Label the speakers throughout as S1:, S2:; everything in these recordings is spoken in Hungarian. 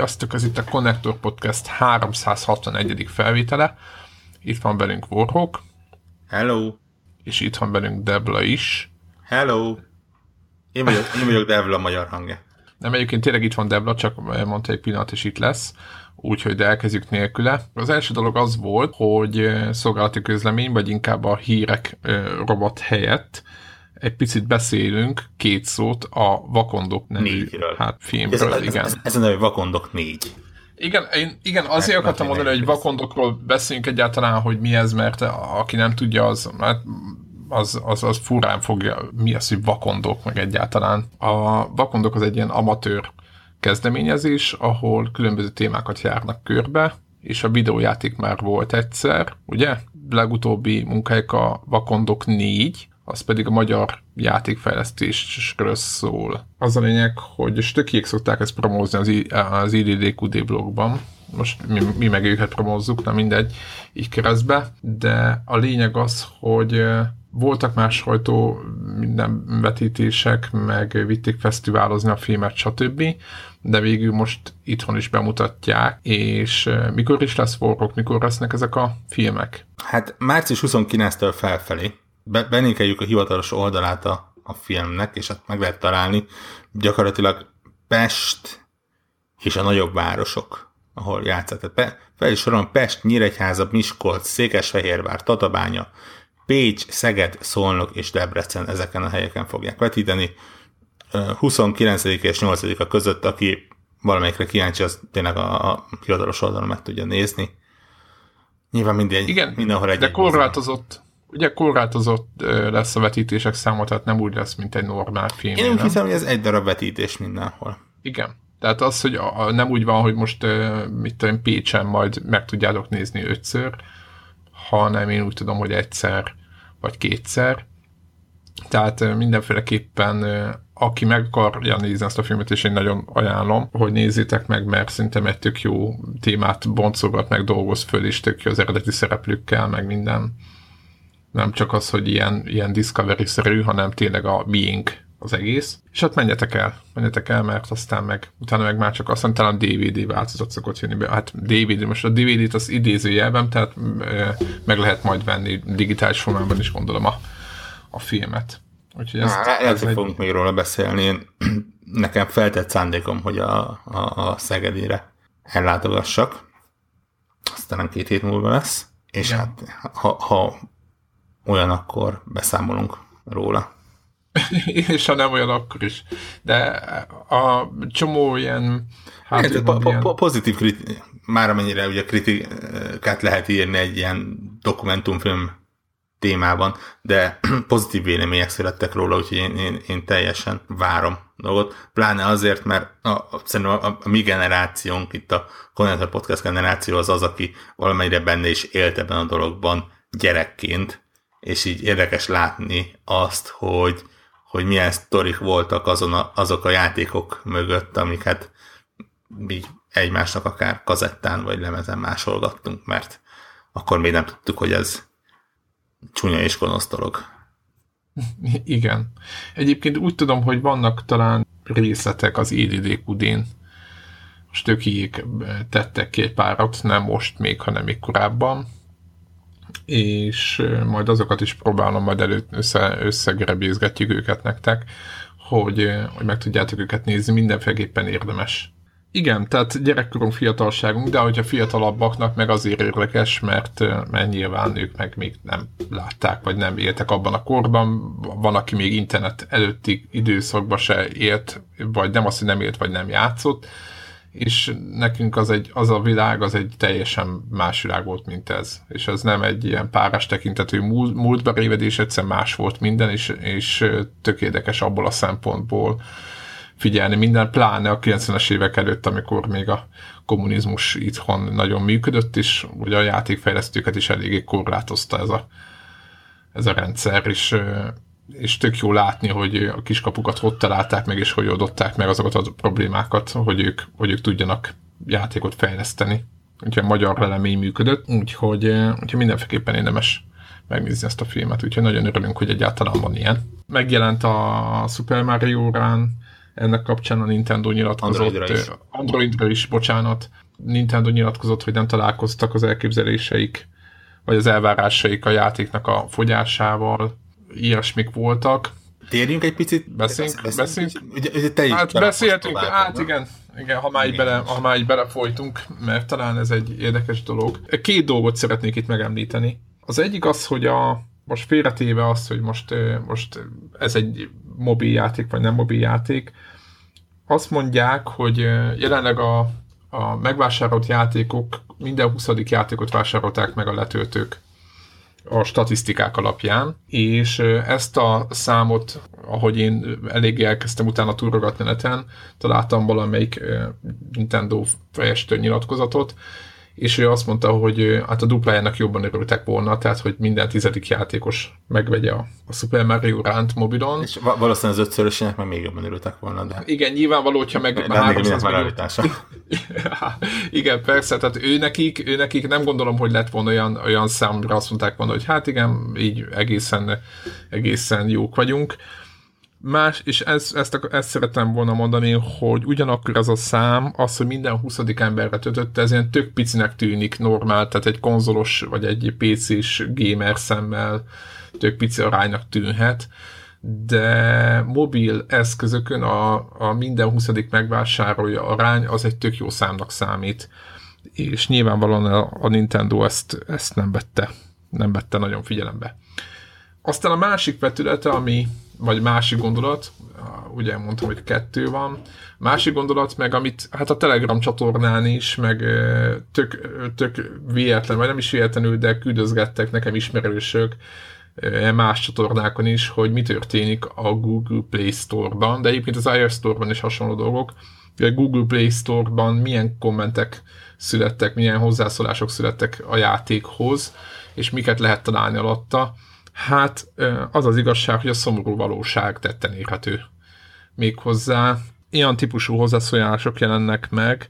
S1: Sziasztok, ez itt a Connector Podcast 361. felvétele. Itt van velünk Warhawk.
S2: Hello.
S1: És itt van velünk Debla is.
S2: Hello. Én vagyok, én vagyok Debla magyar hangja.
S1: Nem, egyébként tényleg itt van Debla, csak mondta egy pillanat, és itt lesz. Úgyhogy de elkezdjük nélküle. Az első dolog az volt, hogy szolgálati közlemény, vagy inkább a hírek robot helyett egy picit beszélünk két szót a Vakondok nevű
S2: Négyről.
S1: Hát, filmről.
S2: Ez,
S1: igen.
S2: Ez, ez, ez a Vakondok négy.
S1: Igen, én, igen azért
S2: Hát,
S1: akartam mondani, hogy vakondokról beszéljünk egyáltalán, hogy mi ez, mert aki nem tudja, az, hát az, az, az furán fogja, mi az, hogy vakondok, meg egyáltalán. A vakondok az egy ilyen amatőr kezdeményezés, ahol különböző témákat járnak körbe, és a videójáték már volt egyszer, ugye? Legutóbbi munkájuk a Vakondok 4, az pedig a magyar játékfejlesztésről szól. Az a lényeg, hogy stökiek szokták ezt promózni az, I- az IDDQD blogban, most mi, mi meg őket promózzuk, na mindegy, így keresztbe, de a lényeg az, hogy voltak másfajta minden vetítések, meg vitték fesztiválozni a filmet, stb. De végül most itthon is bemutatják, és mikor is lesz forrok, mikor lesznek ezek a filmek?
S2: Hát március 29-től felfelé. Be, benékeljük a hivatalos oldalát a, a filmnek, és azt meg lehet találni. Gyakorlatilag Pest és a nagyobb városok, ahol játszott. Tehát fel is sorolom Pest, Nyíregyháza, Miskolc, Székesfehérvár, Tatabánya, Pécs, Szeged, Szolnok és Debrecen ezeken a helyeken fogják vetíteni. 29 és 8 a között, aki valamelyikre kíváncsi, az tényleg a, a hivatalos oldalon meg tudja nézni. Nyilván minden,
S1: Igen,
S2: mindenhol egy
S1: de korlátozott, ugye korlátozott lesz a vetítések száma, tehát nem úgy lesz, mint egy normál film.
S2: Én úgy hiszem, hogy ez egy darab vetítés mindenhol.
S1: Igen. Tehát az, hogy a, nem úgy van, hogy most mit tudom, Pécsen majd meg tudjátok nézni ötször, hanem én úgy tudom, hogy egyszer vagy kétszer. Tehát mindenféleképpen aki meg akarja nézni ezt a filmet, és én nagyon ajánlom, hogy nézzétek meg, mert szerintem egy tök jó témát boncogat, meg dolgoz föl, és tök jó az eredeti szereplőkkel, meg minden. Nem csak az, hogy ilyen, ilyen Discovery-szerű, hanem tényleg a miénk az egész. És hát menjetek el, menjetek el, mert aztán meg, utána meg már csak aztán talán DVD változat szokott jönni be. Hát DVD, most a DVD-t az idézőjelben, tehát meg lehet majd venni digitális formában is gondolom a, a filmet.
S2: Úgyhogy ezt, Há, ez egy... fogunk még róla beszélni. Én, nekem feltett szándékom, hogy a, a, a Szegedére ellátogassak. Aztán két hét múlva lesz. És ja. hát, ha, ha olyan, akkor beszámolunk róla.
S1: és ha nem olyan, akkor is. De a csomó ilyen...
S2: Hát, hát, po-. Po- pozitív kritikát, már amennyire ugye kritikát lehet írni egy ilyen dokumentumfilm témában, de pozitív vélemények születtek róla, úgyhogy én, én, én teljesen várom dolgot. Pláne azért, mert a, a, szerintem a, a mi generációnk, itt a Connector Podcast generáció az az, aki valamennyire benne is élt ebben a dologban gyerekként, és így érdekes látni azt, hogy, hogy milyen sztorik voltak azon a, azok a játékok mögött, amiket így egymásnak akár kazettán vagy lemezen másolgattunk, mert akkor még nem tudtuk, hogy ez csúnya és gonosz dolog.
S1: Igen. Egyébként úgy tudom, hogy vannak talán részletek az EDDQD-n. Most ők tettek ki egy párat, nem most még, hanem még korábban. És majd azokat is próbálom, majd előtt össze, összegrebézgetjük őket nektek, hogy, hogy meg tudjátok őket nézni, mindenféleképpen érdemes. Igen, tehát gyerekkorunk, fiatalságunk, de hogyha fiatalabbaknak meg azért érdekes, mert, mert nyilván ők meg még nem látták, vagy nem éltek abban a korban, van, aki még internet előtti időszakban se élt, vagy nem azt, hogy nem élt, vagy nem játszott, és nekünk az, egy, az a világ az egy teljesen más világ volt, mint ez. És ez nem egy ilyen párás tekintetű múlt, múltba révedés, egyszer más volt minden, és, és tök érdekes abból a szempontból, figyelni minden, pláne a 90-es évek előtt, amikor még a kommunizmus itthon nagyon működött, és ugye a játékfejlesztőket is eléggé korlátozta ez a, ez a rendszer, és, és tök jó látni, hogy a kiskapukat hogy találták meg, és hogy oldották meg azokat a problémákat, hogy ők, hogy ők tudjanak játékot fejleszteni. Úgyhogy a magyar lelemény működött, úgyhogy, úgyhogy mindenféleképpen érdemes megnézni ezt a filmet, úgyhogy nagyon örülünk, hogy egyáltalán van ilyen. Megjelent a Super Mario Run ennek kapcsán a Nintendo nyilatkozott. Androidra is. Androidra is, bocsánat. Nintendo nyilatkozott, hogy nem találkoztak az elképzeléseik, vagy az elvárásaik a játéknak a fogyásával. Ilyesmik voltak.
S2: Térjünk egy picit.
S1: Beszéljünk, beszéljünk. Ugye, ugye te hát beszéltünk, hát igen, igen, ha már, így bele, ha már így belefolytunk, mert talán ez egy érdekes dolog. Két dolgot szeretnék itt megemlíteni. Az egyik az, hogy a, most félretéve az, hogy most, most ez egy mobil játék, vagy nem mobil játék, azt mondják, hogy jelenleg a, a megvásárolt játékok, minden 20. játékot vásárolták meg a letöltők a statisztikák alapján, és ezt a számot, ahogy én eléggé elkezdtem utána túrogatni neten, találtam valamelyik Nintendo fejestő nyilatkozatot, és ő azt mondta, hogy hát a duplájának jobban örültek volna, tehát hogy minden tizedik játékos megvegye a, a Super Mario Rant mobilon.
S2: És valószínűleg az ötszörösének meg még jobban örültek volna, de...
S1: Igen, nyilvánvaló, hogyha meg...
S2: De 300 millió...
S1: igen, persze, tehát ő nekik, ő nekik nem gondolom, hogy lett volna olyan, olyan számra azt mondták volna, hogy hát igen, így egészen, egészen jók vagyunk. Más, és ezt, ezt, ezt szeretem volna mondani, hogy ugyanakkor az a szám, az, hogy minden 20. emberre töltötte, ez ilyen tök picinek tűnik normál, tehát egy konzolos vagy egy PC-s gamer szemmel tök pici aránynak tűnhet, de mobil eszközökön a, a minden 20. megvásárolja arány az egy tök jó számnak számít, és nyilvánvalóan a, a Nintendo ezt, ezt nem vette, nem vette nagyon figyelembe. Aztán a másik vetülete, ami vagy másik gondolat, ugye mondtam, hogy kettő van, másik gondolat meg, amit hát a Telegram csatornán is, meg tök, tök véletlen, vagy nem is véletlenül, de küldözgettek nekem ismerősök más csatornákon is, hogy mi történik a Google Play Store-ban, de egyébként az iOS Store-ban is hasonló dolgok. A Google Play Store-ban milyen kommentek születtek, milyen hozzászólások születtek a játékhoz, és miket lehet találni alatta Hát az az igazság, hogy a szomorú valóság tetten érhető. Méghozzá ilyen típusú hozzászólások jelennek meg,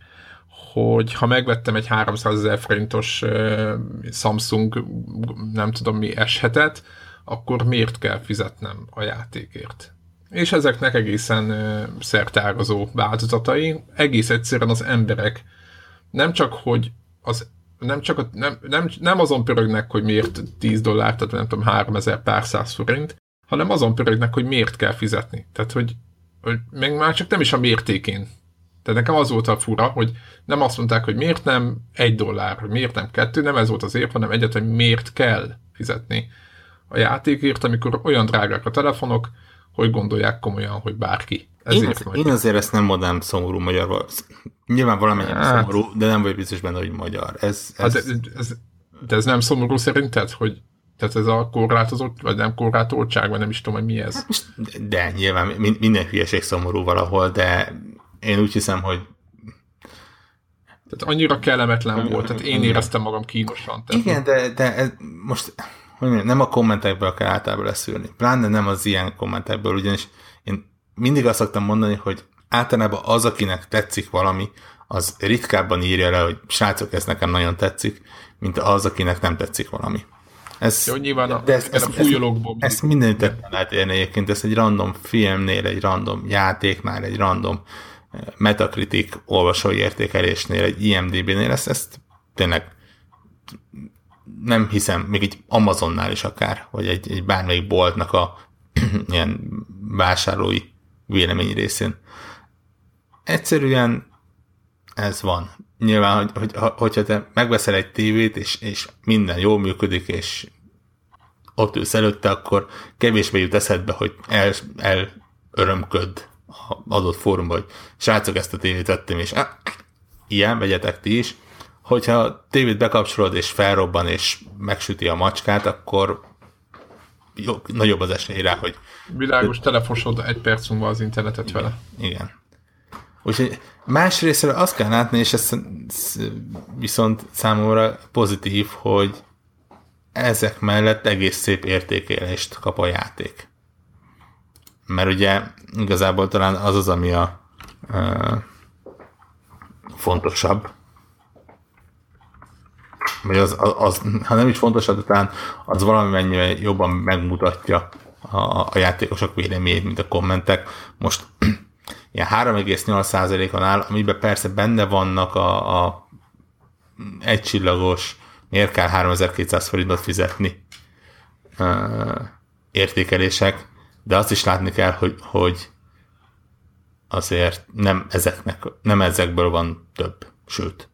S1: hogy ha megvettem egy 300 ezer forintos Samsung, nem tudom mi eshetet, akkor miért kell fizetnem a játékért? És ezeknek egészen szertágazó változatai, egész egyszerűen az emberek nem csak, hogy az nem csak a, nem, nem, nem azon pörögnek, hogy miért 10 dollár, tehát nem tudom, 3000 pár száz forint, hanem azon pörögnek, hogy miért kell fizetni. Tehát, hogy, hogy meg már csak nem is a mértékén. Tehát nekem az volt a fura, hogy nem azt mondták, hogy miért nem egy dollár, hogy miért nem kettő, nem ez volt az érv, hanem egyet, hogy miért kell fizetni a játékért, amikor olyan drágák a telefonok, hogy gondolják komolyan, hogy bárki.
S2: Ezért én, én azért ezt nem mondanám szomorú magyar, nyilván valamennyire hát. szomorú, de nem vagy biztos benne, hogy magyar. Ez,
S1: ez... Hát, ez, ez, de ez nem szomorú szerinted, hogy tehát ez a korlátozott, vagy nem korlátoltság, vagy nem is tudom, hogy mi ez. Hát most,
S2: de nyilván minden hülyeség szomorú valahol, de én úgy hiszem, hogy
S1: tehát annyira kellemetlen volt, tehát én éreztem magam kínosan.
S2: Tehát Igen, de, de ez most hogy mondjam, nem a kommentekből kell általában leszűrni. Pláne nem az ilyen kommentekből, ugyanis mindig azt szoktam mondani, hogy általában az, akinek tetszik valami, az ritkábban írja le, hogy srácok, ez nekem nagyon tetszik, mint az, akinek nem tetszik valami. Ez,
S1: Jó, nyilván a, de ez, ez, a fújolókból.
S2: Ezt, ezt mindenütt lehet érni egyébként, ez egy random filmnél, egy random játéknál, egy random eh, Metacritic olvasói értékelésnél, egy IMDB-nél, ezt, ezt tényleg nem hiszem, még egy Amazonnál is akár, vagy egy, egy bármelyik boltnak a ilyen vásárlói vélemény részén. Egyszerűen ez van. Nyilván, hogy, hogy, hogyha te megveszel egy tévét, és, és minden jól működik, és ott ülsz előtte, akkor kevésbé jut eszedbe, hogy el, el örömköd adott fórumban, hogy srácok, ezt a tévét vettem, és ah, ilyen, vegyetek ti is, hogyha tévét bekapcsolod és felrobban és megsüti a macskát, akkor jó, nagyobb az esély rá, hogy...
S1: Világos telefosod egy perc múlva az internetet
S2: igen,
S1: vele.
S2: Igen. Úgyhogy másrésztről azt kell látni, és ez viszont számomra pozitív, hogy ezek mellett egész szép értékelést kap a játék. Mert ugye igazából talán az az, ami a, a fontosabb, vagy az, az, az, ha nem is fontos, de talán az valamennyire jobban megmutatja a, a játékosok véleményét, mint a kommentek. Most ilyen 3,8%-on áll, amiben persze benne vannak a, a egycsillagos, miért kell 3200 forintot fizetni uh, értékelések, de azt is látni kell, hogy, hogy azért nem, ezeknek, nem ezekből van több, sőt,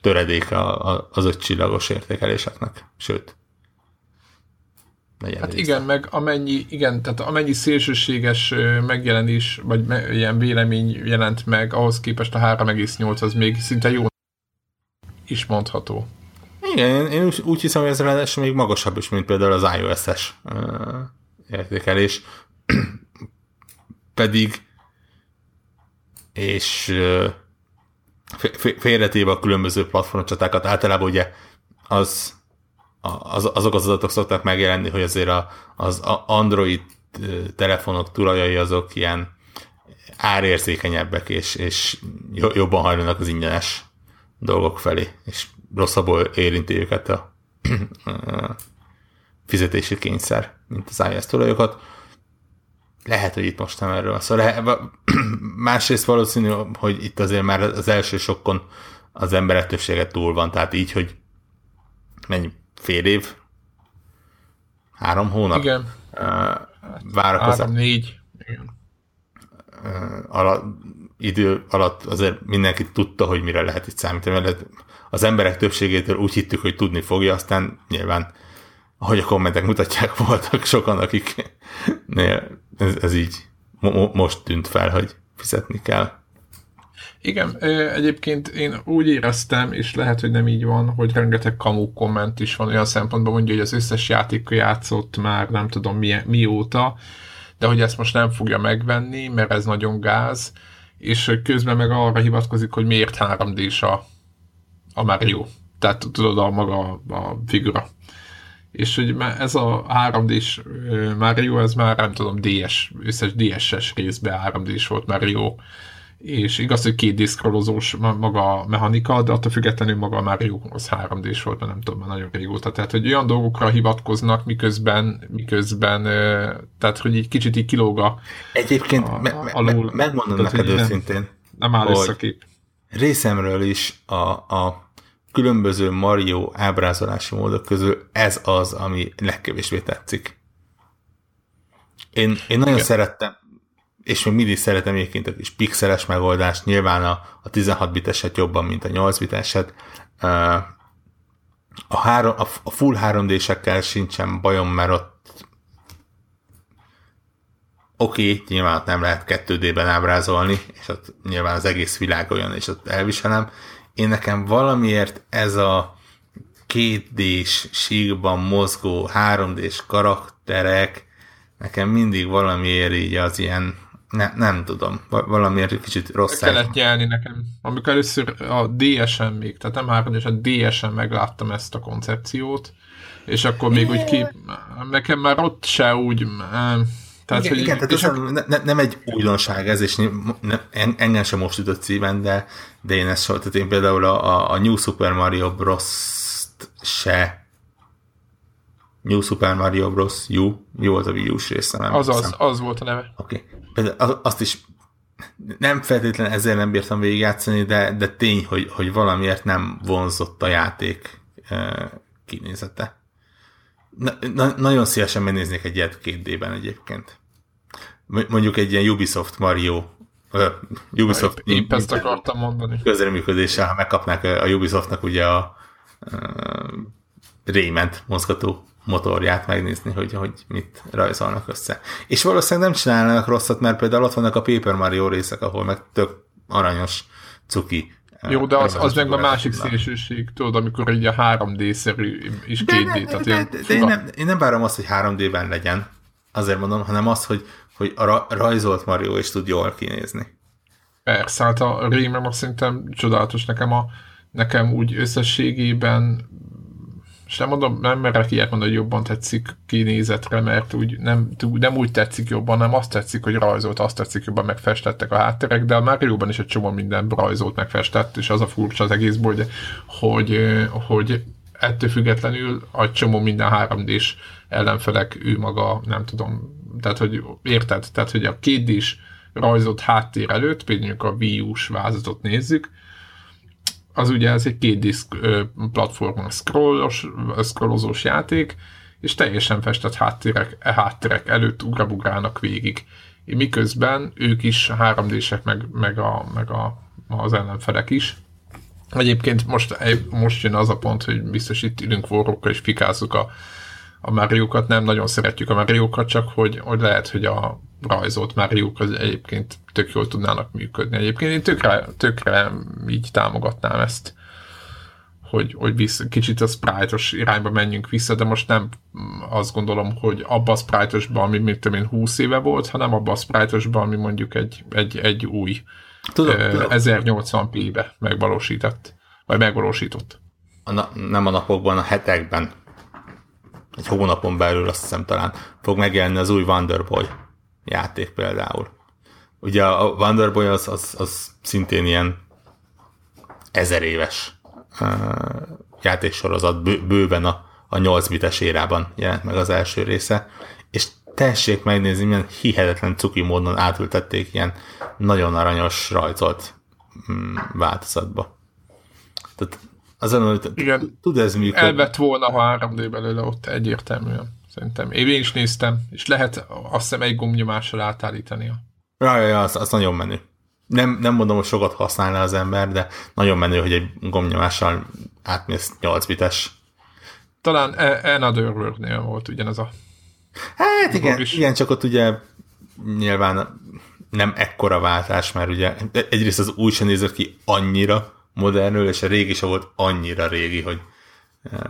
S2: töredéke az öt csillagos értékeléseknek, sőt.
S1: Hát része. igen, meg amennyi, igen, tehát amennyi szélsőséges megjelenés, vagy me, ilyen vélemény jelent meg, ahhoz képest a 3,8 az még szinte jó is mondható.
S2: Igen, én, én úgy, úgy hiszem, hogy ez ráadásul még magasabb is, mint például az iOS-es értékelés. Pedig és félretéve a különböző platformcsatákat, általában ugye az, az, azok az adatok szoktak megjelenni, hogy azért a, az Android telefonok tulajai azok ilyen árérzékenyebbek, és, és jobban hajlanak az ingyenes dolgok felé, és rosszabbul érinti őket a fizetési kényszer, mint az iOS tulajokat. Lehet, hogy itt most nem erről szó. Lehet, másrészt valószínű, hogy itt azért már az első sokkon az emberek többsége túl van, tehát így, hogy mennyi, fél év? Három hónap?
S1: Igen.
S2: Várakozás.
S1: Három, négy. Igen.
S2: Alatt, idő alatt azért mindenki tudta, hogy mire lehet itt számítani, mert az emberek többségétől úgy hittük, hogy tudni fogja, aztán nyilván, ahogy a kommentek mutatják, voltak sokan, akik ez, ez így mo- most tűnt fel, hogy fizetni kell.
S1: Igen, egyébként én úgy éreztem, és lehet, hogy nem így van, hogy rengeteg kamu komment is van olyan szempontból, mondja, hogy az összes játékkal játszott már nem tudom mi, mióta, de hogy ezt most nem fogja megvenni, mert ez nagyon gáz, és közben meg arra hivatkozik, hogy miért 3 d a, a Mario. Tehát tudod, a maga a figura és hogy ez a 3D-s Mario, ez már nem tudom, DS, összes DS-es részben 3D-s volt Mario, és igaz, hogy két diszkrolozós maga a mechanika, de attól függetlenül maga a Mario az 3D-s volt, mert nem tudom, már nagyon régóta. Tehát, hogy olyan dolgokra hivatkoznak, miközben, miközben tehát, hogy egy kicsit így kilóg a
S2: Egyébként a, me- me- alul, megmondom tehát, neked őszintén, nem,
S1: nem áll össze kép.
S2: Részemről is a, a különböző Mario ábrázolási módok közül ez az, ami legkevésbé tetszik. Én, én nagyon Igen. szerettem, és még mindig szeretem egyébként a kis pixeles megoldást, nyilván a, a 16 biteset jobban, mint a 8 biteset. A, három, a full 3D-sekkel sincsen bajom, mert ott oké, okay, nyilván ott nem lehet 2D-ben ábrázolni, és ott nyilván az egész világ olyan, és ott elviselem, én nekem valamiért ez a kétdés síkban mozgó 3D-s karakterek nekem mindig valamiért így az ilyen ne, nem tudom, valamiért kicsit rossz.
S1: Kellett nyelni nekem. Amikor először a DSM még, tehát nem 3 a DSM megláttam ezt a koncepciót, és akkor még úgy ki, nekem már ott se úgy,
S2: tehát, igen, hogy, igen tehát ez a... ne, nem egy újdonság ez, és ne, engem sem most ütött szíven, de, de én ezt tehát én például a, a New Super Mario Bros. se New Super Mario Bros. U, jó volt a Wii U-s része,
S1: nem az, az, az volt a neve.
S2: Oké. Okay. Azt is nem feltétlenül ezzel nem bírtam végigjátszani, de, de tény, hogy, hogy valamiért nem vonzott a játék e, kinézete. Na, na, nagyon szívesen megnéznék egy ilyet két D-ben egyébként. Mondjuk egy ilyen Ubisoft Mario uh,
S1: Ubisoft épp, épp ezt akartam mondani.
S2: Közreműködéssel, ha megkapnák a Ubisoftnak ugye a uh, Rayment mozgató motorját megnézni, hogy, hogy mit rajzolnak össze. És valószínűleg nem csinálnak rosszat, mert például ott vannak a Paper Mario részek, ahol meg tök aranyos cuki
S1: jó, de az, az meg a másik szélsőség, tudod, amikor így a 3D-szerű is 2D.
S2: De, de, de, de, de én, nem, én nem várom azt, hogy 3D-ben legyen, azért mondom, hanem azt, hogy, hogy a rajzolt Mario is tud jól kinézni.
S1: Persze, hát a Rayman szerintem csodálatos nekem a nekem úgy összességében és nem mondom, nem merek ilyet mondani, hogy jobban tetszik kinézetre, mert úgy nem, nem úgy tetszik jobban, nem azt tetszik, hogy rajzolt, azt tetszik jobban megfestettek a hátterek, de már jóban is egy csomó minden rajzolt, megfestett, és az a furcsa az egészből, hogy, hogy, hogy ettől függetlenül a csomó minden 3D-s ellenfelek, ő maga, nem tudom, tehát hogy érted, tehát hogy a két is rajzott háttér előtt, például a Wii U-s vázatot nézzük, az ugye ez egy két diszk platformon scrollos, scrollozós játék, és teljesen festett háttérek, háttérek előtt ugrabugrának végig. Miközben ők is 3 d meg, meg, a, meg a, az ellenfelek is. Egyébként most, most jön az a pont, hogy biztos itt ülünk vorrókkal és fikázzuk a, a Mario-kat, nem nagyon szeretjük a Mario-kat, csak hogy, hogy lehet, hogy a rajzolt Mario-k az egyébként tök jól tudnának működni. Egyébként én tökre, tökre így támogatnám ezt, hogy, hogy vissza, kicsit a sprite irányba menjünk vissza, de most nem azt gondolom, hogy abba a sprite ami mint én 20 éve volt, hanem abba a sprite ami mondjuk egy, egy, egy új tudom, uh, tudom. 1080p-be megvalósított, vagy megvalósított.
S2: A na- nem a napokban, a hetekben egy hónapon belül azt hiszem talán fog megjelenni az új Wonderboy játék például. Ugye a Wonderboy az, az, az szintén ilyen ezer éves uh, játéksorozat, bő, bőven a, a 8 bites érában jelent meg az első része, és tessék megnézni, milyen hihetetlen cuki módon átültették ilyen nagyon aranyos rajzolt mm, változatba. Tehát azon, hogy Igen, tud ez működni.
S1: Elvett volna, ha 3D belőle ott egyértelműen. Szerintem. Én is néztem, és lehet azt hiszem egy gombnyomással átállítania.
S2: Ja, ja, ja az, az nagyon menő. Nem, nem mondom, hogy sokat használna az ember, de nagyon menő, hogy egy gombnyomással átmész 8 bites.
S1: Talán e- Another World-nél volt ugyanez a...
S2: Hát igen, igen, csak ott ugye nyilván nem ekkora váltás, mert ugye egyrészt az új sem nézett ki annyira modernül, és a régi sem volt annyira régi, hogy eh,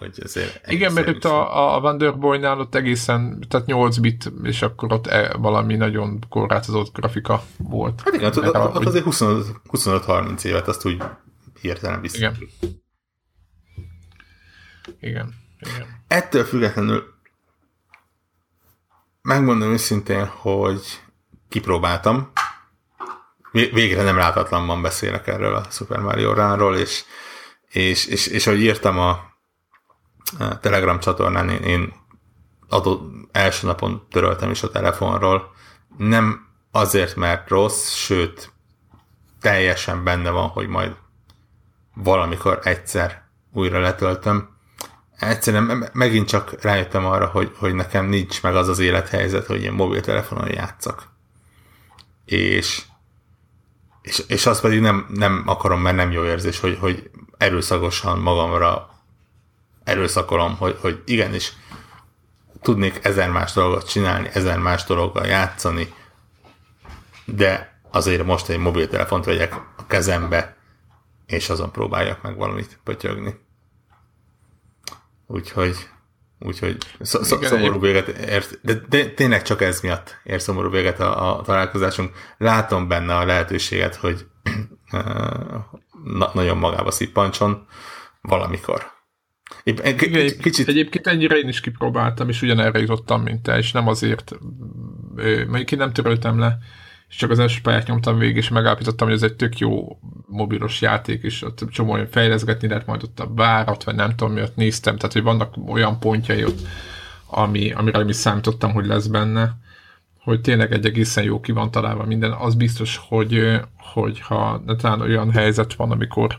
S2: hogy ezért...
S1: Igen, mert itt a, a Wonderboy-nál ott egészen, tehát 8 bit, és akkor ott e, valami nagyon korlátozott grafika volt.
S2: Hát igen, ott, ott, ott azért 25-30 évet azt úgy hirtelen vissza.
S1: Igen. Igen. Igen.
S2: Ettől függetlenül megmondom őszintén, hogy kipróbáltam. Végre nem látatlanban beszélek erről a Super Mario Run-ról, és, és, és, és ahogy írtam a Telegram csatornán én, én adott első napon töröltem is a telefonról. Nem azért, mert rossz, sőt, teljesen benne van, hogy majd valamikor egyszer újra letöltöm. Egyszerűen megint csak rájöttem arra, hogy, hogy nekem nincs meg az az élethelyzet, hogy én mobiltelefonon játszak. És, és, és azt pedig nem, nem akarom, mert nem jó érzés, hogy, hogy erőszakosan magamra erőszakolom, hogy, hogy igenis tudnék ezer más dolgot csinálni, ezer más dologgal játszani, de azért most egy mobiltelefont vegyek a kezembe, és azon próbáljak meg valamit pötyögni. Úgyhogy, úgyhogy sz- sz- szomorú véget ért, de, de tényleg csak ez miatt ér szomorú véget a, a találkozásunk. Látom benne a lehetőséget, hogy na, nagyon magába szippancson valamikor.
S1: Épp, egy, Igen, kicsit... Egyébként ennyire én is kipróbáltam, és ugyanerre jutottam, mint te, és nem azért, mondjuk én nem töröltem le, és csak az első pályát nyomtam végig, és megállapítottam, hogy ez egy tök jó mobilos játék, és ott csomó fejleszgetni lehet majd ott a várat, vagy nem tudom, miatt néztem, tehát hogy vannak olyan pontjai ott, ami, amire mi számítottam, hogy lesz benne, hogy tényleg egy egészen jó ki van találva minden, az biztos, hogy, hogy ha talán olyan helyzet van, amikor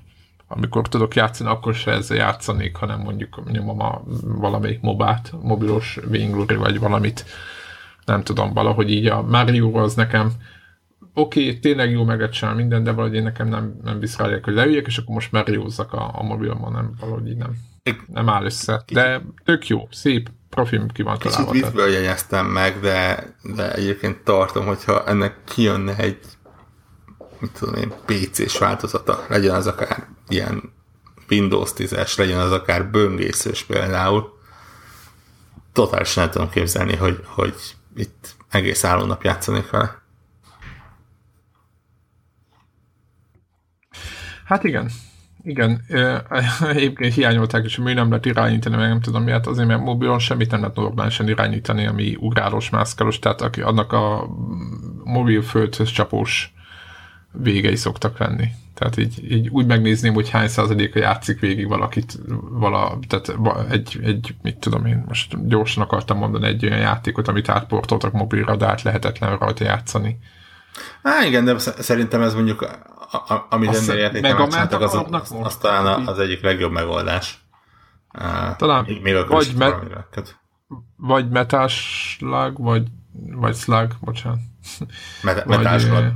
S1: amikor tudok játszani, akkor se ezzel játszanék, hanem mondjuk nyomom a valamelyik mobát, mobilos Vainglory, vagy valamit, nem tudom, valahogy így a Mario az nekem oké, okay, tényleg jó megecsinál minden, de valahogy én nekem nem, nem visz rá, hogy leüljek, és akkor most Mario-zzak a, a mobilomon, nem, valahogy így nem, nem áll össze. De tök jó, szép, profim ki van találva.
S2: Kicsit jegyeztem meg, de, de egyébként tartom, hogyha ennek kijönne egy mit tudom én, PC-s változata, legyen az akár ilyen Windows 10-es, legyen az akár böngészős például, totálisan nem tudom képzelni, hogy, hogy itt egész nap játszanék vele.
S1: Hát igen, igen, egyébként hiányolták is, hogy nem lehet irányítani, meg nem tudom miért, azért mert mobilon semmit nem lehet normálisan irányítani, ami ugrálós, mászkálós, tehát aki annak a mobil földhöz csapós végei szoktak lenni. Tehát így, így úgy megnézném, hogy hány százaléka játszik végig valakit, vala, tehát egy, egy, mit tudom én, most gyorsan akartam mondani egy olyan játékot, amit átportoltak mobilra, de át lehetetlen rajta játszani.
S2: Há, igen, de szerintem ez mondjuk, a, a, amit ennél megcsináltak, az, az, az, talán az egyik legjobb megoldás.
S1: Talán még a vagy, me- vagy metáslag, vagy, vagy slag, bocsánat.
S2: Met- metáslag.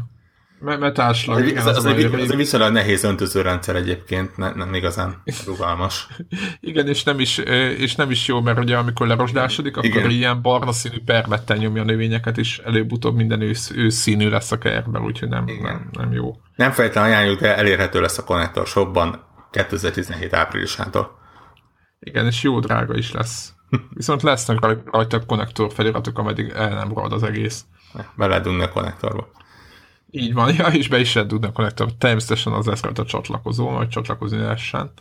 S1: Metáslag,
S2: igen. Ez, az, az, egy, az egy viszonylag nehéz öntözőrendszer egyébként, ne, nem igazán rugalmas.
S1: igen, és nem, is, és nem is jó, mert ugye amikor lerosdásodik, akkor igen. ilyen barna színű permettel nyomja a növényeket, és előbb-utóbb minden ősz, ősz színű lesz a kertben, úgyhogy nem, nem, nem jó.
S2: Nem feltétlenül ajánljuk, de elérhető lesz a Connector Shopban 2017 áprilisától.
S1: Igen, és jó drága is lesz. Viszont lesznek rajta konnektor feliratok, ameddig el nem rad az egész.
S2: Be lehet a konnektorba.
S1: Így van, ja, és be is lehet dugni a konnektorba. Természetesen az lesz rajta csatlakozó, vagy csatlakozni lehessen.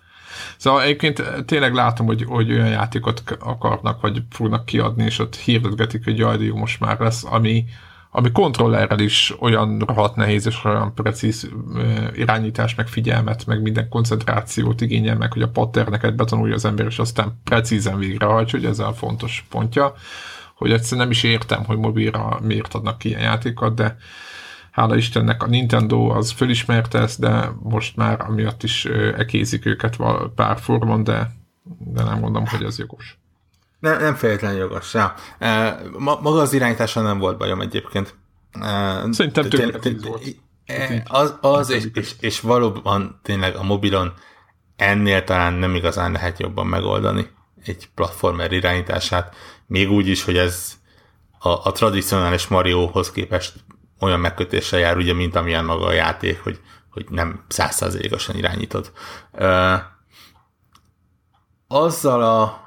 S1: Szóval egyébként tényleg látom, hogy, hogy olyan játékot akarnak, vagy fognak kiadni, és ott hirdetgetik, hogy jaj, jó, most már lesz, ami, ami kontrollerrel is olyan rohadt nehéz és olyan precíz irányítás, meg figyelmet, meg minden koncentrációt igényel meg, hogy a patterneket betanulja az ember, és aztán precízen végrehajtja, hogy ez a fontos pontja, hogy egyszerűen nem is értem, hogy mobilra miért adnak ki ilyen játékot, de hála Istennek a Nintendo az fölismerte ezt, de most már amiatt is ekézik őket pár formon, de, de nem mondom, hogy ez jogos.
S2: Nem, nem feltétlenül jogos. Ja. E, maga az irányítása nem volt bajom egyébként.
S1: E, Szerintem tökéletes volt.
S2: Az, az és, és, és valóban tényleg a mobilon ennél talán nem igazán lehet jobban megoldani egy platformer irányítását, még úgy is, hogy ez a, a tradicionális Mariohoz képest olyan megkötéssel jár, ugye, mint amilyen maga a játék, hogy, hogy nem százszázalékosan irányítod. Azzal a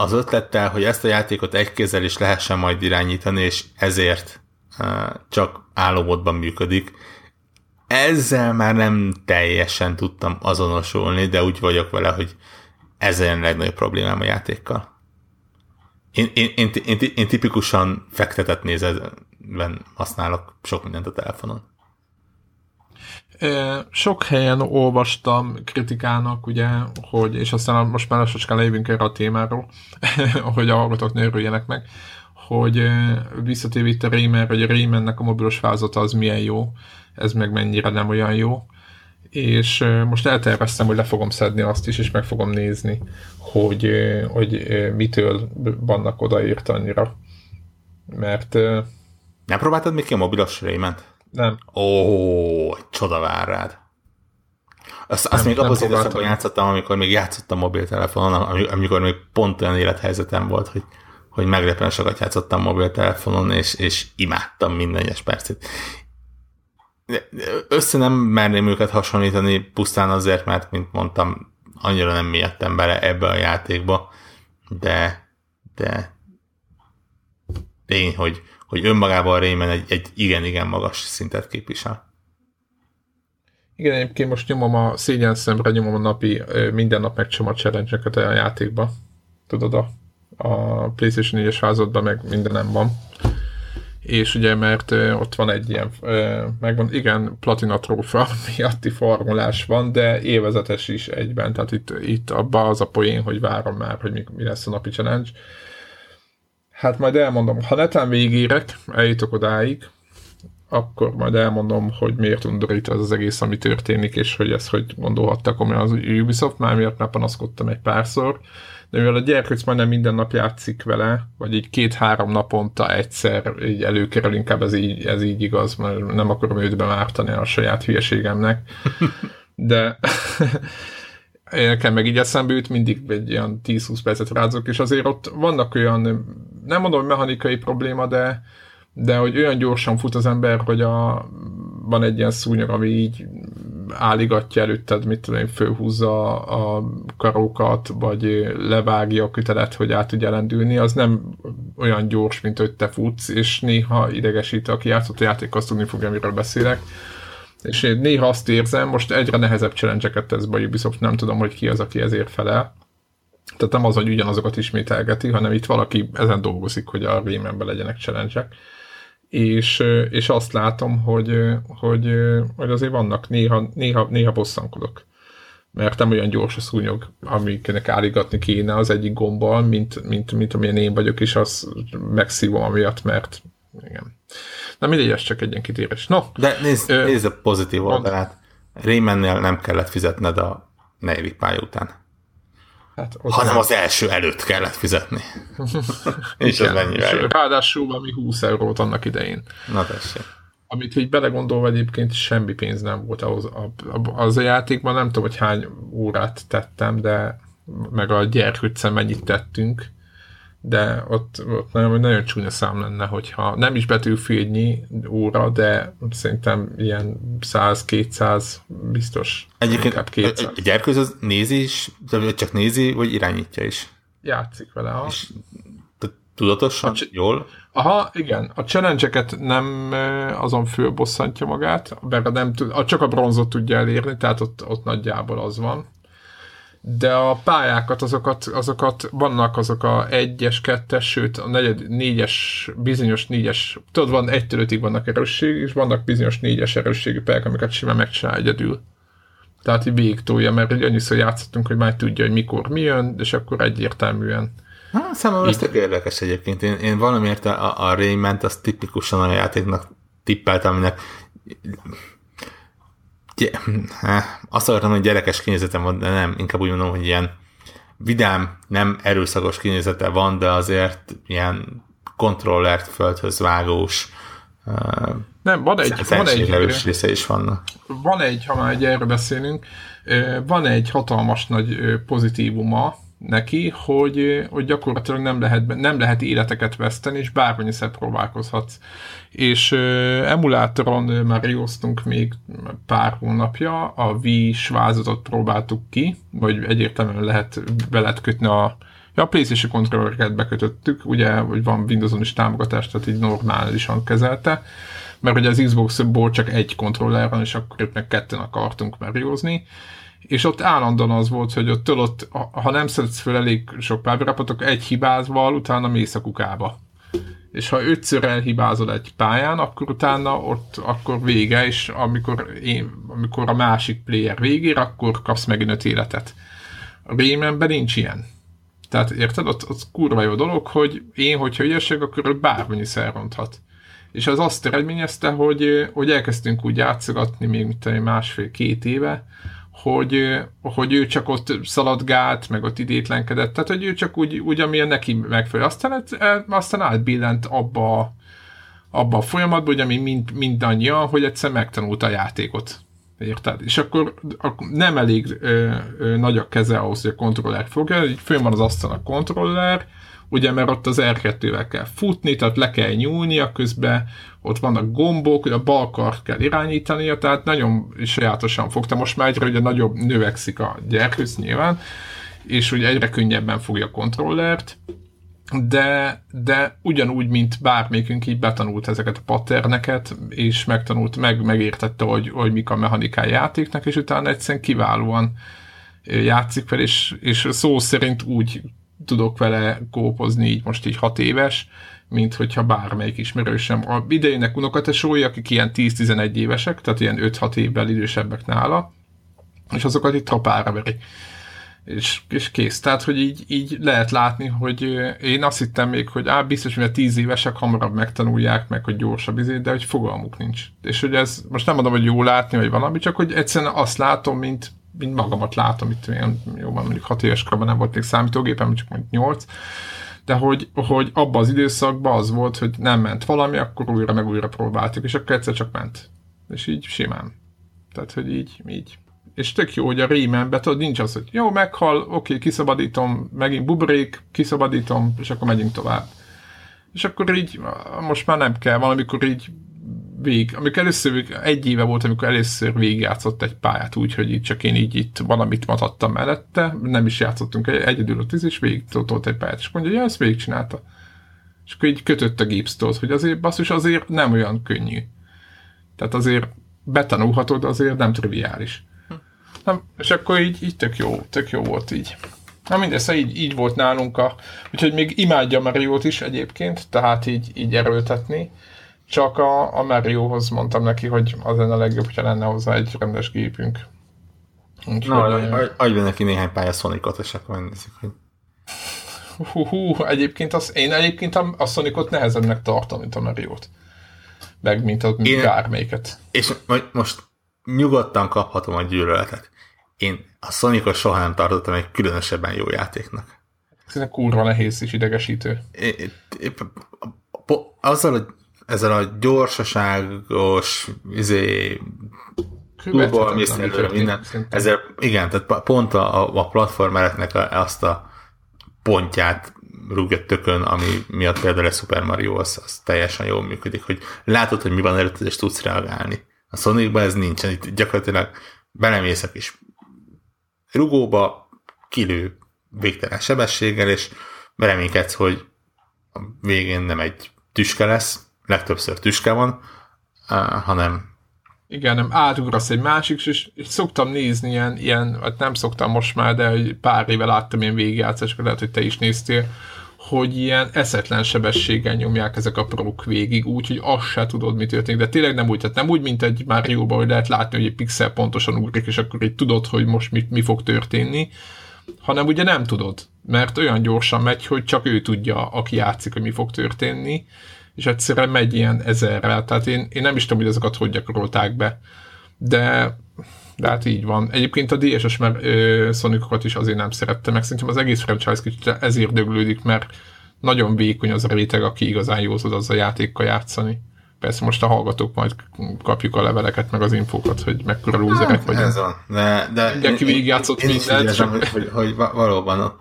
S2: az ötlettel, hogy ezt a játékot egy kézzel is lehessen majd irányítani, és ezért csak állomodban működik. Ezzel már nem teljesen tudtam azonosulni, de úgy vagyok vele, hogy ez a legnagyobb problémám a játékkal. Én, én, én, én, én tipikusan fektetett nézetben használok sok mindent a telefonon.
S1: Sok helyen olvastam kritikának, ugye, hogy, és aztán most már lassacskán lejövünk erre a témáról, hogy a hallgatók ne örüljenek meg, hogy visszatérve itt a Rayman, hogy a Raymannek a mobilos változata az milyen jó, ez meg mennyire nem olyan jó, és most elterveztem, hogy le fogom szedni azt is, és meg fogom nézni, hogy, hogy mitől vannak odaírt annyira. Mert...
S2: Nem próbáltad még ki a mobilos Rayman-t?
S1: Nem.
S2: Ó, csoda vár rád. Azt, azt nem, még abban az időszakban játszottam, amikor még játszottam mobiltelefonon, amikor még pont olyan élethelyzetem volt, hogy, hogy meglepően sokat játszottam mobiltelefonon, és, és imádtam minden egyes percét. Össze nem merném őket hasonlítani pusztán azért, mert, mint mondtam, annyira nem miattam bele ebbe a játékba, de, de tény, hogy, hogy önmagában Rayman egy, egy igen-igen magas szintet képvisel.
S1: Igen, egyébként most nyomom a szégyen szemre, nyomom a napi, minden nap megcsom a challenge a játékba. Tudod, a, a PlayStation 4-es házadban meg mindenem van. És ugye, mert ott van egy ilyen, megmond, igen, platina trófa miatti formulás van, de évezetes is egyben, tehát itt, itt abban az a poén, hogy várom már, hogy mi, mi lesz a napi challenge Hát majd elmondom, ha netán végérek, eljutok odáig, akkor majd elmondom, hogy miért undorít az az egész, ami történik, és hogy ezt hogy gondolhattak komolyan az Ubisoft, már miért már panaszkodtam egy párszor, de mivel a gyerkőc majdnem minden nap játszik vele, vagy így két-három naponta egyszer így előkerül, inkább ez így, ez így igaz, mert nem akarom őt bemártani a saját hülyeségemnek, de nekem meg így eszembe jut, mindig egy ilyen 10-20 percet rázok, és azért ott vannak olyan, nem mondom, hogy mechanikai probléma, de, de hogy olyan gyorsan fut az ember, hogy a, van egy ilyen szúnyog, ami így álligatja előtted, mit tudom én, fölhúzza a karókat, vagy levágja a kötelet, hogy át tudja lendülni, az nem olyan gyors, mint hogy te futsz, és néha idegesít, aki játszott a játék, azt tudni fogja, miről beszélek és én néha azt érzem, most egyre nehezebb challenge-eket tesz be a Ubisoft, nem tudom, hogy ki az, aki ezért felel. Tehát nem az, hogy ugyanazokat ismételgeti, hanem itt valaki ezen dolgozik, hogy a rayman legyenek challenge és, és azt látom, hogy, hogy, hogy azért vannak néha, néha, néha bosszankodok. Mert nem olyan gyors a szúnyog, amiknek állígatni kéne az egyik gombbal, mint, mint, mint amilyen én vagyok, és az megszívom amiatt, mert igen. Na mindegy, ez csak egy ilyen kitérés. No,
S2: De nézd, ö, nézd a pozitív oldalát. Raymannél nem kellett fizetned a negyedik pálya után. Hát hanem az első előtt kellett fizetni.
S1: és az mennyivel Ráadásul valami 20 eurót annak idején.
S2: Na tessék.
S1: Amit így belegondolva egyébként semmi pénz nem volt ahhoz. Az a játékban nem tudom, hogy hány órát tettem, de meg a gyerkőccel mennyit tettünk, de ott, ott nagyon, nagyon csúnya szám lenne, hogyha nem is betűfényi óra, de szerintem ilyen 100-200 biztos.
S2: Egyébként 200. a gyerkőz az nézi is, csak nézi, vagy irányítja is?
S1: Játszik vele. Ha. És
S2: tudatosan, c- jól?
S1: Aha, igen. A challenge nem azon fölbosszantja magát, mert nem tud, csak a bronzot tudja elérni, tehát ott, ott nagyjából az van de a pályákat, azokat, azokat vannak azok a egyes, kettes, sőt a negyed, négyes, bizonyos négyes, tudod, van egytől ötig vannak erősség, és vannak bizonyos négyes erősségű pályák, amiket simán megcsinál egyedül. Tehát így végig túlja, mert egy annyiszor játszottunk, hogy már tudja, hogy mikor mi jön, és akkor egyértelműen.
S2: Hát, számomra ez tök érdekes egyébként. Én, én valamiért a, a Rayment az tipikusan a játéknak tippeltem, aminek azt akartam, hogy gyerekes kinézetem van, de nem, inkább úgy mondom, hogy ilyen vidám, nem erőszakos kinézete van, de azért ilyen kontrollert földhöz vágós,
S1: nem, van egy, van egy
S2: része is vannak.
S1: Van egy, ha már egy erről beszélünk, van egy hatalmas nagy pozitívuma neki, hogy, hogy gyakorlatilag nem lehet, nem lehet életeket veszteni, és bármennyiszer próbálkozhatsz. És emulátoron már józtunk még pár hónapja, a Wii svázatot próbáltuk ki, vagy egyértelműen lehet, be kötni a Ja, a PlayStation kontrollereket bekötöttük, ugye, hogy van Windows-on is támogatás, tehát így normálisan kezelte, mert ugye az Xbox-ból csak egy kontroller van, és akkor itt meg ketten akartunk meriózni, és ott állandóan az volt, hogy ott, ott ha nem szedsz fel elég sok pályárapat, akkor egy hibázval utána mész a kukába. És ha ötször elhibázol egy pályán, akkor utána ott akkor vége, és amikor, én, amikor a másik player végér, akkor kapsz megint öt életet. A Raymanben nincs ilyen. Tehát érted, ott, ott kurva jó dolog, hogy én, hogyha ügyesek, akkor bármennyi ronthat. És az azt eredményezte, hogy, hogy elkezdtünk úgy játszogatni még mint másfél-két éve, hogy, hogy ő csak ott szaladgált, meg ott idétlenkedett, tehát hogy ő csak úgy, úgy amilyen neki megfelel. Aztán, aztán átbillent abba, abba a folyamatba, hogy ami mind, mindannyian, hogy egyszer megtanulta a játékot. Érted? És akkor, akkor nem elég ö, ö, nagy a keze ahhoz, hogy a kontroller fogja, így fönn van az asztal a kontroller, ugye mert ott az R2-vel kell futni, tehát le kell nyúlnia közben, ott vannak gombok, a bal kart kell irányítania, tehát nagyon sajátosan fogta. Most már egyre ugye nagyobb növekszik a gyerkőc nyilván, és ugye egyre könnyebben fogja a kontrollert, de, de ugyanúgy, mint bármelyikünk így betanult ezeket a patterneket, és megtanult, meg, megértette, hogy, hogy mik a mechanikája játéknak, és utána egyszerűen kiválóan játszik fel, és, és szó szerint úgy tudok vele kópozni így most így hat éves, mint hogyha bármelyik ismerősem. A idejének unokatesói, akik ilyen 10-11 évesek, tehát ilyen 5-6 évvel idősebbek nála, és azokat itt trapára veri. És, és kész. Tehát, hogy így, így lehet látni, hogy én azt hittem még, hogy á, biztos, a 10 évesek hamarabb megtanulják meg, hogy gyorsabb izé, de hogy fogalmuk nincs. És hogy ez, most nem mondom, hogy jó látni, vagy valami, csak hogy egyszerűen azt látom, mint, mint magamat látom, itt ilyen, jó, mondjuk 6 éves korban nem volt még számítógépem, csak mondjuk 8, de hogy, hogy abban az időszakban az volt, hogy nem ment valami, akkor újra meg újra próbáltuk, és akkor egyszer csak ment. És így simán. Tehát, hogy így, így. És tök jó, hogy a Raymanbe, tudod, nincs az, hogy jó, meghal, oké, kiszabadítom, megint bubrék, kiszabadítom, és akkor megyünk tovább. És akkor így, most már nem kell, valamikor így vég, amikor először, egy éve volt, amikor először végigjátszott egy pályát úgy, hogy itt csak én így itt valamit matattam mellette, nem is játszottunk egyedül ott, és végig tolt egy pályát, és mondja, ja, ezt végigcsinálta. És akkor így kötött a gipsztót, hogy azért basszus azért nem olyan könnyű. Tehát azért betanulhatod, azért nem triviális. Hm. Na, és akkor így, így tök jó, tök jó volt így. Na mindez, szóval így, így volt nálunk a... Úgyhogy még imádja Mariót is egyébként, tehát így, így erőltetni Csak a, a Mariohoz mondtam neki, hogy az lenne a legjobb, hogyha lenne hozzá egy rendes gépünk.
S2: Úgyhogy, Na, adj be neki néhány pálya Sonicot, és akkor megnézzük, hogy...
S1: Hú, hú, egyébként az, én egyébként a, a Sonicot nehezebbnek tartom, mint a Mario-t. Meg mint a mint bármelyiket.
S2: És most nyugodtan kaphatom a gyűlöletet. Én a Sonicot soha nem tartottam egy különösebben jó játéknak.
S1: Ez kurva nehéz és idegesítő.
S2: Azzal, hogy ezzel a gyorsaságos, izé, túlból minden, ezzel, igen, tehát pont a, a platformereknek azt a pontját rúgja tökön, ami miatt például a Super Mario az, az teljesen jól működik, hogy látod, hogy mi van előtt, és tudsz reagálni. A Sonicban ez nincsen, itt gyakorlatilag belemész a kis rugóba, kilő végtelen sebességgel, és reménykedsz, hogy a végén nem egy tüske lesz, legtöbbször tüske van, hanem
S1: igen, nem átugrasz egy másik, és, és szoktam nézni ilyen, ilyen, hát nem szoktam most már, de pár éve láttam ilyen végigjátszásokat, lehet, hogy te is néztél, hogy ilyen eszetlen sebességgel nyomják ezek a prok végig, úgyhogy azt se tudod, mi történik. De tényleg nem úgy, tehát nem úgy, mint egy mario hogy lehet látni, hogy egy pixel pontosan ugrik, és akkor így tudod, hogy most mi, mi fog történni, hanem ugye nem tudod, mert olyan gyorsan megy, hogy csak ő tudja, aki játszik, hogy mi fog történni, és egyszerűen megy ilyen ezerrel, tehát én, én nem is tudom, hogy ezeket hogy gyakorolták be, de, de hát így van. Egyébként a DSS mert Sonicokat is azért nem szerette, meg szerintem az egész franchise kicsit ezért döglődik, mert nagyon vékony az a réteg, aki igazán jó tud az a játékkal játszani. Persze most a hallgatók majd kapjuk a leveleket, meg az infókat, hogy mekkora lúzerek
S2: hát, vagyunk. Ez van. De, de
S1: Mindenki végigjátszott mindent.
S2: Hogy, hogy, hogy, valóban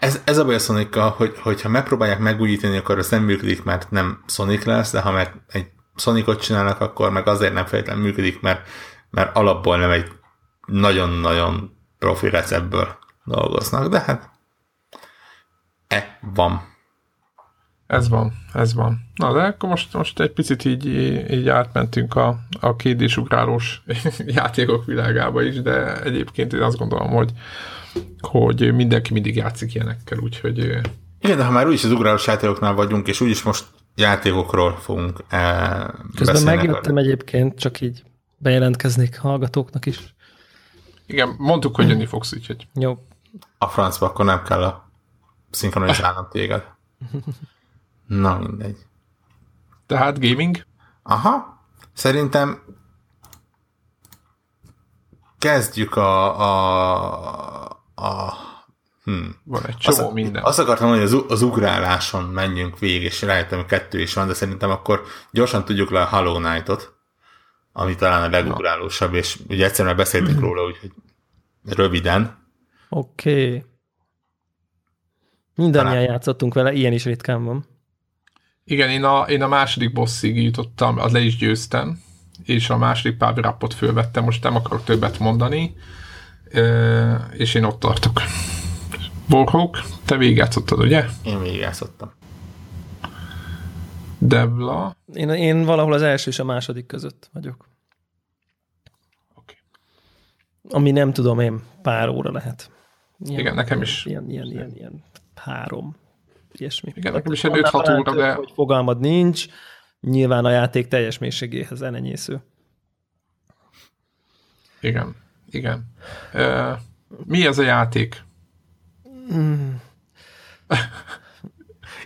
S2: ez, ez a baj a sonic hogy, hogyha megpróbálják megújítani, akkor az nem működik, mert nem Sonic lesz, de ha meg egy Sonicot csinálnak, akkor meg azért nem feltétlenül működik, mert, mert alapból nem egy nagyon-nagyon profi receptből dolgoznak, de hát e van.
S1: Ez van, ez van. Na de akkor most, most egy picit így, így átmentünk a, a kérdésugrálós játékok világába is, de egyébként én azt gondolom, hogy hogy mindenki mindig játszik ilyenekkel, úgyhogy...
S2: Igen, de ha már úgyis az ugrálós játékoknál vagyunk, és úgyis most játékokról fogunk eh,
S3: Közben megjöttem egyébként, csak így bejelentkeznék hallgatóknak is.
S1: Igen, mondtuk, hogy jönni fogsz, úgyhogy...
S3: Jó.
S2: A francba akkor nem kell a szinkronizálnom téged. Na mindegy.
S1: Tehát gaming?
S2: Aha. Szerintem kezdjük a, a, a
S1: Hmm. Van egy csomó
S2: azt,
S1: minden.
S2: Azt akartam mondani, hogy az, az ugráláson menjünk végig, és rájöttem, hogy kettő is van, de szerintem akkor gyorsan tudjuk le a Hollow Knight-ot, ami talán a legugrálósabb, és ugye egyszer már beszéltünk hmm. róla, úgyhogy röviden.
S3: Oké. Okay. Mindannyian talán... játszottunk vele, ilyen is ritkán van.
S1: Igen, én a, én a második bosszig jutottam, az le is győztem, és a második power rappot fölvettem, most nem akarok többet mondani, és én ott tartok. Borhók, te végigjátszottad, ugye?
S2: Én végigjátszottam.
S1: Devla?
S3: Én, én valahol az első és a második között vagyok.
S1: Okay.
S3: Ami nem tudom én, pár óra lehet.
S1: Ilyen, Igen, nekem is.
S3: Ilyen, ilyen, ilyen, ilyen három, ilyesmi.
S1: Igen, nekem is egy 5-6 óra, de... Hogy
S3: fogalmad nincs, nyilván a játék teljes mélységéhez elenyésző.
S1: Igen, igen. Uh, mi ez a játék? Mm.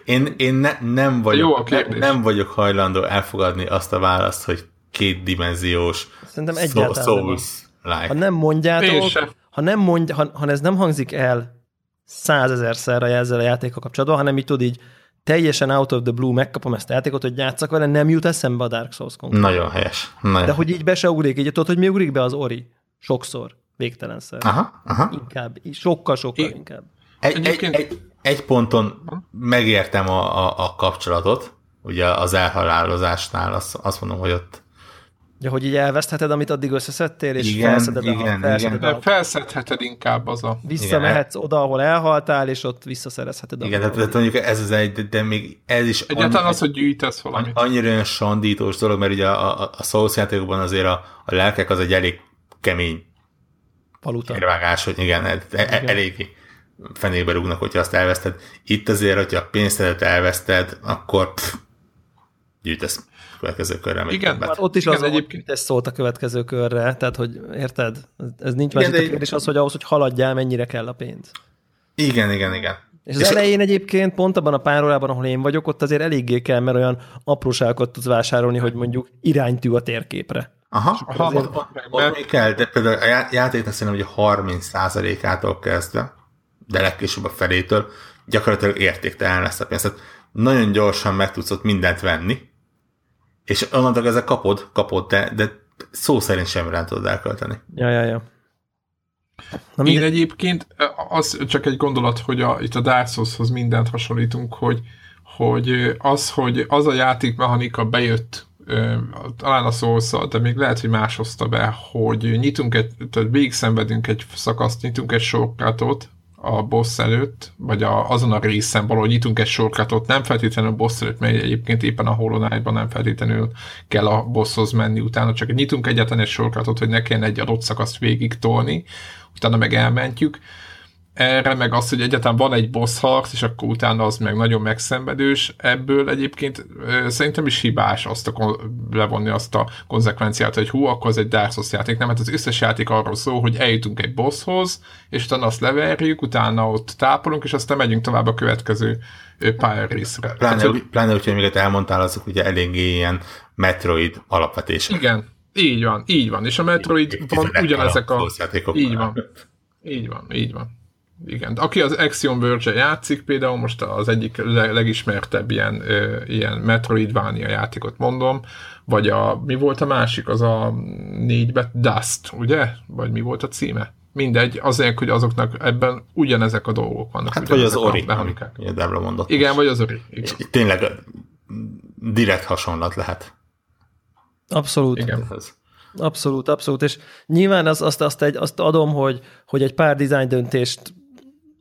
S2: én én ne, nem, vagyok, Jó ne, nem vagyok hajlandó elfogadni azt a választ, hogy kétdimenziós
S3: Szerintem egyáltalán
S2: Souls
S3: like. Ha nem mondjátok, ha, nem mondj, ha, ha ez nem hangzik el százezerszer ezzel a játékkal kapcsolatban, hanem így tudod így teljesen out of the blue megkapom ezt a játékot, hogy játszak vele, nem jut eszembe a Dark Souls
S2: konkrétan. Nagyon helyes. Nagyon.
S3: De hogy így be se ugrik, így tudod, hogy mi ugrik be az Ori? Sokszor, végtelenszer.
S2: Aha, aha.
S3: Inkább, sokkal-sokkal inkább.
S2: Egy, egy, egy, egy ponton megértem a, a, a kapcsolatot, ugye az elhalálozásnál azt, azt mondom, hogy ott
S3: Ja, hogy így elvesztheted, amit addig összeszedtél, és
S2: igen,
S3: felszeded
S2: igen, a, felszeded
S1: igen. A... Felszedheted inkább az a...
S3: Visszamehetsz igen. oda, ahol elhaltál, és ott visszaszerezheted.
S2: Igen, tehát, tehát mondjuk ez az egy, de, de még ez is...
S1: Egyáltalán annyi, az, hogy gyűjtesz valamit.
S2: Annyira olyan sandítós dolog, mert ugye a, a, a Souls játékokban azért a, a lelkek az egy elég kemény
S3: Paluta.
S2: érvágás, hogy igen, e, e, igen. eléggé fenébe rúgnak, hogyha azt elveszted. Itt azért, hogyha a pénztedet elveszted, akkor pff, gyűjtesz következő körre.
S3: Igen, hát ott is igen, az, egyébként ez szólt a következő körre, tehát hogy érted? Ez nincs igen, más, a kérdés az, hogy ahhoz, hogy haladjál, mennyire kell a pénz.
S2: Igen, igen, igen.
S3: És az és elején egyébként pont abban a pár órában, ahol én vagyok, ott azért eléggé kell, mert olyan apróságokat tudsz vásárolni, hogy mondjuk iránytű a térképre.
S2: Aha, aha azért... ott, ott, ott még kell, de például a játéknak szerintem, hogy 30%-ától kezdve, de legkésőbb a felétől gyakorlatilag értéktelen lesz a pénz. Tehát nagyon gyorsan meg tudsz ott mindent venni, és onnantól ezzel kapod, kapod, de, de szó szerint sem nem tudod elkölteni.
S3: Ja, ja, ja.
S1: Na, Én egyébként, az csak egy gondolat, hogy a, itt a Dark Souls-hoz mindent hasonlítunk, hogy, hogy az, hogy az a játékmechanika bejött talán a szószal, de még lehet, hogy más hozta be, hogy nyitunk egy, tehát végig szenvedünk egy szakaszt, nyitunk egy sorkátot, a boss előtt, vagy a, azon a részen valahogy nyitunk egy sorkatot, nem feltétlenül a boss előtt, mert egyébként éppen a Hollow Knight-ban nem feltétlenül kell a bosshoz menni utána, csak nyitunk egyetlen egy sorkatot, hogy ne kelljen egy adott szakaszt végig tolni, utána meg elmentjük, erre, meg az, hogy egyáltalán van egy boss harc, és akkor utána az meg nagyon megszenvedős, ebből egyébként szerintem is hibás azt a, levonni azt a konzekvenciát, hogy hú, akkor az egy Dark Souls játék, nem, hát az összes játék arról szól, hogy eljutunk egy bosshoz, és utána azt leverjük, utána ott tápolunk, és aztán megyünk tovább a következő pályarészre.
S2: Pláne, Tehát, pláne úgy, hogy amiket elmondtál, azok ugye eléggé ilyen Metroid alapvetés.
S1: Igen, így van, így van, és a Metroid van ugyanezek a... Így van, így van, így van. Igen, aki az Axiom verge játszik, például most az egyik legismertebb ilyen, ö, ilyen Metroidvania játékot mondom, vagy a, mi volt a másik, az a négybe Dust, ugye? Vagy mi volt a címe? Mindegy, azért, hogy azoknak ebben ugyanezek a dolgok vannak.
S2: Hát vagy az Ori, amit Debla mondott.
S1: Igen, vagy az Ori. Igen.
S2: Tényleg direkt hasonlat lehet.
S3: Abszolút. Igen. Abszolút, abszolút, és nyilván az, azt, azt, egy, azt adom, hogy, hogy egy pár design döntést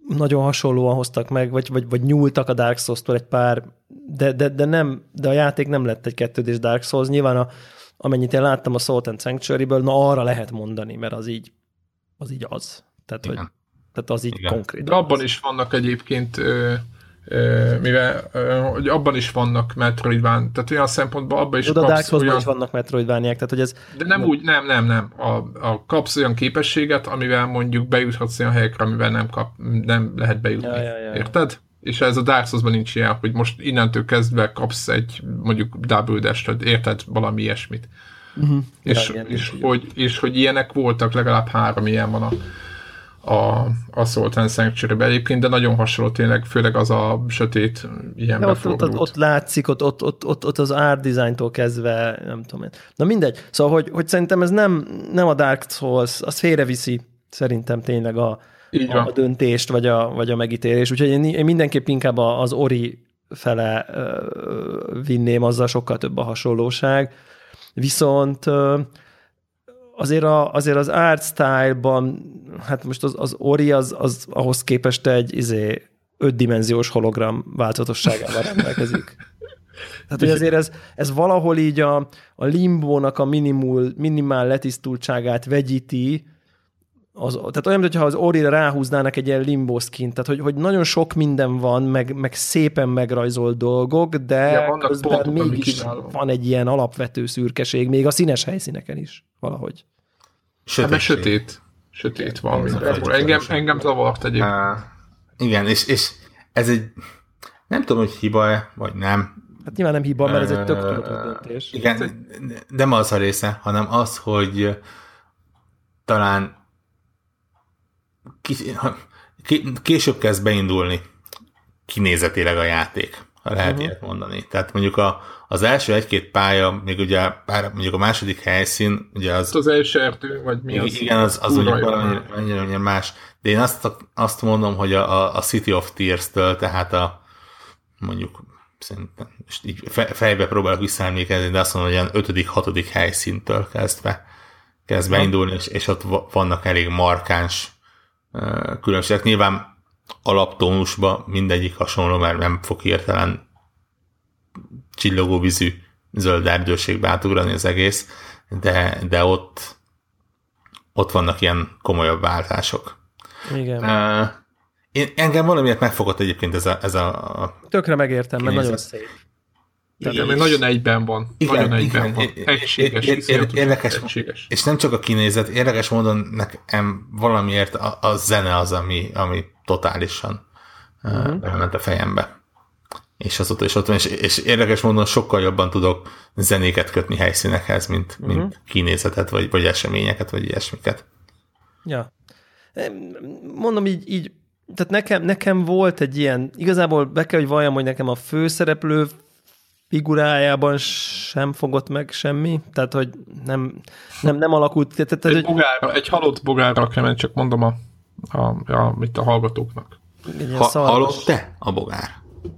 S3: nagyon hasonlóan hoztak meg, vagy, vagy, vagy nyúltak a Dark Souls-tól egy pár, de, de, de, nem, de a játék nem lett egy kettődés Dark Souls. Nyilván a, amennyit én láttam a Salt and Sanctuary-ből, na arra lehet mondani, mert az így az. Így az. Tehát, hogy, tehát az így Igen. konkrét.
S1: De abban is vannak egyébként ö, mivel hogy abban is vannak Metroidván, tehát olyan szempontból abban is
S3: Oda kapsz Dark olyan... is vannak Metroidvániák, tehát hogy ez...
S1: De nem úgy, nem, nem, nem. A, a kapsz olyan képességet, amivel mondjuk bejuthatsz olyan helyekre, amivel nem, kap, nem lehet bejutni. Ja, ja, ja, Érted? És ez a Dark souls nincs ilyen, hogy most innentől kezdve kapsz egy mondjuk double dash érted? Valami ilyesmit. Uh-huh. És, ja, és, hogy, és hogy ilyenek voltak, legalább három ilyen van a a, a Sultan sanctuary egyébként, de nagyon hasonló tényleg, főleg az a sötét ilyen ja,
S3: ott, ott, ott, látszik, ott, ott, ott, ott, ott az art designtól kezdve, nem tudom én. Na mindegy. Szóval, hogy, hogy szerintem ez nem, nem a Dark Souls, az félreviszi szerintem tényleg a, a, a döntést, vagy a, vagy a megítélés. Úgyhogy én, én mindenképp inkább az Ori fele uh, vinném, azzal sokkal több a hasonlóság. Viszont uh, azért, a, azért az art style-ban, hát most az, az Ori az, az ahhoz képest egy izé, ötdimenziós hologram változatosságával rendelkezik. Tehát, hogy azért ez, ez valahol így a, a limbónak a minimul, minimál letisztultságát vegyíti, az, tehát olyan, mintha az Ori ráhúznának egy ilyen limbo skin, tehát hogy, hogy nagyon sok minden van, meg, meg szépen megrajzolt dolgok, de ja, közben pontok, mégis van egy ilyen alapvető szürkeség, még a színes helyszíneken is valahogy.
S1: Sötét. Hát sötét. Sötét van mindenhol. Engem, engem zavart egyébként. Uh,
S2: igen, és, és ez egy nem tudom, hogy hiba-e, vagy nem.
S3: Hát nyilván nem hiba, mert ez egy tök tudatos döntés.
S2: Igen, nem az a része, hanem az, hogy talán később kezd beindulni kinézetileg a játék, ha lehet uh-huh. ilyet mondani. Tehát mondjuk a, az első egy-két pálya, még ugye pár, mondjuk a második helyszín, ugye az...
S1: Az első erdő, vagy mi
S2: az? Igen, az, az mondjuk annyira, annyira más. De én azt, azt mondom, hogy a, a City of Tears-től, tehát a mondjuk szerintem, és így fejbe próbálok visszaemlékezni, de azt mondom, hogy olyan ötödik, hatodik helyszíntől kezdve kezd beindulni, és, és ott vannak elég markáns különbségek. Nyilván alaptónusban mindegyik hasonló, mert nem fog hirtelen csillogó vízű zöld erdőségbe átugrani az egész, de, de ott, ott vannak ilyen komolyabb váltások.
S3: Igen. Uh,
S2: én, engem valamiért megfogott egyébként ez a... Ez a
S3: Tökre megértem, mert nagyon szép.
S1: Igen, mert nagyon egyben van. Igen, nagyon egyben igen, van. Egységes. Ér, ér,
S2: érdekes, egységes. És nem csak a kinézet, érdekes módon nekem valamiért a, a zene az, ami, ami totálisan uh-huh. uh, a fejembe. És azóta is ott van, és, és érdekes módon sokkal jobban tudok zenéket kötni helyszínekhez, mint, uh-huh. mint kinézetet, vagy, vagy eseményeket, vagy ilyesmiket.
S3: Ja. Mondom így, így tehát nekem, nekem volt egy ilyen, igazából be kell, hogy valljam, hogy nekem a főszereplő figurájában sem fogott meg semmi, tehát hogy nem, nem, nem alakult. Tehát,
S1: egy, hogy... bogárra, egy halott bogárra kell csak mondom a, a, a, mit a hallgatóknak.
S2: Ha, halott te a bogár?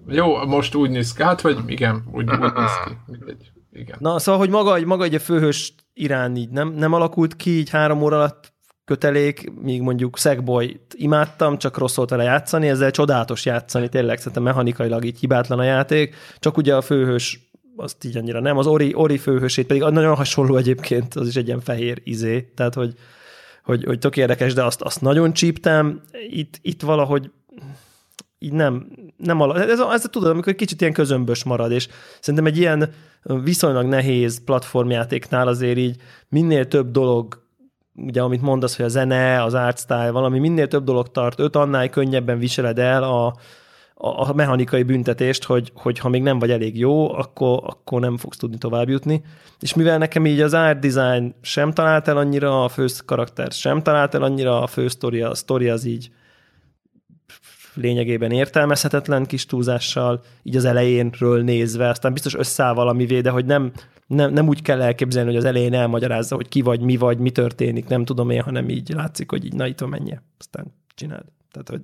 S1: Jó, most úgy néz ki, hát vagy igen, úgy, úgy néz ki.
S3: Igen. Na, szóval, hogy maga, maga egy a főhős irány így nem, nem alakult ki így három óra alatt kötelék, míg mondjuk Sackboy imádtam, csak rossz volt vele játszani, ezzel csodálatos játszani, tényleg szerintem mechanikailag így hibátlan a játék, csak ugye a főhős azt így annyira nem, az Ori, Ori főhősét pedig nagyon hasonló egyébként, az is egy ilyen fehér izé, tehát hogy, hogy, hogy tök érdekes, de azt, azt nagyon csíptem, itt, itt valahogy így nem, nem ala, ez, ez tudod, amikor kicsit ilyen közömbös marad, és szerintem egy ilyen viszonylag nehéz platformjátéknál azért így minél több dolog ugye amit mondasz, hogy a zene, az art style, valami minél több dolog tart, öt annál könnyebben viseled el a, a, a mechanikai büntetést, hogy, hogy ha még nem vagy elég jó, akkor, akkor nem fogsz tudni tovább jutni. És mivel nekem így az art design sem talált el annyira, a fő karakter sem talált el annyira, a fő sztori, a sztori az így lényegében értelmezhetetlen kis túlzással, így az elejénről nézve, aztán biztos összeáll valamivé, de hogy nem, nem, nem úgy kell elképzelni, hogy az elején elmagyarázza, hogy ki vagy, mi vagy, mi történik, nem tudom én, hanem így látszik, hogy így na itt menje, aztán csináld. Tehát, hogy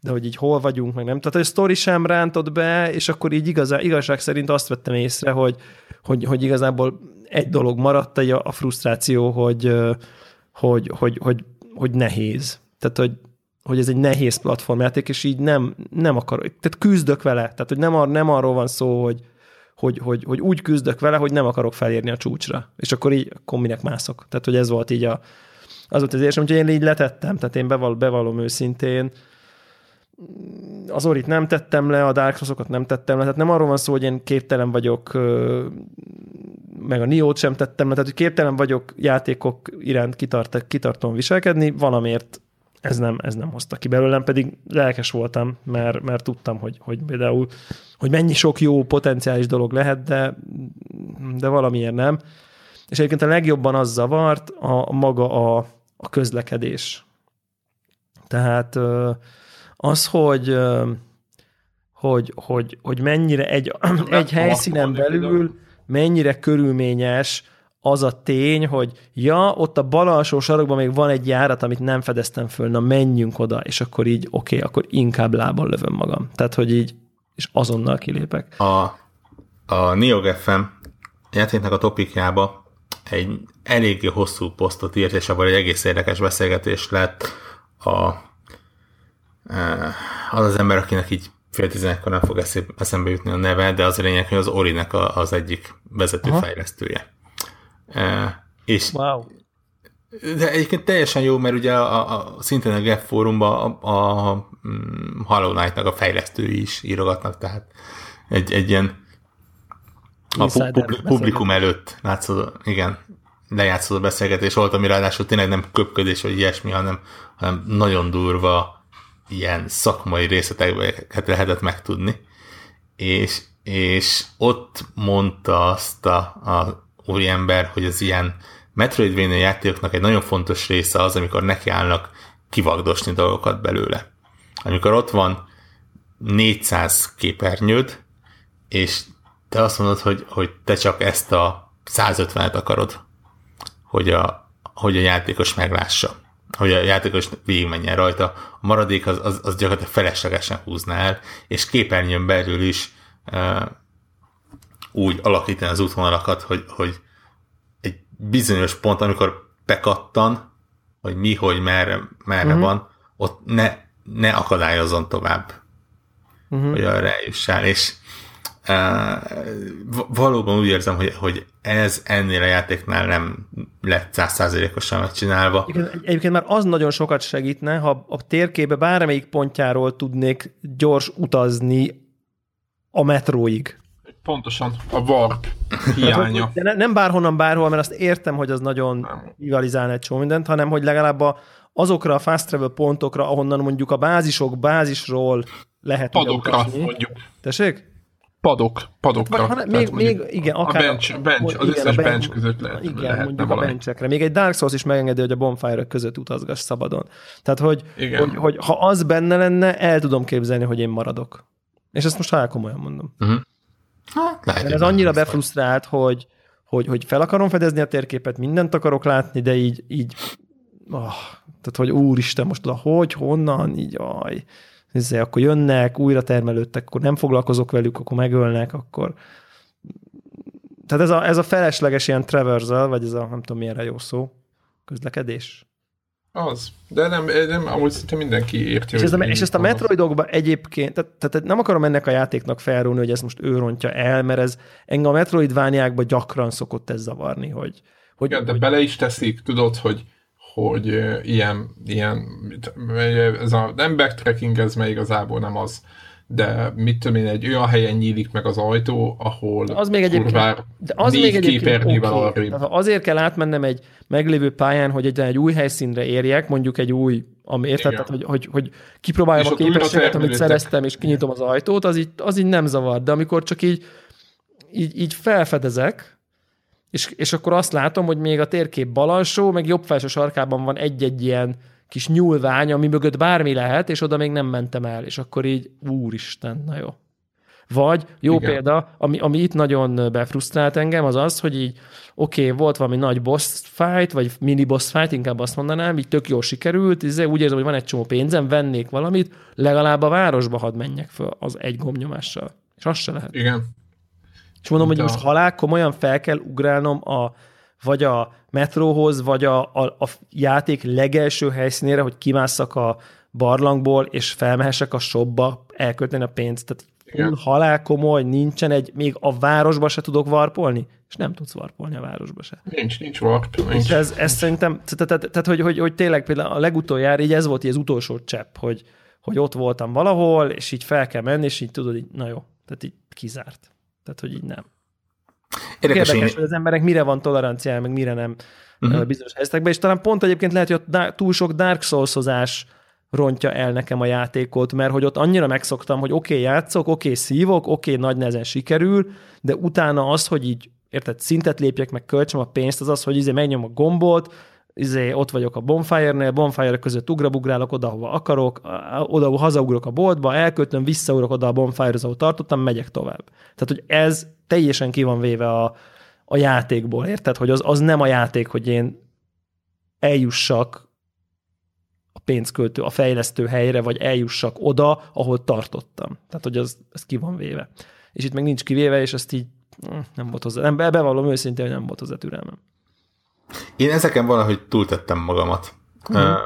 S3: de hogy így hol vagyunk, meg nem. Tehát, hogy a sztori sem rántott be, és akkor így igazá, igazság szerint azt vettem észre, hogy, hogy, hogy igazából egy dolog maradt, a, a frusztráció, hogy, hogy, hogy, hogy, hogy nehéz. Tehát, hogy hogy ez egy nehéz platformjáték, és így nem, nem akar, tehát küzdök vele, tehát hogy nem, ar, nem arról van szó, hogy, hogy, hogy, hogy úgy küzdök vele, hogy nem akarok felérni a csúcsra, és akkor így, akkor minek mászok. Tehát, hogy ez volt így a, az volt az érzésem, hogy én így letettem, tehát én beval, bevallom őszintén, az Orit nem tettem le, a Dark Souls-okat nem tettem le, tehát nem arról van szó, hogy én képtelen vagyok, meg a Niót sem tettem le, tehát hogy képtelen vagyok játékok iránt kitart, kitartóan viselkedni, valamiért ez nem, ez nem hozta ki belőlem, pedig lelkes voltam, mert, mert tudtam, hogy, hogy például, hogy mennyi sok jó potenciális dolog lehet, de, de valamiért nem. És egyébként a legjobban az zavart a, a maga a, a közlekedés. Tehát az, hogy hogy, hogy, hogy mennyire egy, egy helyszínen belül mennyire körülményes az a tény, hogy ja, ott a bal alsó sarokban még van egy járat, amit nem fedeztem föl, na menjünk oda, és akkor így, oké, okay, akkor inkább lábbal lövöm magam. Tehát, hogy így, és azonnal kilépek.
S2: A, a Niog FM játéknak a topikjába egy eléggé hosszú posztot írt, és abban egy egész érdekes beszélgetés lett a, e, az az ember, akinek így fél tizenekkor nem fog eszembe jutni a neve, de az a lényeg, hogy az Orinek az egyik vezető Aha. fejlesztője. És wow. De egyébként teljesen jó, mert ugye a, a, szintén a Gap fórumban a, a, a mm, Hollow Knight-nak a fejlesztői is írogatnak, tehát egy, egy ilyen a publi, publikum előtt látszod, igen, lejátszott a beszélgetés volt, ami ráadásul tényleg nem köpködés vagy ilyesmi, hanem, hanem nagyon durva ilyen szakmai részleteket lehetett megtudni. És, és ott mondta azt a, a úriember, hogy az ilyen Metroidvania játékoknak egy nagyon fontos része az, amikor nekiállnak kivagdosni dolgokat belőle. Amikor ott van 400 képernyőd, és te azt mondod, hogy, hogy te csak ezt a 150-et akarod, hogy a, hogy a játékos meglássa, hogy a játékos végigmenjen rajta, a maradék az, az, az gyakorlatilag feleslegesen húzná el, és képernyőn belül is úgy alakítani az útvonalakat, hogy, hogy egy bizonyos pont, amikor bekattan, hogy mi, hogy merre, merre uh-huh. van, ott ne, ne akadályozzon tovább, uh-huh. hogy arra eljussál, és uh, valóban úgy érzem, hogy, hogy ez ennél a játéknál nem lett százszázalékosan megcsinálva.
S3: Egyébként már az nagyon sokat segítne, ha a térkébe bármelyik pontjáról tudnék gyors utazni a metróig.
S1: Pontosan a warp hiánya.
S3: De ne, nem bárhonnan bárhol, mert azt értem, hogy az nagyon rivalizálna egy csomó mindent, hanem hogy legalább a, azokra a fast travel pontokra, ahonnan mondjuk a bázisok bázisról lehet
S1: Padokra mondjuk.
S3: Tessék?
S1: Padok, padokra.
S3: Vagy, még, még, igen,
S1: akár... A bench, bench az igen, összes bench, bench között lehet,
S3: igen, mondjuk valami. a bencsekre. Még egy Dark Souls is megengedi, hogy a bonfire között utazgass szabadon. Tehát, hogy, hogy, hogy, ha az benne lenne, el tudom képzelni, hogy én maradok. És ezt most halál komolyan mondom. Uh-huh. Hát, lehet, ez annyira befrusztrált, hogy, hogy, hogy fel akarom fedezni a térképet, mindent akarok látni, de így, így oh, tehát, hogy úristen, most oda hogy, honnan, így, aj, ezzel, akkor jönnek, újra termelődtek, akkor nem foglalkozok velük, akkor megölnek, akkor tehát ez a, ez a felesleges ilyen traversal, vagy ez a, nem tudom milyenre jó szó, közlekedés.
S1: Az. De nem, nem amúgy szinte mindenki érti.
S3: És, ez a, és ezt a Metroidokban egyébként, tehát, tehát nem akarom ennek a játéknak felrúni, hogy ezt most ő rontja el, mert ez engem a Metroidvániákban gyakran szokott ez zavarni, hogy... hogy
S1: Igen, de
S3: hogy,
S1: bele is teszik, tudod, hogy hogy ilyen, ilyen ez a nem backtracking, ez még igazából nem az, de mit tudom én, egy olyan helyen nyílik meg az ajtó, ahol
S3: az még egyébként, de az még egyébként okay. azért kell átmennem egy meglévő pályán, hogy egy, egy új helyszínre érjek, mondjuk egy új, ami érted, tehát, hogy, hogy, hogy kipróbáljam és a képességet, amit szereztem, és kinyitom az ajtót, az így, az így nem zavar, de amikor csak így, így, így felfedezek, és, és akkor azt látom, hogy még a térkép bal alsó, meg jobb felső sarkában van egy-egy ilyen kis nyúlvány, ami mögött bármi lehet, és oda még nem mentem el, és akkor így, úristen, na jó. Vagy jó Igen. példa, ami, ami itt nagyon befrusztrált engem, az az, hogy így oké, okay, volt valami nagy boss fight, vagy mini boss fight, inkább azt mondanám, így tök jól sikerült, így úgy érzem, hogy van egy csomó pénzem, vennék valamit, legalább a városba hadd menjek föl az egy gombnyomással. És az se lehet.
S1: Igen.
S3: És mondom, hogy most halál komolyan fel kell ugrálnom a, vagy a metróhoz, vagy a, a, a játék legelső helyszínére, hogy kimásszak a barlangból, és felmehessek a shopba, elkölteni a pénzt. Tehát full halál komoly, nincsen egy, még a városba se tudok varpolni, és nem tudsz varpolni a városba se.
S1: Nincs, nincs warp. Nincs.
S3: Ez, ez szerintem, tehát, tehát hogy, hogy, hogy tényleg például a legutoljára így ez volt így az utolsó csepp, hogy, hogy ott voltam valahol, és így fel kell menni, és így tudod, így, na jó, tehát így kizárt. Tehát, hogy így nem. Érdekes, Érdekes én... hogy az emberek mire van toleranciája, meg mire nem uh-huh. bizonyos helyzetekben, és talán pont egyébként lehet, hogy ott túl sok Dark souls rontja el nekem a játékot, mert hogy ott annyira megszoktam, hogy oké, okay, játszok, oké, okay, szívok, oké, okay, nagy nehezen sikerül, de utána az, hogy így érted, szintet lépjek, meg költsem a pénzt, az az, hogy izé megnyom a gombot, izé, ott vagyok a bonfire-nél, bonfire között ugrabugrálok oda, hova akarok, oda hazaugrok a boltba, elköltöm, visszaugrok oda a bonfire ahol tartottam, megyek tovább. Tehát, hogy ez teljesen ki van véve a, a játékból, érted? Hogy az, az nem a játék, hogy én eljussak a pénzköltő, a fejlesztő helyre, vagy eljussak oda, ahol tartottam. Tehát, hogy az, ez ki van véve. És itt meg nincs kivéve, és ezt így hm, nem volt hozzá. Nem, bevallom őszintén, hogy nem volt hozzá türelmem.
S2: Én ezeken valahogy túltettem magamat. Uh-huh.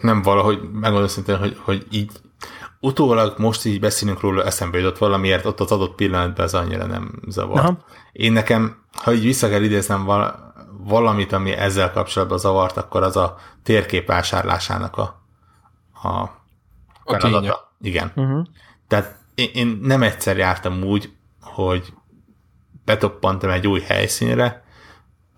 S2: Nem valahogy, megmondom szintén, hogy, hogy így utólag most így beszélünk róla, eszembe jutott valamiért, ott az adott pillanatban ez annyira nem zavar. Uh-huh. Én nekem, ha így vissza kell idéznem val- valamit, ami ezzel kapcsolatban zavart, akkor az a térkép vásárlásának a, a, a feladata. Igen. Uh-huh. Tehát én, én nem egyszer jártam úgy, hogy betoppantam egy új helyszínre,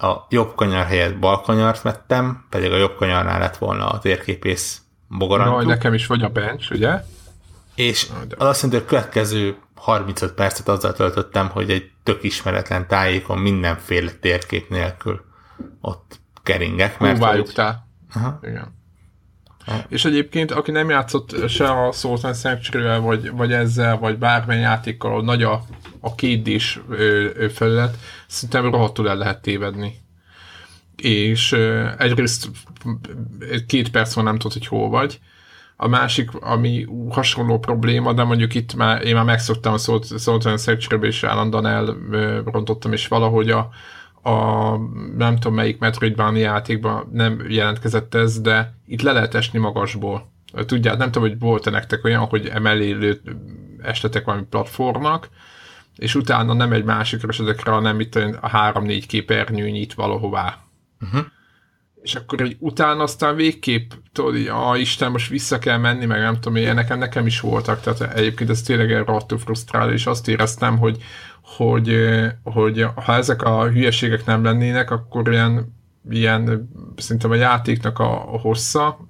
S2: a jobb kanyar helyett bal kanyart vettem, pedig a jobb kanyarnál lett volna a térképész bogarantú.
S1: No, nekem is vagy a bench, ugye?
S2: És az azt jelenti, hogy a következő 35 percet azzal töltöttem, hogy egy tök ismeretlen tájékon mindenféle térkép nélkül ott keringek.
S1: Mert Húváljuktál. Aha. Igen. Ha. És egyébként, aki nem játszott se a Salt and sanctuary vagy, vagy ezzel, vagy bármilyen játékkal, nagy a, a két is felület, szerintem rohadtul el lehet tévedni. És egyrészt két perc van nem tudod, hogy hol vagy, a másik, ami hasonló probléma, de mondjuk itt már én már megszoktam a Salt and sanctuary és állandóan elrontottam, és valahogy a, a nem tudom melyik Metroidvania játékban nem jelentkezett ez, de itt le lehet esni magasból. Tudják, nem tudom, hogy volt-e nektek olyan, hogy emellé estetek valami platformnak, és utána nem egy másik esetekre, hanem itt a három-négy képernyő nyit valahová. Uh-huh. És akkor egy utána aztán végképp, tudod, hogy a Isten, most vissza kell menni, meg nem tudom, ilyenek nekem is voltak, tehát egyébként ez tényleg erre attól frusztráló, és azt éreztem, hogy, hogy, hogy ha ezek a hülyeségek nem lennének, akkor ilyen, ilyen szerintem a játéknak a, hossza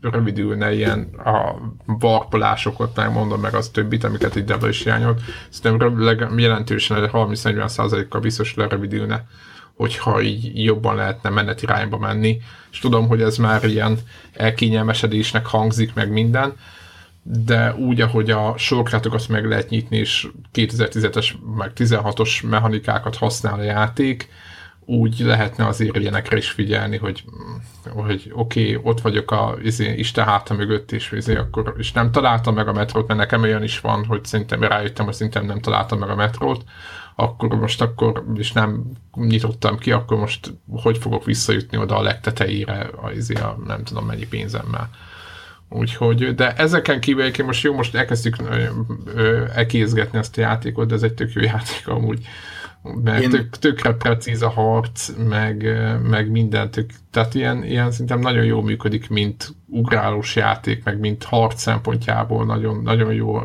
S1: rövidülne ilyen a varpolásokat, meg mondom meg az többit, amiket itt Debla is hiányolt, szerintem jelentősen 30-40 kal biztos lerövidülne hogyha így jobban lehetne menet irányba menni, és tudom, hogy ez már ilyen elkényelmesedésnek hangzik meg minden, de úgy, ahogy a sorkátokat meg lehet nyitni, és 2017-es, meg 16-os mechanikákat használ a játék, úgy lehetne azért ilyenekre is figyelni, hogy, hogy oké, okay, ott vagyok a izé, Isten háta mögött, és, izé, akkor, és nem találtam meg a metrót, mert nekem olyan is van, hogy szerintem rájöttem, hogy szerintem nem találtam meg a metrót, akkor most akkor, és nem nyitottam ki, akkor most hogy fogok visszajutni oda a legtetejére, izé, a, nem tudom mennyi pénzemmel. Úgyhogy, de ezeken kívül egyébként most jó, most elkezdtük ekézgetni ezt a játékot, de ez egy tök jó játék amúgy. Mert Én... tök, tökre precíz a harc, meg, meg minden tök, tehát ilyen, ilyen szerintem nagyon jól működik, mint ugrálós játék, meg mint harc szempontjából nagyon, nagyon jó,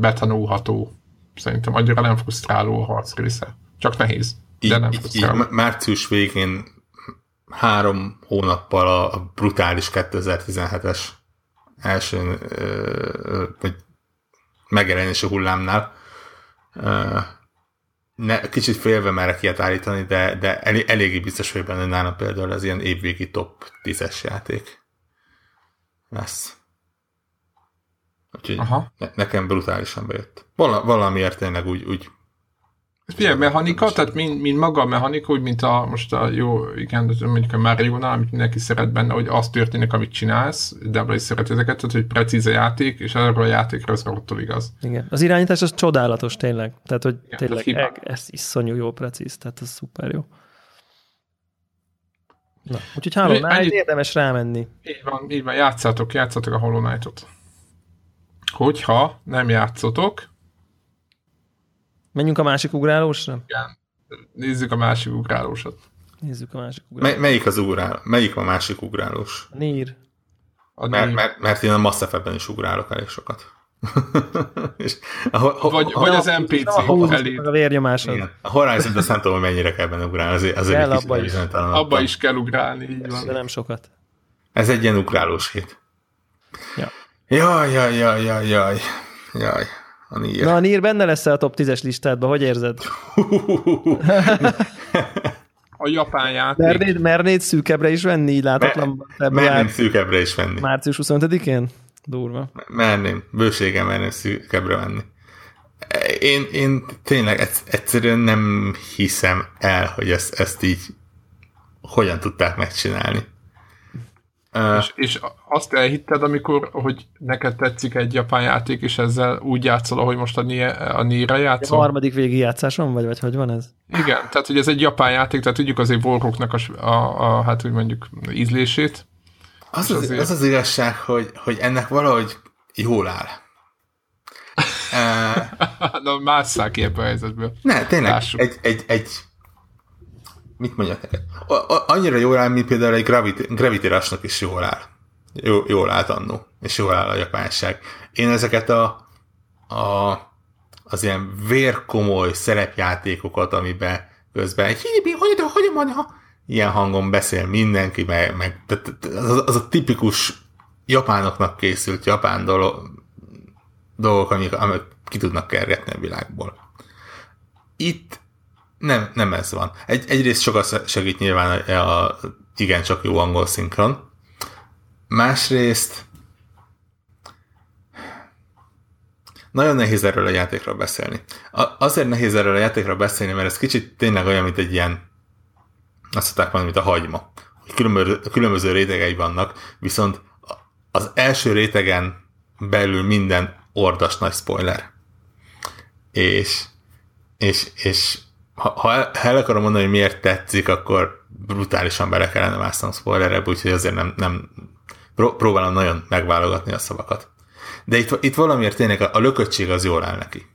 S1: betanulható Szerintem annyira nem frusztráló a harc része. Csak nehéz,
S2: így,
S1: de nem
S2: frusztráló. Így, március végén három hónappal a brutális 2017-es első vagy megjelenési hullámnál ne, kicsit félve merek ilyet állítani, de, de elég, eléggé biztos vagyok benne, hogy nálam például az ilyen évvégi top 10-es játék lesz. Úgyhogy Aha. Ne, nekem brutálisan bejött. Val- valamiért tényleg úgy, úgy
S1: Figyelj, mechanika, tehát mint, mint maga a mechanika, úgy, mint a, most a jó, igen, mondjuk a Mario-nál, amit mindenki szeret benne, hogy az történik, amit csinálsz, Debra is szeret ezeket, tehát hogy precíz a játék, és erről a játékra ez rottól igaz.
S3: Igen. Az irányítás az csodálatos tényleg. Tehát, hogy igen, tényleg e, ez iszonyú jó precíz, tehát ez szuper jó. Na, úgyhogy Hollow Knight érdemes rámenni.
S1: Így van, így van, játszátok, játszátok a Hollow Knight-ot hogyha nem játszotok.
S3: Menjünk a másik ugrálósra?
S1: Igen. Nézzük a másik ugrálósat.
S3: Nézzük a másik ugrálósat.
S2: melyik az ugrál? Melyik a másik ugrálós?
S3: A Nír.
S2: A mert, mert, mert én a Mass Effect-ben is ugrálok elég sokat.
S1: és a, a, vagy, a, vagy az NPC a,
S3: elé. A vérnyomásod. Igen.
S2: A Horizon, azt nem tudom, hogy mennyire kell benne ugrálni. Azért, azért kell,
S3: abba is.
S1: Abba is kell ugrálni, így van.
S3: De nem sokat.
S2: Ez egy ilyen ugrálós hét.
S3: Ja.
S2: Jaj, jaj, jaj, jaj, jaj. Jaj, a Nier.
S3: Na, a Nier benne lesz a top 10-es listádban, hogy érzed?
S1: a japán játék.
S3: Mernéd, mernéd szűkebbre is venni, így látatlan?
S2: Mer, merném szűkebbre is venni.
S3: Március 25-én? Durva.
S2: Merném, bőségen merném szűkebbre venni. Én, én tényleg egyszerűen nem hiszem el, hogy ezt, ezt így hogyan tudták megcsinálni.
S1: Uh, és, és azt elhitted, amikor, hogy neked tetszik egy japán játék, és ezzel úgy játszol, ahogy most a, a Nier-re játszol?
S3: A harmadik végi játszáson vagy, vagy hogy van ez?
S1: Igen, tehát hogy ez egy japán játék, tehát tudjuk azért Warhawknak a, a, a, hát úgy mondjuk ízlését.
S2: Az az, azért... az, az igazság, hogy, hogy ennek valahogy jól áll.
S1: uh, Na, másszál ki ebből a helyzetből.
S2: Ne, tényleg, egy, egy, egy, mit mondjak neked? Annyira jól áll, mint például egy Gravity, Gravity is jól áll. Jó, jól állt annó, és jól áll a japánság. Én ezeket a, a az ilyen vérkomoly szerepjátékokat, amiben közben híbi, hogy hogy van, ilyen hangon beszél mindenki, meg, meg az, az a tipikus japánoknak készült japán dolog, dolgok, amik, amik ki tudnak kergetni a világból. Itt nem, nem ez van. Egy, egyrészt sokat segít nyilván a, a igen csak jó angol szinkron. Másrészt nagyon nehéz erről a játékról beszélni. A, azért nehéz erről a játékról beszélni, mert ez kicsit tényleg olyan, mint egy ilyen azt mondták mondani, mint a hagyma. Különböző, különböző rétegei vannak, viszont az első rétegen belül minden ordas nagy spoiler. És, és, és ha, ha el akarom mondani, hogy miért tetszik, akkor brutálisan bele kellene másznom spoilerebb, úgyhogy azért nem, nem próbálom nagyon megválogatni a szavakat. De itt, itt valamiért tényleg a, a lököttség az jól áll neki.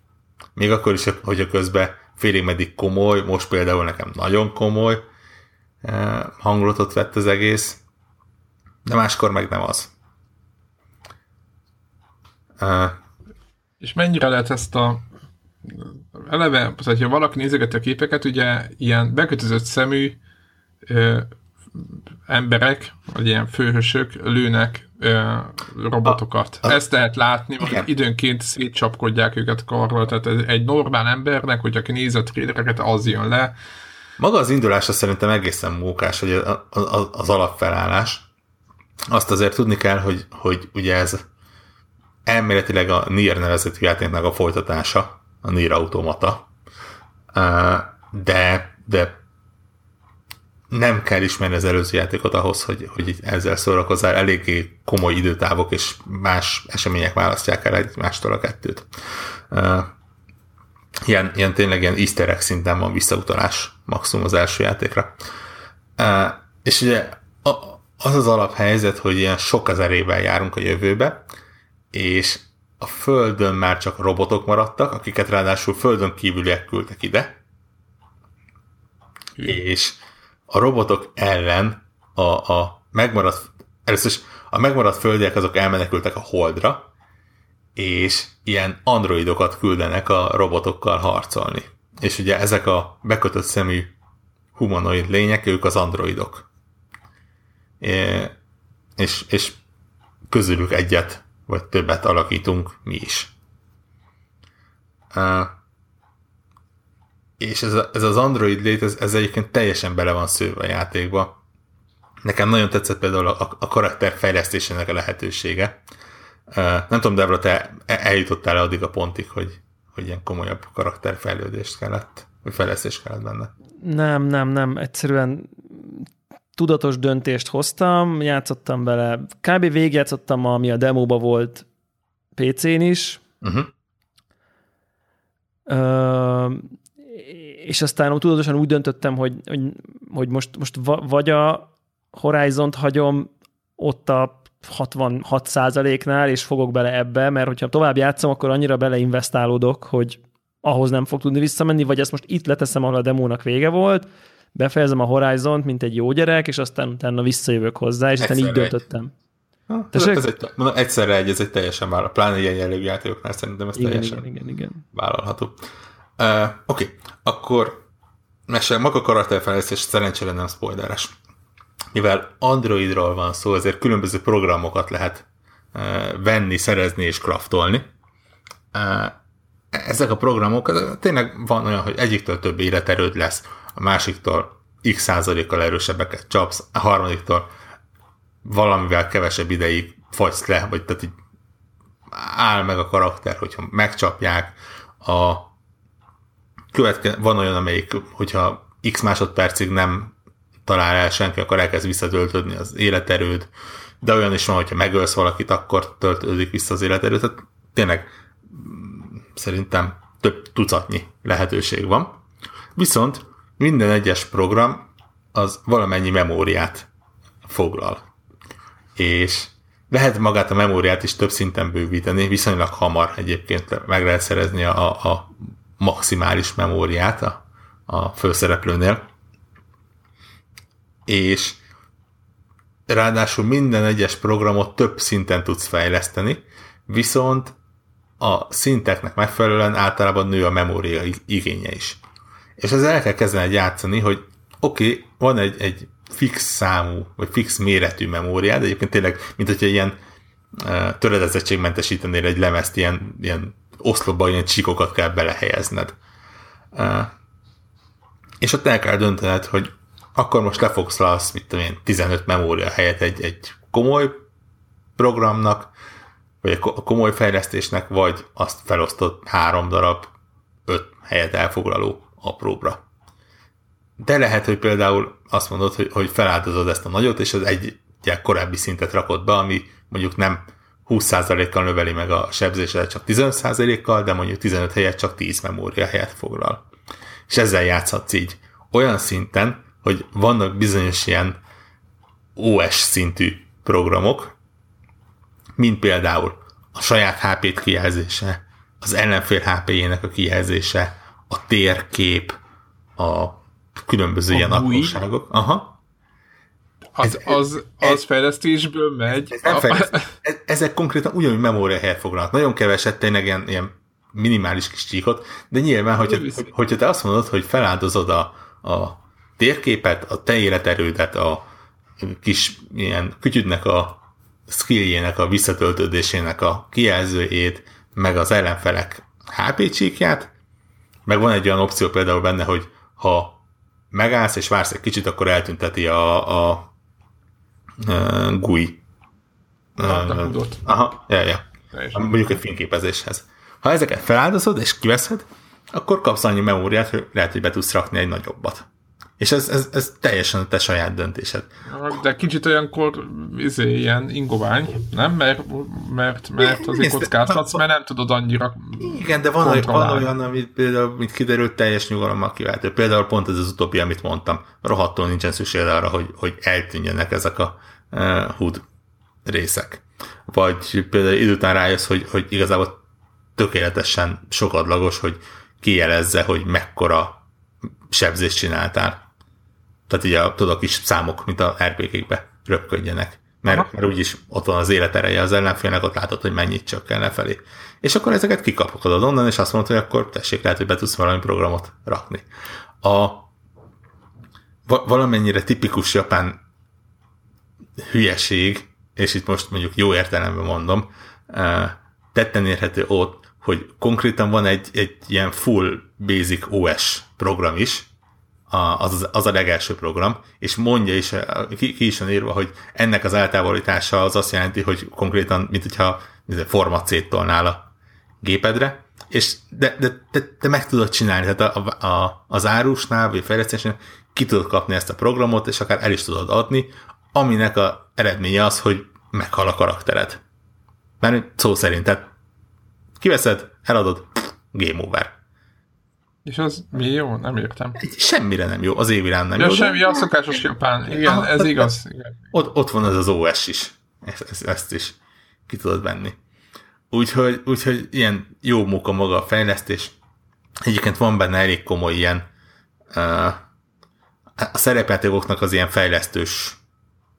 S2: Még akkor is, hogy a közben félig meddig komoly, most például nekem nagyon komoly, hangulatot vett az egész, de máskor meg nem az.
S1: És mennyire lehet ezt a eleve, tehát, ha valaki nézegeti a képeket, ugye ilyen bekötözött szemű ö, emberek, vagy ilyen főhősök lőnek ö, robotokat. A, a, Ezt lehet látni, hogy időnként szétcsapkodják őket karral, tehát ez egy normál embernek, hogy aki nézi a trélereket, az jön le.
S2: Maga az indulása szerintem egészen mókás, hogy az alapfelállás. Azt azért tudni kell, hogy, hogy ugye ez elméletileg a Nier nevezetű játéknak a folytatása, a Nier Automata, de, de nem kell ismerni az előző játékot ahhoz, hogy, hogy ezzel szórakozzál. Eléggé komoly időtávok és más események választják el egymástól a kettőt. Ilyen, ilyen tényleg ilyen easter szinten van visszautalás maximum az első játékra. És ugye az az alaphelyzet, hogy ilyen sok az erével járunk a jövőbe, és a Földön már csak robotok maradtak, akiket ráadásul Földön kívüliek küldtek ide, és a robotok ellen a, a megmaradt, először is a megmaradt földiek azok elmenekültek a Holdra, és ilyen androidokat küldenek a robotokkal harcolni. És ugye ezek a bekötött szemű humanoid lények, ők az androidok. É, és, és közülük egyet vagy többet alakítunk mi is. Uh, és ez, a, ez az Android lét, ez, ez egyébként teljesen bele van szőve a játékba. Nekem nagyon tetszett például a, a karakter fejlesztésének a lehetősége. Uh, nem tudom, Debra, te eljutottál -e addig a pontig, hogy, hogy ilyen komolyabb karakterfejlődést kellett, vagy fejlesztés kellett benne?
S3: Nem, nem, nem. Egyszerűen tudatos döntést hoztam, játszottam vele, kb. végigjátszottam, ami a demóba volt PC-n is, uh-huh. Ö, és aztán tudatosan úgy döntöttem, hogy, hogy, hogy most, most vagy a Horizont hagyom ott a 66% nál és fogok bele ebbe, mert hogyha tovább játszom, akkor annyira beleinvestálódok, hogy ahhoz nem fog tudni visszamenni, vagy ezt most itt leteszem, ahol a demónak vége volt, befejezem a Horizont, mint egy jó gyerek, és aztán utána visszajövök hozzá, és aztán így döntöttem.
S2: Ha, ez, ez egy, mondom, egyszerre egy, ez egy teljesen vállal, pláne ilyen jellegű játékoknál szerintem ez igen, teljesen igen, igen, igen. vállalható. Uh, Oké, okay. akkor mesél, maga karakterfejlesztés szerencsére nem spoileres. Mivel Androidról van szó, ezért különböző programokat lehet uh, venni, szerezni és craftolni. Uh, ezek a programok, tényleg van olyan, hogy egyiktől több életerőd lesz, a másiktól x százalékkal erősebbeket csapsz, a harmadiktól valamivel kevesebb ideig fagysz le, vagy tehát így áll meg a karakter, hogyha megcsapják, a követke, van olyan, amelyik, hogyha x másodpercig nem talál el senki, akkor elkezd visszatöltődni az életerőd, de olyan is van, hogyha megölsz valakit, akkor töltődik vissza az életerőd, tehát tényleg mm, szerintem több tucatnyi lehetőség van. Viszont minden egyes program az valamennyi memóriát foglal. És lehet magát a memóriát is több szinten bővíteni, viszonylag hamar egyébként meg lehet szerezni a, a maximális memóriát a, a főszereplőnél. És ráadásul minden egyes programot több szinten tudsz fejleszteni, viszont a szinteknek megfelelően általában nő a memória igénye is. És ezzel el kell kezdeni játszani, hogy oké, okay, van egy, egy fix számú, vagy fix méretű memóriád, egyébként tényleg, mint hogyha ilyen uh, töredezettségmentesítenél egy lemezt, ilyen, ilyen oszlopba ilyen csíkokat kell belehelyezned. Uh, és ott el kell döntened, hogy akkor most lefogsz mit tudom én, 15 memória helyett egy, egy komoly programnak, vagy egy komoly fejlesztésnek, vagy azt felosztott három darab, öt helyet elfoglaló apróbra. De lehet, hogy például azt mondod, hogy, hogy feláldozod ezt a nagyot, és az egy korábbi szintet rakod be, ami mondjuk nem 20%-kal növeli meg a sebzésedet csak 15%-kal, de mondjuk 15 helyet csak 10 memória helyet foglal. És ezzel játszhatsz így. Olyan szinten, hogy vannak bizonyos ilyen OS szintű programok, mint például a saját HP-t kijelzése, az ellenfél HP-jének a kijelzése, a térkép, a különböző a ilyen apróságok. Aha.
S1: Az, az, az, az fejlesztésből megy. Ez,
S2: ez, ezek konkrétan ugyanúgy memória helyet foglalnak. Nagyon keveset, tényleg ilyen, ilyen minimális kis csíkot, de nyilván, hogyha, hogy, hogyha te azt mondod, hogy feláldozod a, a térképet, a te életerődet, a kis ilyen kütyüdnek a skilljének, a visszatöltődésének a kijelzőjét, meg az ellenfelek HP csíkját, meg van egy olyan opció például benne, hogy ha megállsz és vársz egy kicsit, akkor eltünteti a, a, a GUI.
S1: Uh,
S2: aha, ja, ja. Mondjuk egy fényképezéshez. Ha ezeket feláldozod és kiveszed, akkor kapsz annyi memóriát, hogy lehet, hogy be tudsz rakni egy nagyobbat. És ez, ez, ez teljesen a te saját döntésed.
S1: De kicsit olyankor izé, ilyen ingovány, nem? Mert, mert, mert azért kockázhatsz, mert nem tudod annyira
S2: Igen, de van, olyan, van olyan, amit például, mint kiderült, teljes nyugalommal kiváltó. Például pont ez az utóbbi, amit mondtam. Rohadtul nincsen szükség arra, hogy, hogy eltűnjenek ezek a uh, HUD részek. Vagy például idő után rájössz, hogy, hogy igazából tökéletesen sokadlagos, hogy kijelezze, hogy mekkora sebzést csináltál. Tehát ugye a, tudod, a kis számok, mint a RPG-kbe röpködjenek. Mert, mert úgyis ott van az életereje az ellenfélnek, ott látod, hogy mennyit csökken lefelé. És akkor ezeket kikapod onnan, és azt mondod, hogy akkor tessék, lehet, hogy be tudsz valami programot rakni. A valamennyire tipikus japán hülyeség, és itt most mondjuk jó értelemben mondom, tetten érhető ott, hogy konkrétan van egy, egy ilyen full basic OS program is, az, az a legelső program, és mondja is, ki, ki is van írva, hogy ennek az eltávolítása az azt jelenti, hogy konkrétan, mint hogyha format széttolnál a gépedre, és de, de, de, de meg tudod csinálni, tehát a, a, az árusnál, vagy a fejlesztésnél ki tudod kapni ezt a programot, és akár el is tudod adni, aminek a eredménye az, hogy meghal a karaktered. Mert szó szerint, tehát Kiveszed, eladod, game over.
S1: És az mi jó? Nem értem.
S2: Semmire nem jó, az évirán nem
S1: ja,
S2: jó.
S1: semmi, a szokásos japán. Igen, ah, ez igaz.
S2: Igen. Ott, ott van ez az OS is. Ezt, ezt, ezt is ki tudod venni. Úgyhogy, úgyhogy ilyen jó munka maga a fejlesztés. Egyébként van benne elég komoly ilyen uh, a szerepjátékoknak az ilyen fejlesztős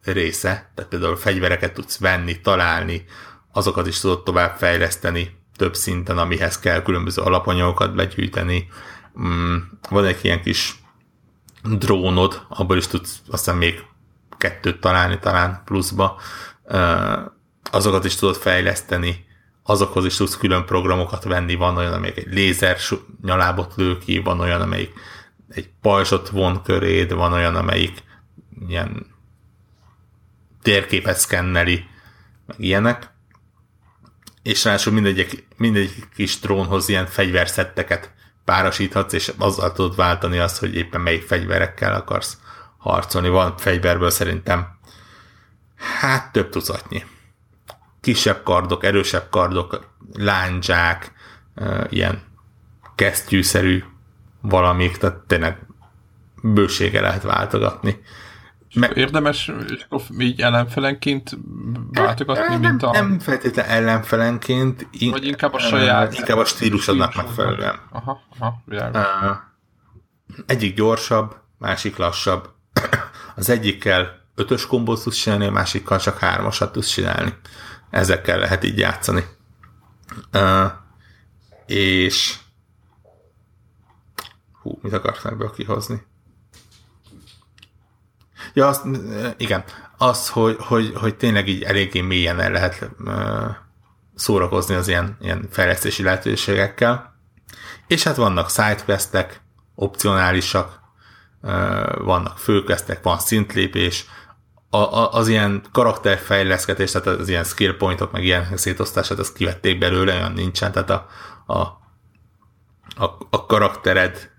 S2: része, tehát például fegyvereket tudsz venni, találni, azokat is tudod tovább fejleszteni, több szinten, amihez kell különböző alapanyagokat begyűjteni. Mm, van egy ilyen kis drónod, abból is tudsz aztán még kettőt találni talán pluszba. Azokat is tudod fejleszteni, azokhoz is tudsz külön programokat venni, van olyan, amelyik egy lézer nyalábot lő ki, van olyan, amelyik egy pajzsot von köréd, van olyan, amelyik ilyen térképet szkenneli, meg ilyenek és ráadásul mindegyik, mindegyik kis drónhoz ilyen fegyverszetteket párosíthatsz, és azzal tudod váltani azt, hogy éppen melyik fegyverekkel akarsz harcolni. Van fegyverből szerintem hát több tucatnyi. Kisebb kardok, erősebb kardok, lándzsák, ilyen kesztyűszerű valamik, tehát tényleg bősége lehet váltogatni.
S1: Me- érdemes így ellenfelenként váltogatni, mint a...
S2: Nem feltétlenül ellenfelenként.
S1: In- vagy inkább a saját...
S2: Inkább a stílusodnak megfelelően.
S1: Aha, aha, uh,
S2: egyik gyorsabb, másik lassabb. Az egyikkel ötös kombót tudsz csinálni, a másikkal csak hármasat tudsz csinálni. Ezekkel lehet így játszani. Uh, és hú, mit akartam ebből kihozni? Ja, azt, igen. Az, hogy, hogy, hogy tényleg így eléggé mélyen el lehet szórakozni az ilyen, ilyen fejlesztési lehetőségekkel. És hát vannak sidequestek, opcionálisak, vannak főquestek, van szintlépés, a, a, az ilyen karakterfejleszketés, tehát az ilyen skill pointok, meg ilyen szétosztását, azt kivették belőle, olyan nincsen, tehát a, a, a, a karaktered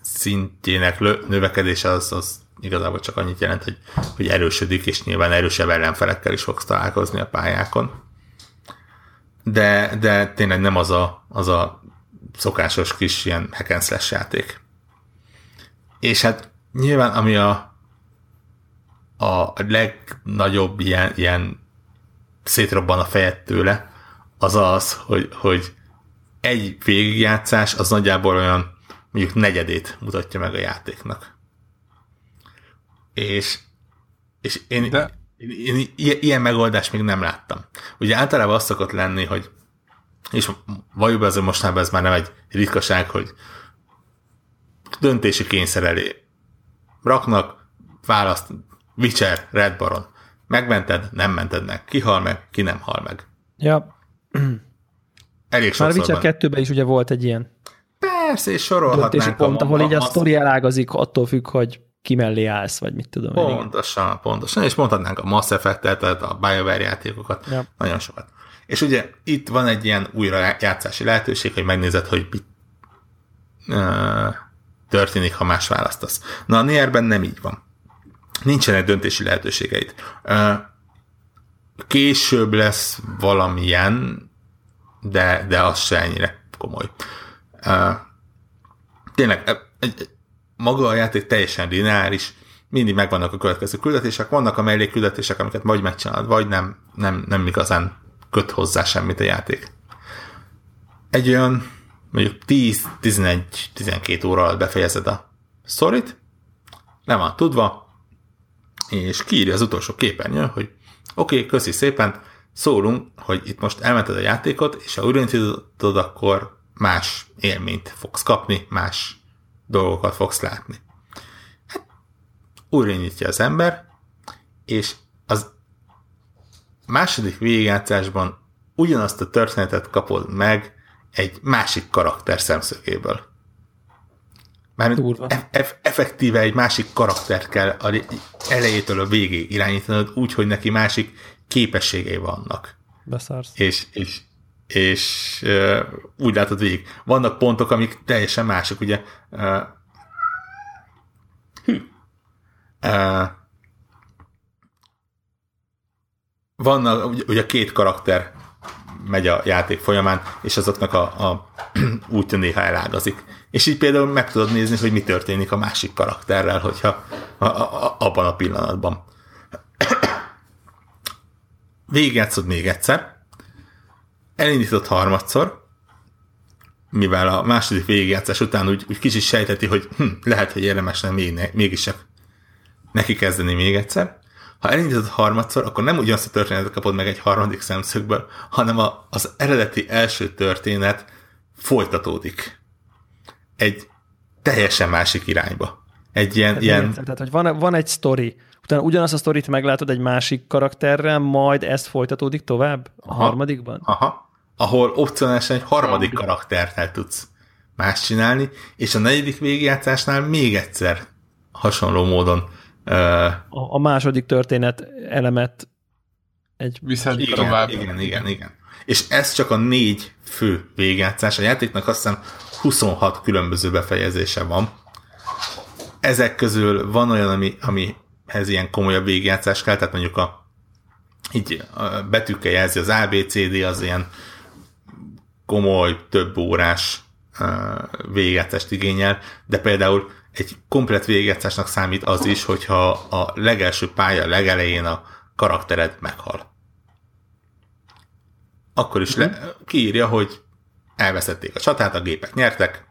S2: szintjének növekedése az, az igazából csak annyit jelent, hogy, hogy erősödik, és nyilván erősebb ellenfelekkel is fogsz találkozni a pályákon. De, de tényleg nem az a, az a szokásos kis ilyen hack and slash játék. És hát nyilván ami a, a legnagyobb ilyen, ilyen szétrobban a fejed tőle, az az, hogy, hogy egy végigjátszás az nagyjából olyan mondjuk negyedét mutatja meg a játéknak És, és én, De... én, én, én ilyen megoldást még nem láttam. Ugye általában az szokott lenni, hogy és valójában azért mostanában ez már nem egy ritkaság, hogy döntési kényszer elé raknak, választ, Witcher, Red Baron. Megmented, nem mented meg. Ki hal meg, ki nem hal meg.
S3: Ja.
S2: Elég Már
S3: Witcher 2 is ugye volt egy ilyen
S2: Persze, és sorolhatnánk.
S3: pont, a, ahol a, így a, a sztori elágazik, attól függ, hogy ki mellé állsz, vagy mit tudom.
S2: Pontosan, én. pontosan, és mondhatnánk a Mass Effect-et, tehát a BioWare játékokat, ja. nagyon sokat. És ugye itt van egy ilyen újrajátszási lehetőség, hogy megnézed, hogy mit uh, történik, ha más választasz. Na, a Nierben nem így van. Nincsenek döntési lehetőségeid. Uh, később lesz valamilyen, de, de az se ennyire komoly. Uh, tényleg, egy, maga a játék teljesen lineáris, mindig megvannak a következő küldetések, vannak a mellékküldetések, amiket vagy megcsinálod, vagy nem, nem, nem igazán köt hozzá semmit a játék. Egy olyan mondjuk 10-11-12 óra alatt befejezed a sztorit, le van tudva, és kiírja az utolsó képernyő, hogy oké, okay, köszi szépen, szólunk, hogy itt most elmented a játékot, és ha újraindítod, akkor más élményt fogsz kapni, más dolgokat fogsz látni. Hát, újraindítja az ember, és az második végigjátszásban ugyanazt a történetet kapod meg egy másik karakter szemszögéből. Már eff- effektíve egy másik karakter kell elejétől a végéig irányítanod úgy, hogy neki másik képességei vannak.
S3: Beszarsz.
S2: És, és, és uh, úgy látod végig. Vannak pontok, amik teljesen mások, ugye uh, uh, vannak, ugye két karakter megy a játék folyamán, és azoknak a, a útja néha elágazik. És így például meg tudod nézni, hogy mi történik a másik karakterrel, hogyha a, a, a, abban a pillanatban. Végigjátszod még egyszer, elindított harmadszor, mivel a második végigjátszás után úgy, úgy kicsit sejteti, hogy hm, lehet, hogy érdemes nem még, mégis neki kezdeni még egyszer. Ha elindítod harmadszor, akkor nem ugyanazt a történetet kapod meg egy harmadik szemszögből, hanem a, az eredeti első történet folytatódik. Egy teljesen másik irányba. Egy ilyen... Tehát, ilyen...
S3: tehát hogy van, van egy sztori, utána ugyanazt a sztorit meglátod egy másik karakterrel, majd ezt folytatódik tovább a aha, harmadikban?
S2: Aha, ahol opcionálisan egy harmadik karaktertel tudsz más csinálni, és a negyedik végigjátszásnál még egyszer hasonló módon
S3: a, a második történet elemet egy...
S1: Viszont
S2: igen,
S1: tovább.
S2: Igen, igen, igen. És ez csak a négy fő végjátszás. A játéknak azt hiszem 26 különböző befejezése van. Ezek közül van olyan, ami, amihez ilyen komolyabb végjátszás kell, tehát mondjuk a így a betűkkel jelzi az ABCD, az ilyen komoly, több órás végjátszást igényel, de például egy komplet végjátszásnak számít az is, hogyha a legelső pálya legelején a karaktered meghal. Akkor is le, mhm. kiírja, hogy elveszették a csatát, a gépek nyertek,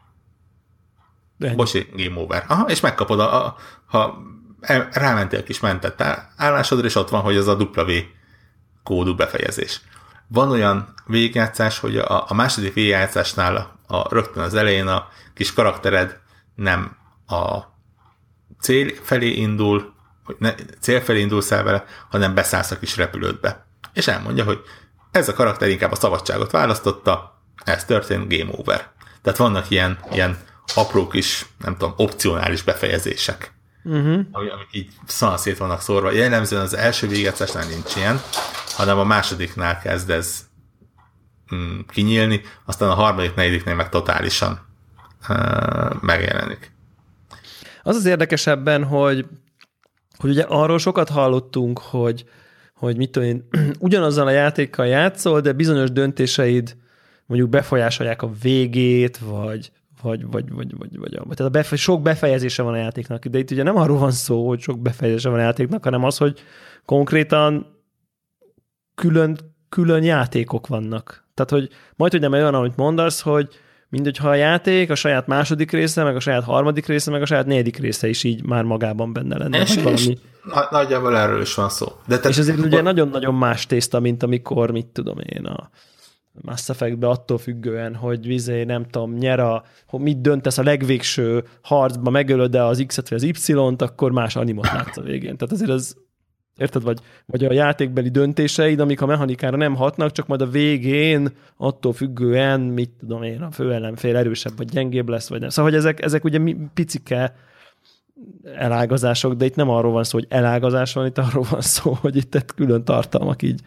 S2: De Bosi, game over. Aha, és megkapod, a, a, ha el, rámentél kis mentett állásodra, és ott van, hogy az a W kódú befejezés. Van olyan végjátszás, hogy a, a második végjátszásnál a, a, rögtön az elején a kis karaktered nem a cél felé indul, hogy ne, cél felé indulsz el vele, hanem beszállsz a kis repülődbe. És elmondja, hogy ez a karakter inkább a szabadságot választotta, ez történt, game over. Tehát vannak ilyen, ilyen apró kis, nem tudom, opcionális befejezések, uh-huh. amik így szanaszét vannak szórva. Jellemzően az első végecesnál nincs ilyen, hanem a másodiknál kezd ez mm, kinyílni, aztán a harmadik, negyediknél meg totálisan megjelenik.
S3: Az az érdekesebben, hogy, hogy ugye arról sokat hallottunk, hogy, hogy mit tudom én, ugyanazzal a játékkal játszol, de bizonyos döntéseid mondjuk befolyásolják a végét, vagy, vagy, vagy, vagy, vagy, vagy, vagy tehát a befe- sok befejezése van a játéknak, de itt ugye nem arról van szó, hogy sok befejezése van a játéknak, hanem az, hogy konkrétan külön, külön játékok vannak. Tehát, hogy majd, hogy nem olyan, amit mondasz, hogy mint ha a játék a saját második része, meg a saját harmadik része, meg a saját negyedik része is így már magában benne lenne.
S2: És, valami. és nagyjából erről is van szó.
S3: De te, és azért ugye nagyon-nagyon más tészta, mint amikor, mit tudom én, a Mass Effect-be attól függően, hogy vizé, nem tudom, nyer a, hogy mit döntesz a legvégső harcba, megölöd -e az X-et vagy az Y-t, akkor más animot látsz a végén. Tehát azért ez Érted? Vagy, vagy a játékbeli döntéseid, amik a mechanikára nem hatnak, csak majd a végén attól függően, mit tudom én, a főellenfél erősebb vagy gyengébb lesz, vagy nem. Szóval, hogy ezek, ezek ugye picike elágazások, de itt nem arról van szó, hogy elágazás van, itt arról van szó, hogy itt külön tartalmak így,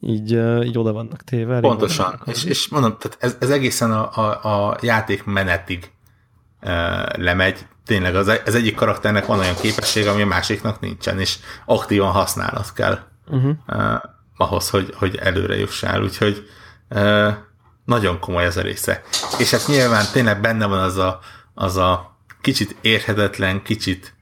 S3: így, így oda vannak téve.
S2: Pontosan. És, és mondom, tehát ez, ez egészen a, a, a játék menetig lemegy, tényleg az, az egyik karakternek van olyan képessége, ami a másiknak nincsen, és aktívan használat kell uh-huh. uh, ahhoz, hogy, hogy előre jussál, úgyhogy uh, nagyon komoly ez a része. És hát nyilván tényleg benne van az a, az a kicsit érhetetlen, kicsit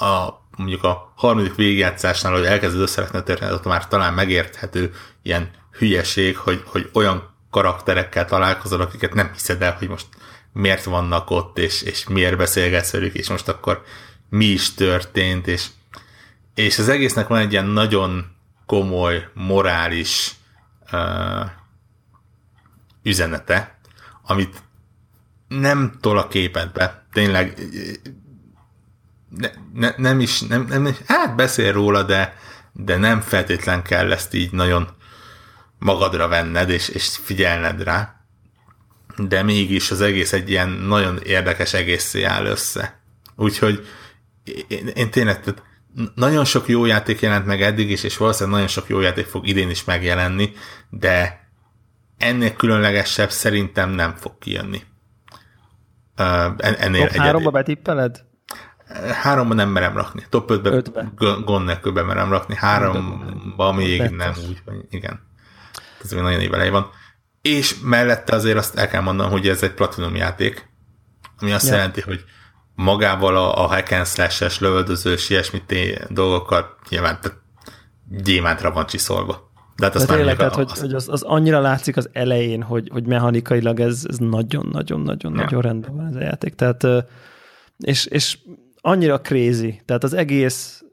S2: a mondjuk a harmadik végigjátszásnál, hogy elkezded összerakni a történetet, már talán megérthető ilyen hülyeség, hogy, hogy olyan karakterekkel találkozol, akiket nem hiszed el, hogy most miért vannak ott, és, és miért beszélgetsz velük, és most akkor mi is történt, és, és az egésznek van egy ilyen nagyon komoly, morális uh, üzenete, amit nem tol a képedbe, tényleg ne, ne, nem is, nem, nem, hát beszél róla, de, de nem feltétlen kell ezt így nagyon magadra venned, és, és figyelned rá de mégis az egész egy ilyen nagyon érdekes egészé áll össze. Úgyhogy én, én tényleg tehát nagyon sok jó játék jelent meg eddig is, és valószínűleg nagyon sok jó játék fog idén is megjelenni, de ennél különlegesebb szerintem nem fog kijönni. Uh, ennél
S3: Top háromba betippeled?
S2: Háromba nem merem rakni. Top 5-be gond nélkül merem rakni. Háromba még nem úgy, igen. Ez még nagyon évelej van. És mellette azért azt el kell mondanom, hogy ez egy platinum játék, ami azt ja. jelenti, hogy magával a, a hack and slash-es, lövöldözős, ilyesmi dolgokkal nyilván tehát gyémántra van csiszolva.
S3: De hát azt tényleg, tehát, hogy, hogy az, az, annyira látszik az elején, hogy, hogy mechanikailag ez, ez nagyon-nagyon-nagyon-nagyon ja. rendben van ez a játék. Tehát, és, és annyira crazy, tehát az egész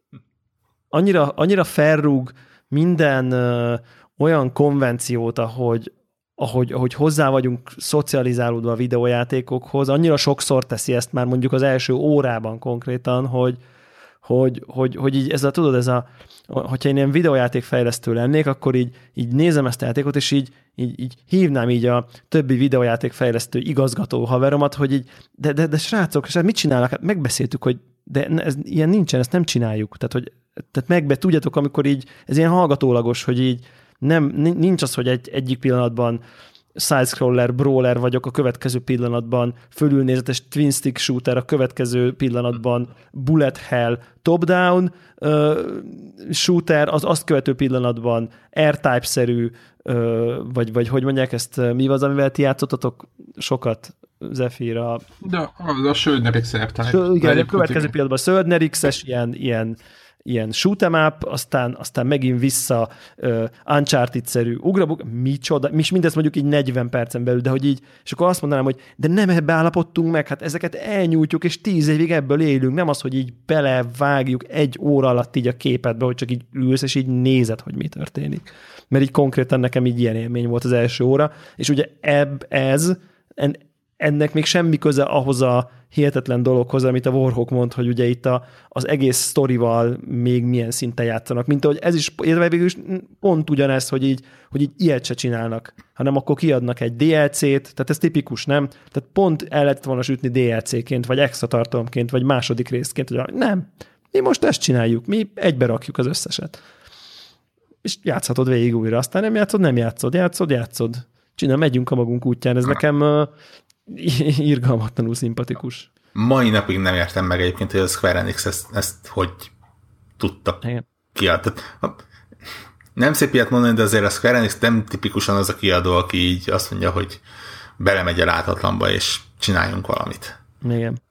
S3: annyira, annyira felrúg minden ö, olyan konvenciót, ahogy, ahogy, ahogy hozzá vagyunk szocializálódva a videójátékokhoz, annyira sokszor teszi ezt már mondjuk az első órában konkrétan, hogy, hogy, hogy, hogy így ez a, tudod, ez a, hogyha én ilyen videójátékfejlesztő lennék, akkor így, így nézem ezt a játékot, és így, így, így hívnám így a többi videójátékfejlesztő igazgató haveromat, hogy így, de, de, de srácok, és mit csinálnak? Hát megbeszéltük, hogy de ez, ilyen nincsen, ezt nem csináljuk. Tehát, hogy tehát megbe, tudjátok, amikor így, ez ilyen hallgatólagos, hogy így, nem, nincs az, hogy egy, egyik pillanatban side-scroller, brawler vagyok, a következő pillanatban fölülnézetes twin stick shooter, a következő pillanatban bullet hell, top-down uh, shooter, az azt követő pillanatban R-type-szerű, uh, vagy, vagy hogy mondják ezt, mi az, amivel ti játszottatok sokat, Zephyr,
S1: De az a Söldnerix
S3: R-type. Igen, a következő pillanatban Söldnerix-es ilyen, ilyen ilyen shoot'em up, aztán, aztán megint vissza uh, Uncharted-szerű ugrabuk, micsoda, mi is mindezt mondjuk így 40 percen belül, de hogy így, és akkor azt mondanám, hogy de nem ebbe állapodtunk meg, hát ezeket elnyújtjuk, és tíz évig ebből élünk, nem az, hogy így belevágjuk egy óra alatt így a képetbe, hogy csak így ülsz, és így nézed, hogy mi történik. Mert így konkrétan nekem így ilyen élmény volt az első óra, és ugye ebb, ez, en, ennek még semmi köze ahhoz a hihetetlen dologhoz, amit a Warhawk mond, hogy ugye itt a, az egész sztorival még milyen szinten játszanak. Mint ahogy ez is, illetve végül is pont ugyanez, hogy így, hogy így ilyet se csinálnak, hanem akkor kiadnak egy DLC-t, tehát ez tipikus, nem? Tehát pont el lehet volna sütni DLC-ként, vagy extra tartalomként, vagy második részként, hogy nem, mi most ezt csináljuk, mi egybe rakjuk az összeset. És játszhatod végig újra, aztán nem játszod, nem játszod, játszod, játszod. Csinál, megyünk a magunk útján. Ez nekem irgalmatlanul szimpatikus.
S2: Mai napig nem értem meg egyébként, hogy a Square Enix ezt, ezt hogy tudta kiadni. Nem szép ilyet mondani, de azért a Square Enix nem tipikusan az a kiadó, aki így azt mondja, hogy belemegy a láthatlanba, és csináljunk valamit.
S3: Igen.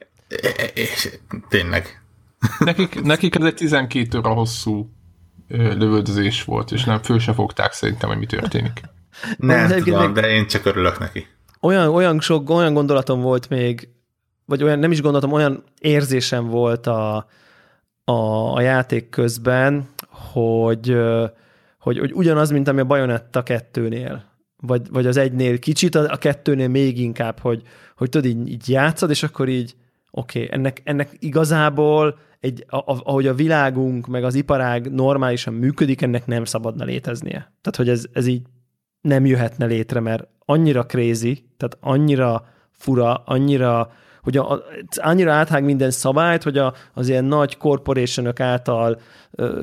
S2: És tényleg.
S1: Nekik, nekik ez egy 12 óra hosszú lövöldözés volt, és nem föl se fogták szerintem, hogy mi történik.
S2: Nem tudom, meg... de én csak örülök neki.
S3: Olyan, olyan sok, olyan gondolatom volt még, vagy olyan, nem is gondolatom, olyan érzésem volt a, a, a játék közben, hogy, hogy, hogy ugyanaz, mint ami a Bayonetta kettőnél, vagy, vagy az egynél kicsit, a, a kettőnél még inkább, hogy, hogy tudod, így, így játszad, és akkor így, oké, okay, ennek, ennek igazából egy, ahogy a világunk, meg az iparág normálisan működik, ennek nem szabadna léteznie. Tehát, hogy ez, ez így nem jöhetne létre, mert annyira crazy, tehát annyira fura, annyira hogy a, annyira áthág minden szabályt, hogy a, az ilyen nagy corporationok által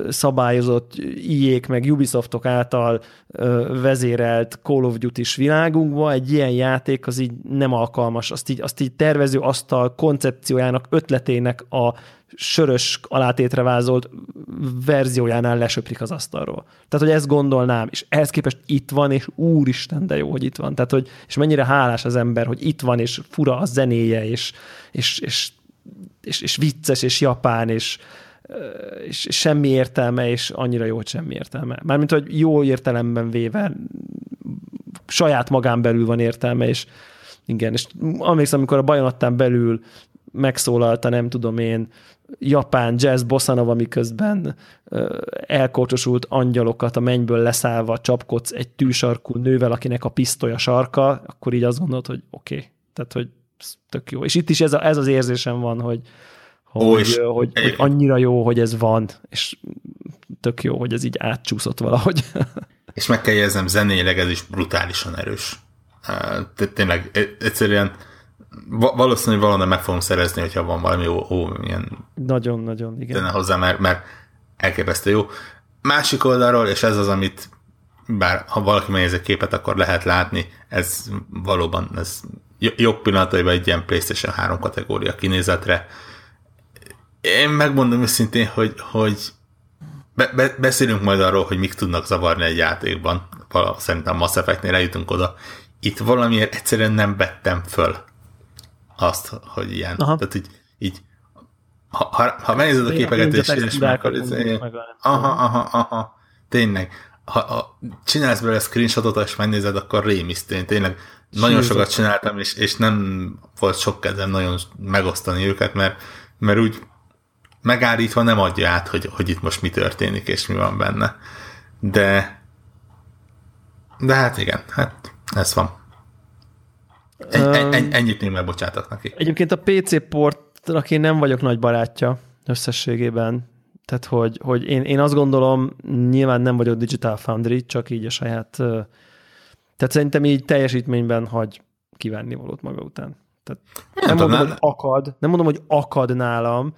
S3: szabályozott iék meg Ubisoftok által vezérelt Call of Duty-s világunkba egy ilyen játék az így nem alkalmas. Azt így, azt így tervező asztal koncepciójának, ötletének a sörös alátétre vázolt verziójánál lesöprik az asztalról. Tehát, hogy ezt gondolnám, és ehhez képest itt van, és úristen, de jó, hogy itt van. Tehát, hogy, és mennyire hálás az ember, hogy itt van, és fura a zenéje, és, és, és, és, és vicces, és japán, és semmi értelme, és annyira jó, hogy semmi értelme. Mármint, hogy jó értelemben véve saját magán belül van értelme, és igen, és emlékszem, amikor a bajonattán belül megszólalta, nem tudom én, japán jazz bossanova, miközben elkorcsosult angyalokat a mennyből leszállva csapkodsz egy tűsarkú nővel, akinek a pisztolya sarka, akkor így azt gondolod, hogy oké, okay. tehát hogy tök jó. És itt is ez, a, ez az érzésem van, hogy, hogy, Ó, és hogy, hogy annyira jó, hogy ez van, és tök jó, hogy ez így átcsúszott valahogy.
S2: És meg kell jelzem, zenéleg ez is brutálisan erős. Tényleg egyszerűen valószínűleg valahol meg fogom szerezni, hogyha van valami jó, jó ilyen
S3: nagyon-nagyon, igen.
S2: Zene hozzá, mert, mert elképesztő jó. Másik oldalról, és ez az, amit bár ha valaki megnéz egy képet, akkor lehet látni, ez valóban ez jobb pillanataiban egy ilyen PlayStation 3 kategória kinézetre. Én megmondom őszintén, hogy, hogy be, be, beszélünk majd arról, hogy mik tudnak zavarni egy játékban. Szerintem Mass Effect-nél eljutunk oda. Itt valamiért egyszerűen nem vettem föl azt, hogy ilyen. Aha. Tehát így, így ha, ha, ha megnézed a képeket, és, és meg, aha, aha, aha, tényleg, ha, ha csinálsz belőle screenshotot, és megnézed, akkor rémisztén, tényleg nagyon sokat csináltam, és, és nem volt sok kedvem nagyon megosztani őket, mert, mert úgy megállítva nem adja át, hogy, hogy itt most mi történik, és mi van benne. De de hát igen, hát ez van. En, en, en, ennyit még megbocsátok neki.
S3: Egyébként a PC portnak én nem vagyok nagy barátja összességében. Tehát, hogy, hogy én, én azt gondolom, nyilván nem vagyok Digital Foundry, csak így a saját... Tehát szerintem így teljesítményben hagy kívánni valót maga után. Tehát nem, nem mondom, hogy akad, nem mondom, hogy akad nálam,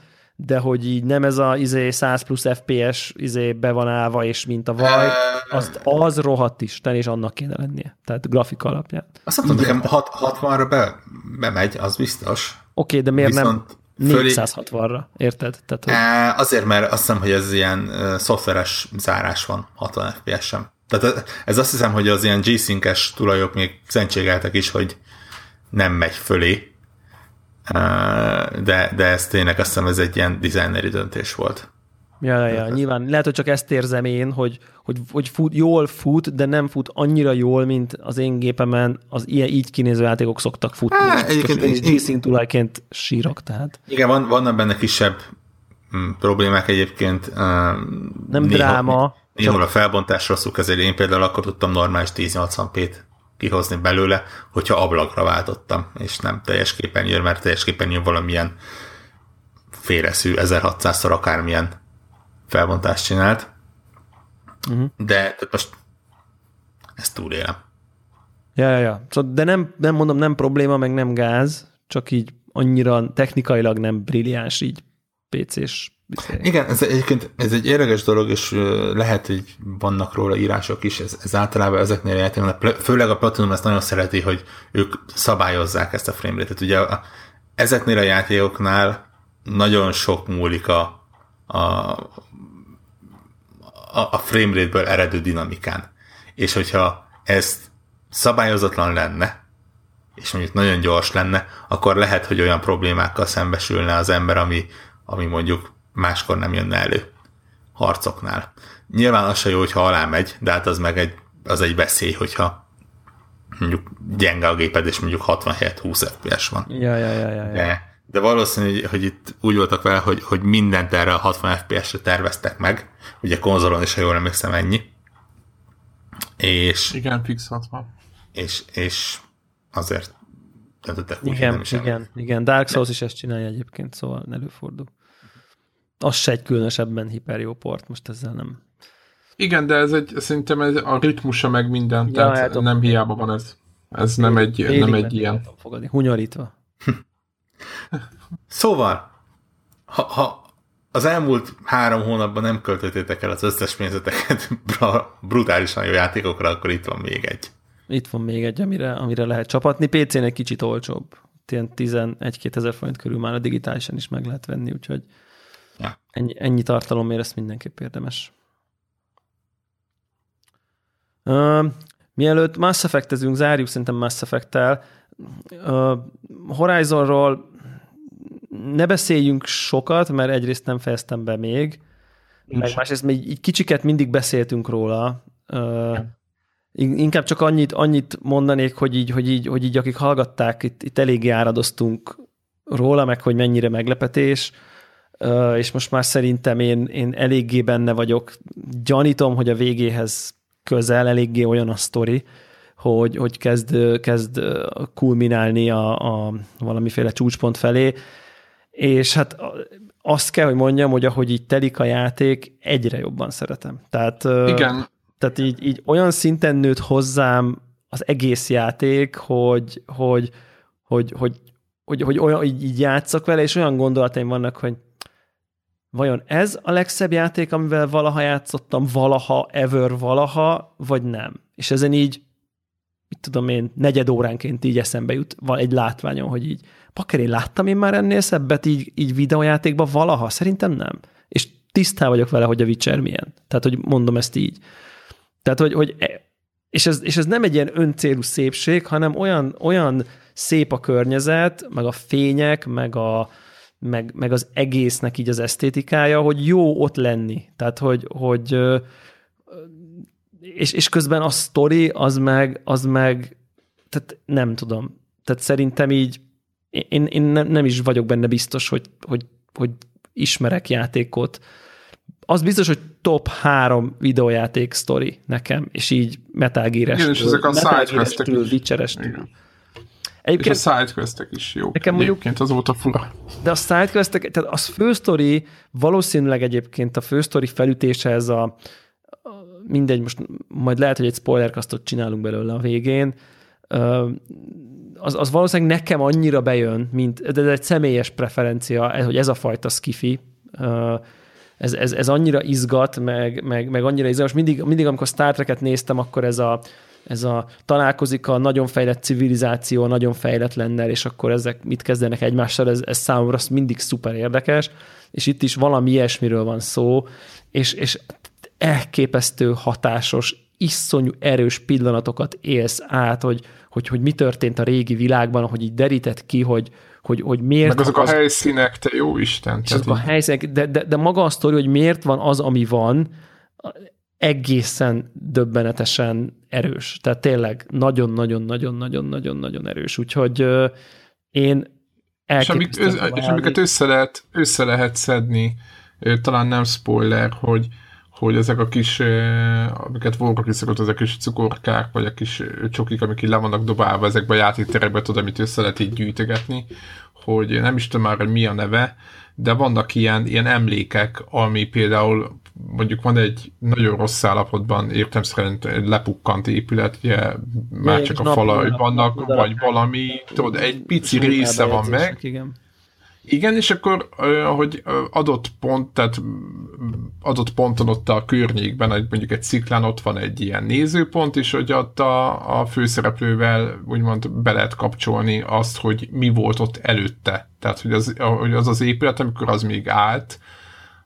S3: de hogy így nem ez a izé 100 plusz FPS izé be van állva, és mint a vaj, az, az rohadt Isten, és annak kéne lennie. Tehát grafika alapján.
S2: Azt mondom, nekem 60-ra be, bemegy, az biztos.
S3: Oké, okay, de miért Viszont nem 460-ra, érted?
S2: Tehát, hogy... Azért, mert azt hiszem, hogy ez ilyen szoftveres zárás van 60 FPS-sem. Tehát ez azt hiszem, hogy az ilyen G-Sync-es tulajok még szentségeltek is, hogy nem megy fölé, de, de ez tényleg azt hiszem ez egy ilyen designeri döntés volt.
S3: Ja, ja, ja, nyilván. Lehet, hogy csak ezt érzem én, hogy, hogy, hogy fut, jól fut, de nem fut annyira jól, mint az én gépemen az ilyen így kinéző játékok szoktak futni. Há, egyébként és G-Sync tulajként sírok, tehát.
S2: Igen, van, vannak benne kisebb mm, problémák egyébként.
S3: Nem néha, dráma.
S2: Néha csak... a felbontás rosszul kezeli. Én például akkor tudtam normális 1080p-t kihozni belőle, hogyha ablakra váltottam, és nem teljes képernyő, mert teljes képernyő valamilyen félreszű 1600-szor akármilyen felbontást csinált. Uh-huh. De tehát most ezt túlélem.
S3: Ja, ja, ja. Szóval, de nem, nem mondom, nem probléma, meg nem gáz, csak így annyira technikailag nem brilliáns így PC-s
S2: igen, ez egyébként ez egy érdekes dolog, és lehet, hogy vannak róla írások is, ez, ez általában ezeknél a játékoknál, főleg a Platinum ezt nagyon szereti, hogy ők szabályozzák ezt a framerate-et. Ugye a, ezeknél a játékoknál nagyon sok múlik a, a, a framerate-ből eredő dinamikán. És hogyha ez szabályozatlan lenne, és mondjuk nagyon gyors lenne, akkor lehet, hogy olyan problémákkal szembesülne az ember, ami, ami mondjuk máskor nem jönne elő harcoknál. Nyilván az se jó, hogyha alá megy, de hát az meg egy, az egy veszély, hogyha mondjuk gyenge a géped, és mondjuk 67-20 FPS van.
S3: Ja, ja, ja, ja, ja.
S2: De, de valószínű, hogy, itt úgy voltak vele, hogy, hogy mindent erre a 60 FPS-re terveztek meg, ugye konzolon is, ha jól emlékszem, ennyi. És,
S1: igen, fix 60.
S2: És, és azért
S3: döntöttek úgy, igen, nem is igen, igen, Dark Souls is ezt csinálja egyébként, szóval előfordul. Az se egy különösebben hiper jó port, most ezzel nem.
S1: Igen, de ez egy, szerintem ez a ritmusa meg minden, ja, tehát nem hiába van ez. Ez nem egy, nem egy ilyen.
S3: Fogadni, hunyorítva.
S2: szóval, ha, ha az elmúlt három hónapban nem költöttétek el az összes pénzeteket brutálisan jó játékokra, akkor itt van még egy.
S3: Itt van még egy, amire, amire lehet csapatni. PC-n egy kicsit olcsóbb. Ilyen 11-2 ezer forint körül már a digitálisan is meg lehet venni, úgyhogy ja. ennyi, ennyi tartalomért ezt mindenképp érdemes. Uh, mielőtt Mass Effect-ezünk, zárjuk szerintem Mass Effect-tel. Uh, Horizonról ne beszéljünk sokat, mert egyrészt nem fejeztem be még, Nincs. meg másrészt még így kicsiket mindig beszéltünk róla. Uh, Inkább csak annyit, annyit mondanék, hogy így, hogy így, hogy így akik hallgatták, itt, itt eléggé áradoztunk róla, meg hogy mennyire meglepetés, és most már szerintem én, én eléggé benne vagyok. Gyanítom, hogy a végéhez közel eléggé olyan a sztori, hogy, hogy kezd, kezd kulminálni a, a valamiféle csúcspont felé, és hát azt kell, hogy mondjam, hogy ahogy így telik a játék, egyre jobban szeretem. Tehát,
S1: Igen.
S3: Tehát így, így olyan szinten nőtt hozzám az egész játék, hogy, hogy, hogy, hogy, hogy, hogy olyan, így, így játszok vele, és olyan gondolataim vannak, hogy vajon ez a legszebb játék, amivel valaha játszottam, valaha, ever, valaha, vagy nem? És ezen így, mit tudom én, negyed óránként így eszembe jut van egy látványon, hogy így, pakker, én láttam én már ennél szebbet így, így videójátékban valaha? Szerintem nem. És tisztá vagyok vele, hogy a Witcher milyen. Tehát, hogy mondom ezt így. Tehát, hogy, hogy e, és, ez, és ez nem egy ilyen öncélú szépség, hanem olyan, olyan szép a környezet, meg a fények, meg, a, meg, meg az egésznek így az esztétikája, hogy jó ott lenni. Tehát, hogy, hogy és, és közben a sztori az meg, az meg, tehát nem tudom. Tehát szerintem így én, én nem, nem is vagyok benne biztos, hogy, hogy, hogy ismerek játékot, az biztos, hogy top három videójáték sztori nekem, és így Metal gear
S1: Igen, és ezek a sidequestek
S3: is.
S1: Egyébként, és a sidequestek is jó. Nekem mondjuk, egyébként az volt a fura.
S3: De a sidequestek, tehát az fősztori, valószínűleg egyébként a fősztori felütése ez a, mindegy, most majd lehet, hogy egy spoilerkasztot csinálunk belőle a végén, az, az valószínűleg nekem annyira bejön, mint, de ez egy személyes preferencia, hogy ez a fajta skifi, ez, ez, ez annyira izgat, meg, meg, meg annyira izgalmas. Mindig, mindig, amikor Star Trek-et néztem, akkor ez a, ez a találkozik a nagyon fejlett civilizáció, a nagyon fejletlennel, és akkor ezek mit kezdenek egymással, ez, ez számomra mindig szuper érdekes, és itt is valami ilyesmiről van szó, és, és elképesztő hatásos, iszonyú erős pillanatokat élsz át, hogy, hogy, hogy mi történt a régi világban, hogy így derített ki, hogy, hogy, hogy miért...
S1: Meg azok az... a helyszínek, te jó Isten.
S3: És azok így... a helyszínek, de, de, de maga a sztori, hogy miért van az, ami van, egészen döbbenetesen erős. Tehát tényleg nagyon-nagyon-nagyon-nagyon-nagyon-nagyon erős. Úgyhogy én
S1: és, amik, és amiket össze lehet, össze lehet szedni, talán nem spoiler, hogy hogy ezek a kis, amiket voltak is szokott, ezek a kis cukorkák, vagy a kis csokik, amik így le vannak dobálva ezekbe a játékterekbe, tudod, amit össze lehet így gyűjtögetni, hogy nem is tudom már, hogy mi a neve, de vannak ilyen, ilyen emlékek, ami például mondjuk van egy nagyon rossz állapotban értem szerint lepukkant épület, ugye már csak a falai vannak, vagy valami, tudod, egy pici része van meg,
S3: igen.
S1: Igen, és akkor, hogy adott pont, tehát adott ponton ott a környékben, mondjuk egy sziklán ott van egy ilyen nézőpont, és hogy ott a, a főszereplővel úgymond be lehet kapcsolni azt, hogy mi volt ott előtte. Tehát, hogy az hogy az, az épület, amikor az még állt,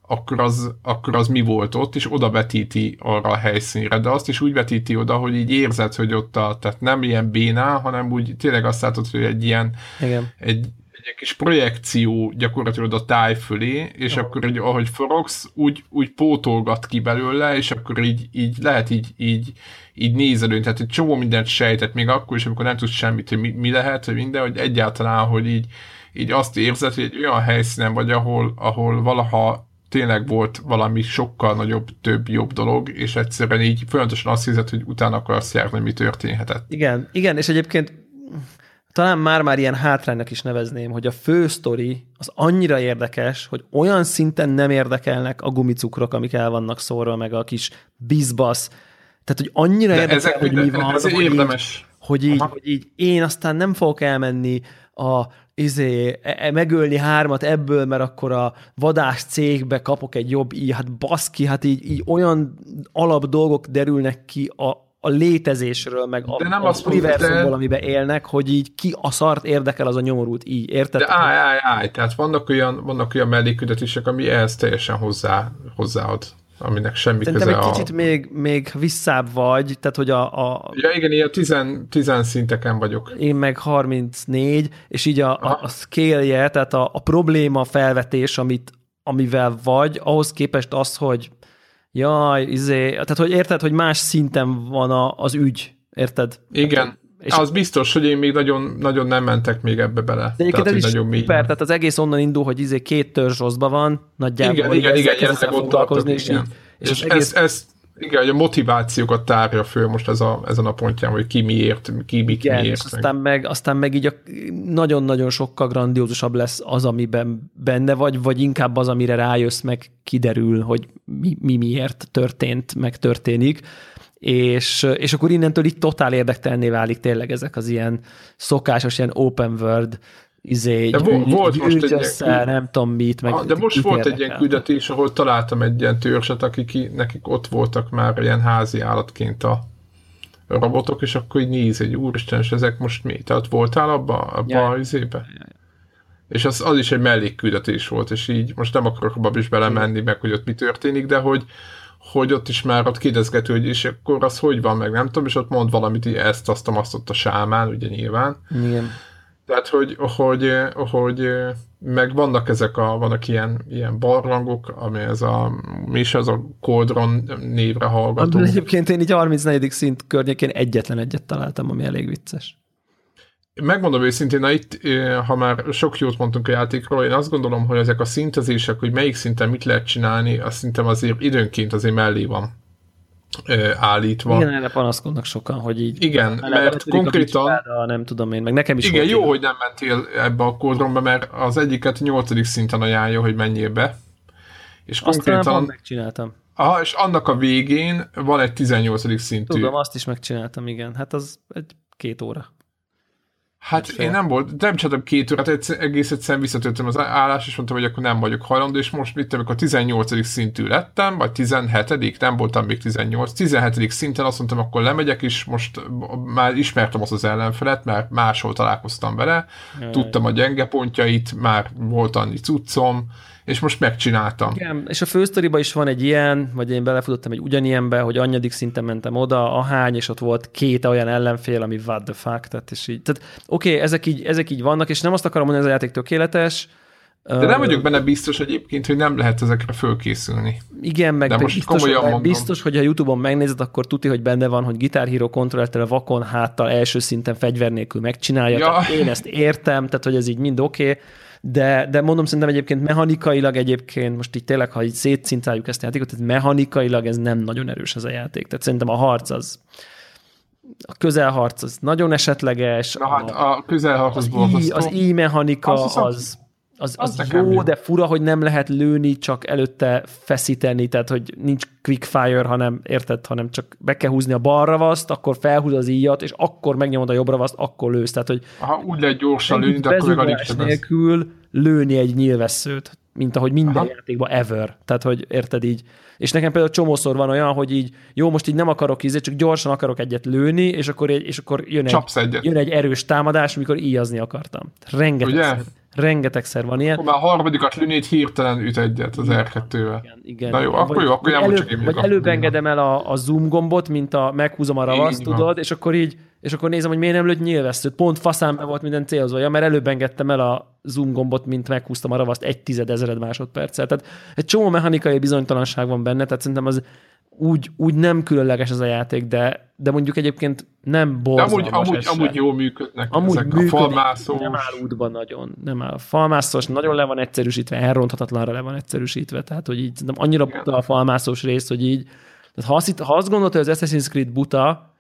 S1: akkor az, akkor az mi volt ott, és oda vetíti arra a helyszínre, de azt is úgy vetíti oda, hogy így érzed, hogy ott a, tehát nem ilyen bénál, hanem úgy tényleg azt látod, hogy egy ilyen,
S3: Igen.
S1: egy, egy kis projekció gyakorlatilag a táj fölé, és oh. akkor így, ahogy forogsz, úgy, úgy pótolgat ki belőle, és akkor így, így lehet így, így, így nézelődni, tehát egy csomó mindent sejtett, még akkor is, amikor nem tudsz semmit, hogy mi, mi lehet, hogy minden, hogy egyáltalán, hogy így, így azt érzed, hogy egy olyan helyszínen vagy, ahol, ahol valaha tényleg volt valami sokkal nagyobb, több, jobb dolog, és egyszerűen így folyamatosan azt hiszed, hogy utána akarsz járni, mi történhetett.
S3: Igen, igen, és egyébként talán már-már ilyen hátránynak is nevezném, hogy a fő sztori az annyira érdekes, hogy olyan szinten nem érdekelnek a gumicukrok, amik el vannak szórva, meg a kis bizbasz. Tehát, hogy annyira de érdekel, ezek, hogy mi van.
S1: Ez hogy érdemes.
S3: Így, hogy, így, hogy így én aztán nem fogok elmenni a izé, e, e, megölni hármat ebből, mert akkor a vadás cégbe kapok egy jobb így, hát baszki, hát így, így olyan alap dolgok derülnek ki a, a létezésről, meg a, nem a univerzumból, de... amiben élnek, hogy így ki a szart érdekel az a nyomorult így, érted?
S1: De állj, állj, állj, tehát vannak olyan, vannak olyan mellékületések, ami ehhez teljesen hozzá, hozzáad aminek semmi
S3: Szerintem köze egy kicsit a... még, még visszább vagy, tehát hogy a... a...
S1: Ja igen, ilyen tizen, tizen szinteken vagyok.
S3: Én meg 34, és így a, a, a scale tehát a, a probléma felvetés, amit, amivel vagy, ahhoz képest az, hogy jaj, izé, tehát hogy érted, hogy más szinten van a, az ügy, érted?
S1: Igen. És az biztos, hogy én még nagyon, nagyon nem mentek még ebbe bele.
S3: De tehát, ez is nagyon mély. Per, tehát az egész onnan indul, hogy izé két törzs rosszban van, nagyjából.
S1: Igen, igen, igen, igen, igen ott tartok, és, igen. Így, és, és egész... ez, ez, igen, hogy a motivációkat tárja föl most ez a, ezen a pontján, hogy ki miért, ki mit igen, miért. És
S3: aztán meg, aztán meg így a, nagyon-nagyon sokkal grandiózusabb lesz az, amiben benne vagy, vagy inkább az, amire rájössz, meg kiderül, hogy mi, mi miért történt, meg történik és, és akkor innentől itt totál érdektelné válik tényleg ezek az ilyen szokásos, ilyen open world izé, de vo- volt most egy össze, ilyen, nem tudom mit. Meg
S1: de most volt egy ilyen küldetés, ahol találtam egy ilyen törzset, akik nekik ott voltak már ilyen házi állatként a robotok, és akkor így néz egy úristen, és ezek most mi? Tehát voltál abba, abba ja. az izébe? Ja, ja. És az, az is egy mellékküldetés volt, és így most nem akarok abba is belemenni, meg hogy ott mi történik, de hogy, hogy ott is már ott kérdezgető, hogy és akkor az hogy van, meg nem tudom, és ott mond valamit, így ezt, azt, azt ott a sámán, ugye nyilván.
S3: Igen.
S1: Tehát, hogy, hogy, hogy meg vannak ezek a, vannak ilyen, ilyen barlangok, ami ez a, mi is az a Coldron névre hallgató.
S3: Egyébként én így 34. szint környékén egyetlen egyet találtam, ami elég vicces.
S1: Megmondom őszintén, na itt, ha már sok jót mondtunk a játékról, én azt gondolom, hogy ezek a szintezések, hogy melyik szinten mit lehet csinálni, azt szerintem azért időnként azért mellé van állítva.
S3: Igen, erre panaszkodnak sokan, hogy így...
S1: Igen, mert konkrétan...
S3: A nem tudom én, meg nekem is
S1: Igen, jó, hogy nem mentél ebbe a kódromba, mert az egyiket nyolcadik szinten ajánlja, hogy menjél be.
S3: És konkrétan... Aztán megcsináltam.
S1: Aha, és annak a végén van egy 18. szintű.
S3: Tudom, azt is megcsináltam, igen. Hát az egy két óra.
S1: Hát én nem volt, nem csináltam két órát, egész egyszerűen visszatöltöm az állás, és mondtam, hogy akkor nem vagyok hajlandó, és most mit amikor 18. szintű lettem, vagy 17. nem voltam még 18. 17. szinten azt mondtam, akkor lemegyek, és most már ismertem azt az ellenfelet, mert máshol találkoztam vele, Jaj. tudtam a gyenge pontjait, már volt annyi cuccom, és most megcsináltam.
S3: Igen, és a fősztoriban is van egy ilyen, vagy én belefutottam egy ugyanilyenbe, hogy annyadik szinten mentem oda, ahány, és ott volt két olyan ellenfél, ami what the fuck, tehát, és így, tehát oké, okay, ezek, így, ezek így vannak, és nem azt akarom mondani, hogy ez a játék tökéletes,
S1: de nem vagyok benne biztos egyébként, hogy nem lehet ezekre fölkészülni.
S3: Igen, meg De most biztos, komolyan mondom. biztos, hogy ha YouTube-on megnézed, akkor tudni, hogy benne van, hogy Guitar Hero kontrollertel vakon háttal első szinten fegyver nélkül megcsinálja. Ja. Tehát én ezt értem, tehát hogy ez így mind oké. Okay de, de mondom, szerintem egyébként mechanikailag egyébként, most így tényleg, ha így szétszintáljuk ezt a játékot, tehát mechanikailag ez nem nagyon erős ez a játék. Tehát szerintem a harc az a közelharc az nagyon esetleges.
S1: Na hát a, a közelharc
S3: az, az, az i-mechanika az, az, az, az, az jó, de fura, hogy nem lehet lőni, csak előtte feszíteni, tehát hogy nincs quick fire, hanem érted, hanem csak be kell húzni a balra vaszt, akkor felhúz az íjat, és akkor megnyomod a jobbra vaszt, akkor lősz. Tehát, hogy
S1: Aha, úgy lehet gyorsan lőni, de akkor
S3: alig nélkül lőni egy nyilvesszőt, mint ahogy minden Aha. játékban ever. Tehát, hogy érted így. És nekem például csomószor van olyan, hogy így, jó, most így nem akarok ízni, csak gyorsan akarok egyet lőni, és akkor, és akkor jön, egy, jön egy erős támadás, amikor íjazni akartam. Rengeteg. Rengetegszer van ilyen.
S1: Akkor már a harmadikat lünét hirtelen üt egyet az R2-vel. Igen, igen. Na jó, akkor vagy, jó, akkor
S3: nem előbb, csak Vagy előbb engedem el a, a zoom gombot, mint a meghúzom a ravaszt, tudod, és akkor így, és akkor nézem, hogy miért nem lőtt nyilvesszőt. Pont faszán be volt minden célzója, ja, mert előbb engedtem el a zoom gombot, mint meghúztam a ravaszt egy tized ezered másodperccel. Tehát egy csomó mechanikai bizonytalanság van benne, tehát szerintem az úgy, úgy nem különleges ez a játék, de, de mondjuk egyébként nem borzalmas.
S1: De amúgy, amúgy, amúgy jól működnek amúgy ezek működik, a falmászós.
S3: Nem áll útban nagyon. Nem áll. A falmászós nagyon le van egyszerűsítve, elronthatatlanra le van egyszerűsítve. Tehát, hogy így nem annyira buta a falmászós rész, hogy így tehát ha azt, ha azt gondolod, hogy az Assassin's Creed buta,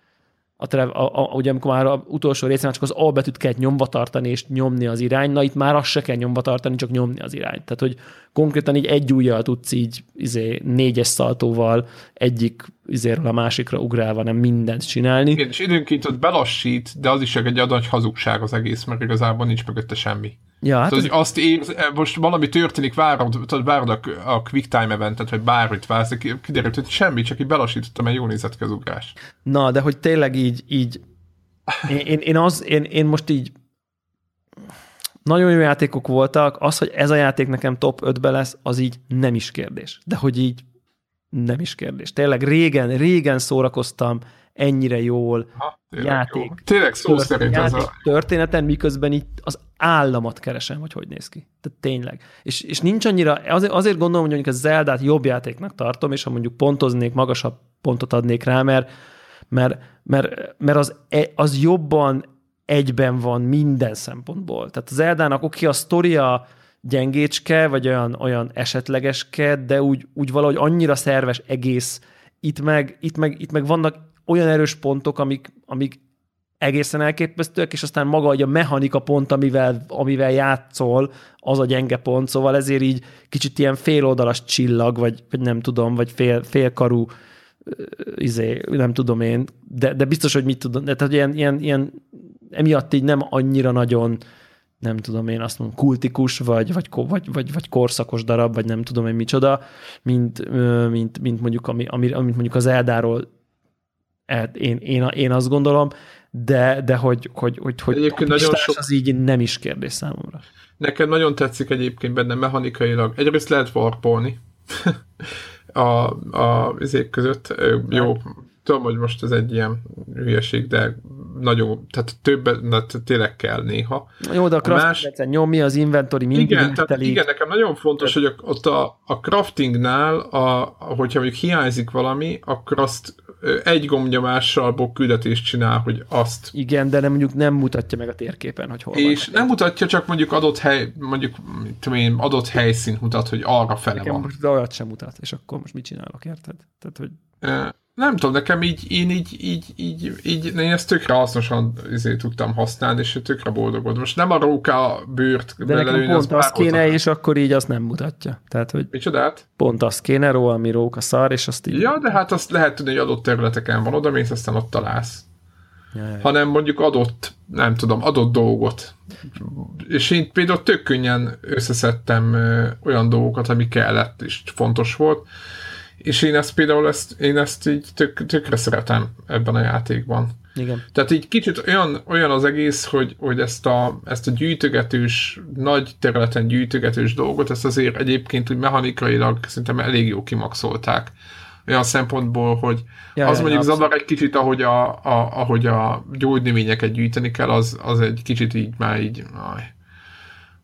S3: a, a, a, ugye amikor már az utolsó részen csak az A betűt kell nyomva tartani és nyomni az irány, na itt már azt se kell nyomva tartani, csak nyomni az irányt. Tehát, hogy konkrétan így egy ujjal tudsz így izé, négyes szaltóval egyik izéről a másikra ugrálva nem mindent csinálni.
S1: Igen, és időnként ott belassít, de az is egy nagy hazugság az egész, mert igazából nincs mögötte semmi. Ja, hát tudod, ez... azt ér, most valami történik, várod, tudod, várod a, a quick time eventet, vagy bármit vársz, kiderült, hogy semmi, csak így belassítottam, mert jól nézett ki az ugrás.
S3: Na, de hogy tényleg így, így én, én, én, az, én, én most így nagyon jó játékok voltak, az, hogy ez a játék nekem top 5-be lesz, az így nem is kérdés. De hogy így nem is kérdés. Tényleg régen, régen szórakoztam ennyire jól ha, tényleg játék. Jó.
S1: Tényleg szó szerint
S3: játék a... történeten, miközben itt az államat keresem, hogy hogy néz ki. Tehát tényleg. És, és nincs annyira, azért, azért gondolom, hogy mondjuk a Zeldát jobb játéknak tartom, és ha mondjuk pontoznék, magasabb pontot adnék rá, mert, mert, mert, mert az, e, az jobban egyben van minden szempontból. Tehát az Zeldának oké, a sztoria gyengécske, vagy olyan, olyan esetlegeske, de úgy, úgy valahogy annyira szerves egész. Itt meg, itt meg, itt meg vannak olyan erős pontok, amik, amik egészen elképesztőek, és aztán maga a mechanika pont, amivel, amivel játszol, az a gyenge pont, szóval ezért így kicsit ilyen féloldalas csillag, vagy, vagy nem tudom, vagy fél, félkarú izé, nem tudom én, de, de biztos, hogy mit tudom, tehát ilyen, ilyen, ilyen emiatt így nem annyira nagyon nem tudom én azt mondom, kultikus, vagy, vagy, vagy, vagy, vagy korszakos darab, vagy nem tudom én micsoda, mint, mint, mint mondjuk, ami, ami, amit mondjuk az Eldáról én, én, én azt gondolom, de, de hogy, hogy, hogy, hogy
S1: egyébként nagyon sok...
S3: az így nem is kérdés számomra.
S1: Nekem nagyon tetszik egyébként benne mechanikailag. Egyrészt lehet warpolni a, a izék között. Jó, tudom, hogy most ez egy ilyen hülyeség, de nagyon, tehát több, tényleg kell néha.
S3: Jó, de a crafting más... nyomja az inventory mindig
S1: igen, tehát igen, nekem nagyon fontos, hogy ott a, a craftingnál, a, hogyha mondjuk hiányzik valami, akkor azt egy gombnyomással küldetést csinál, hogy azt.
S3: Igen, de nem mondjuk nem mutatja meg a térképen, hogy hol
S1: És van. nem mutatja, csak mondjuk adott hely, mondjuk tudom én, adott helyszínt mutat, hogy arra fele Nekem van.
S3: most olyat sem mutat, és akkor most mit csinálok, érted? Tehát, hogy...
S1: Nem tudom, nekem így, én így, így, így, így én ezt tökre hasznosan izé, tudtam használni, és tökre boldog volt. Most nem a róka bőrt
S3: De nekem pont az, kéne, és akkor így azt nem mutatja. Tehát, hogy
S1: Micsodát?
S3: Pont azt kéne róla, ami róka szar, és azt így...
S1: Ja, de hát azt lehet tudni, hogy adott területeken van, oda mész, aztán ott találsz. Ja, ja. Hanem mondjuk adott, nem tudom, adott dolgot. És én például tök könnyen összeszedtem olyan dolgokat, ami kellett, és fontos volt és én ezt például ezt, én ezt így tök, tökre szeretem ebben a játékban.
S3: Igen.
S1: Tehát így kicsit olyan, olyan az egész, hogy, hogy ezt, a, ezt a gyűjtögetős, nagy területen gyűjtögetős dolgot, ezt azért egyébként úgy mechanikailag szerintem elég jó kimaxolták. Olyan szempontból, hogy ja, az ja, mondjuk zavar egy kicsit, ahogy a, a, ahogy a gyógynövényeket gyűjteni kell, az, az egy kicsit így már így, aj,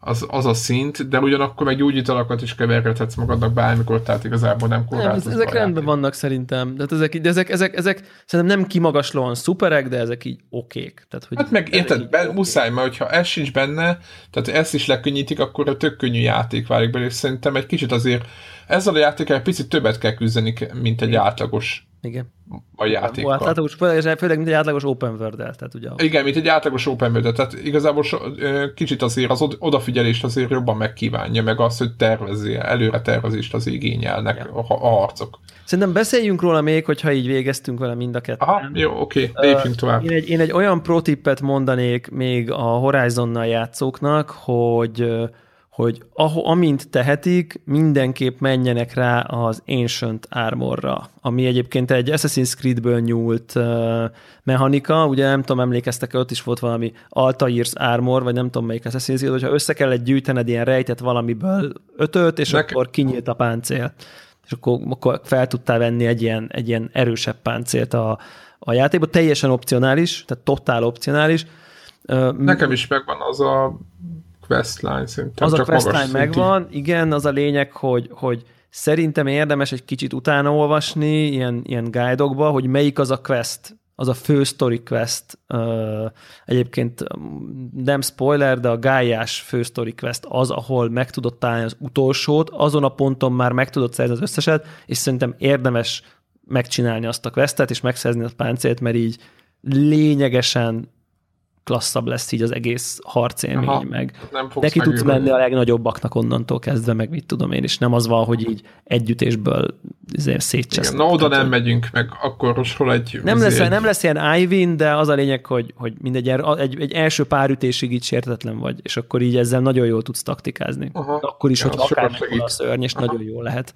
S1: az, az a szint, de ugyanakkor meg gyógyítalakat is keverhetsz magadnak bármikor, tehát igazából nem korlátozva.
S3: Nem, ezek rendben vannak szerintem, de, ezek, de ezek, ezek, ezek szerintem nem kimagaslóan szuperek, de ezek így okék. Tehát, hogy
S1: hát meg érted, be, muszáj, mert hogyha ez sincs benne, tehát ezt is lekönnyítik, akkor a tök könnyű játék válik belőle, és szerintem egy kicsit azért ezzel a játékkal egy picit többet kell küzdeni, mint egy átlagos
S3: igen.
S1: A játékkal. Hát
S3: átlagos, főleg, főleg, mint egy átlagos open world tehát ugye.
S1: Igen, mint egy átlagos open world tehát igazából so, kicsit azért az odafigyelést azért jobban megkívánja, meg azt, hogy tervezi, előre tervezést az igényelnek ja. a, a harcok.
S3: Szerintem beszéljünk róla még, hogyha így végeztünk vele mind a ketten.
S1: Aha, jó, oké, okay, lépjünk tovább.
S3: Én egy, én egy olyan pro mondanék még a Horizonnal játszóknak, hogy hogy ahol, amint tehetik, mindenképp menjenek rá az Ancient Armorra, ami egyébként egy Assassin's Creed-ből nyúlt uh, mechanika, ugye nem tudom, emlékeztek ott is volt valami Altair's Armor, vagy nem tudom melyik Assassin's Creed, hogyha össze kellett gyűjtened ilyen rejtett valamiből ötöt, és Nekem. akkor kinyílt a páncél. És akkor, akkor fel tudtál venni egy ilyen, egy ilyen erősebb páncélt a, a játékban, teljesen opcionális, tehát totál opcionális.
S1: Nekem is megvan az a questline szerintem.
S3: Az csak a questline megvan, igen, az a lényeg, hogy, hogy szerintem érdemes egy kicsit utána olvasni ilyen, ilyen guide hogy melyik az a quest, az a fő story quest. Egyébként nem spoiler, de a gályás fő story quest az, ahol meg tudod találni az utolsót, azon a ponton már meg tudod szerzni az összeset, és szerintem érdemes megcsinálni azt a questet, és megszerzni a páncélt, mert így lényegesen klasszabb lesz így az egész harcélmény, Aha, meg neki tudsz menni a legnagyobbaknak onnantól kezdve, meg mit tudom én, és nem az van, hogy így együttésből izé szétcseszt.
S1: Na oda nem megyünk, meg akkor hol egy...
S3: Nem lesz, egy... nem lesz ilyen Ivin, de az a lényeg, hogy, hogy mindegy, egy, egy első pár ütésig így sértetlen vagy, és akkor így ezzel nagyon jól tudsz taktikázni. Aha. Akkor is, ja, hogy akár a szörny, és Aha. nagyon jó lehet.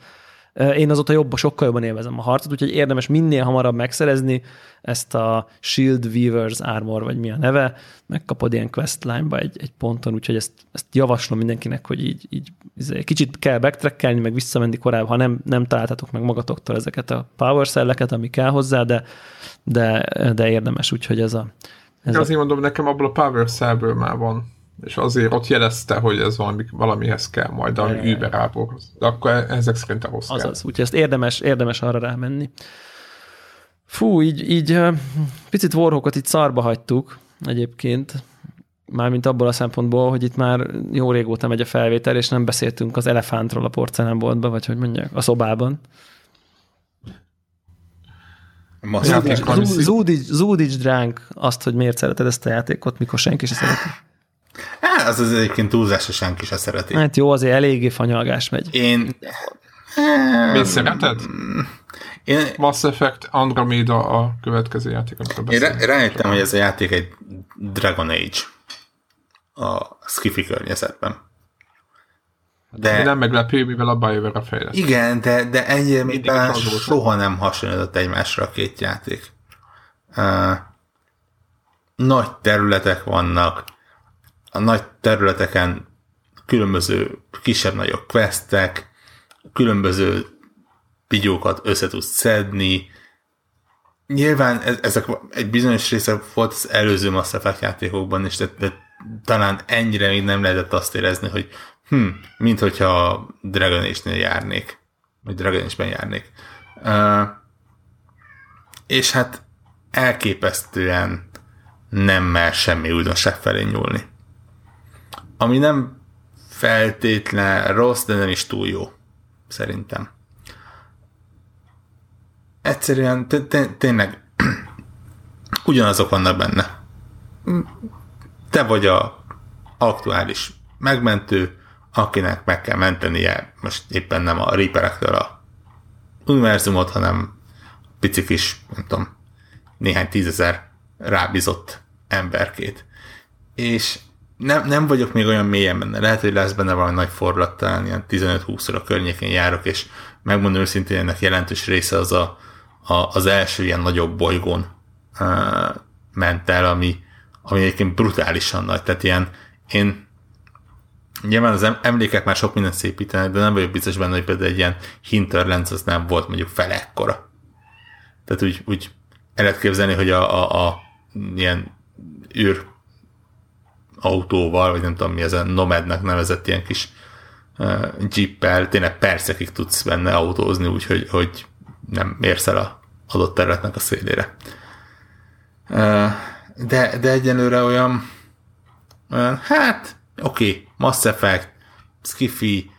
S3: Én azóta jobb, sokkal jobban élvezem a harcot, úgyhogy érdemes minél hamarabb megszerezni ezt a Shield Weavers Armor, vagy mi a neve, megkapod ilyen questline-ba egy, egy ponton, úgyhogy ezt, ezt javaslom mindenkinek, hogy így, így izé, kicsit kell backtrackelni, meg visszamenni korábban, ha nem, nem találtatok meg magatoktól ezeket a power cell-eket, ami kell hozzá, de, de, de érdemes, úgyhogy ez a
S1: ez Azért a... mondom, nekem abból a Power Cell-ből már van és azért ott jelezte, hogy ez valami, valamihez kell majd, ami Uber áborhoz. De akkor ezek szerint ahhoz
S3: Azaz, kell. úgyhogy ezt érdemes, érdemes arra rámenni. Fú, így, így picit Warhawkot itt szarba hagytuk egyébként, mármint abból a szempontból, hogy itt már jó régóta megy a felvétel, és nem beszéltünk az elefántról a porcelánboltban, vagy hogy mondják, a szobában. Zúdics dránk azt, hogy miért szereted ezt a játékot, mikor senki sem szereti.
S2: Hát, az az egyébként túlzás, senki se szereti.
S3: Hát jó, azért eléggé fanyalgás megy.
S2: Én...
S1: Mit szereted? Én... Mass Effect Andromeda a következő játék,
S2: amikor Én rájöttem, hogy ez a játék egy Dragon Age a Skiffy környezetben.
S1: De, nem meglepő, mivel a BioWare a fejlesztő.
S2: Igen, de, de ennyire soha nem hasonlított egymásra a két játék. Uh, nagy területek vannak, a nagy területeken különböző kisebb-nagyobb questek, különböző pigyókat össze tudsz szedni. Nyilván ezek egy bizonyos része volt az előző Mass Effect játékokban is, de, de talán ennyire még nem lehetett azt érezni, hogy hm, mint hogyha Dragon Age-nél járnék, vagy Dragon Age-ben járnék. Uh, és hát elképesztően nem mer semmi újdonság felé nyúlni ami nem feltétlen rossz, de nem is túl jó, szerintem. Egyszerűen tényleg ugyanazok vannak benne. Te vagy a aktuális megmentő, akinek meg kell mentenie, most éppen nem a Reaperektől a univerzumot, hanem pici kis, nem tudom, néhány tízezer rábízott emberkét. És nem, nem vagyok még olyan mélyen benne. Lehet, hogy lesz benne valami nagy fordulat, talán ilyen 15-20 a környékén járok, és megmondom őszintén, ennek jelentős része az a, a, az első ilyen nagyobb bolygón uh, ment el, ami, ami egyébként brutálisan nagy. Tehát ilyen, én nyilván az emlékek már sok mindent szépítenek, de nem vagyok biztos benne, hogy például egy ilyen Hinterlands az nem volt mondjuk fele ekkora. Tehát úgy, úgy el lehet képzelni, hogy a, a, a ilyen űr autóval, vagy nem tudom mi ez a Nomadnak nevezett ilyen kis uh, jeeppel, tényleg percekig tudsz benne autózni, úgyhogy hogy nem érsz el a adott területnek a szélére. Uh, de, de egyenlőre olyan uh, hát oké, okay, Mass Effect, Skiffy,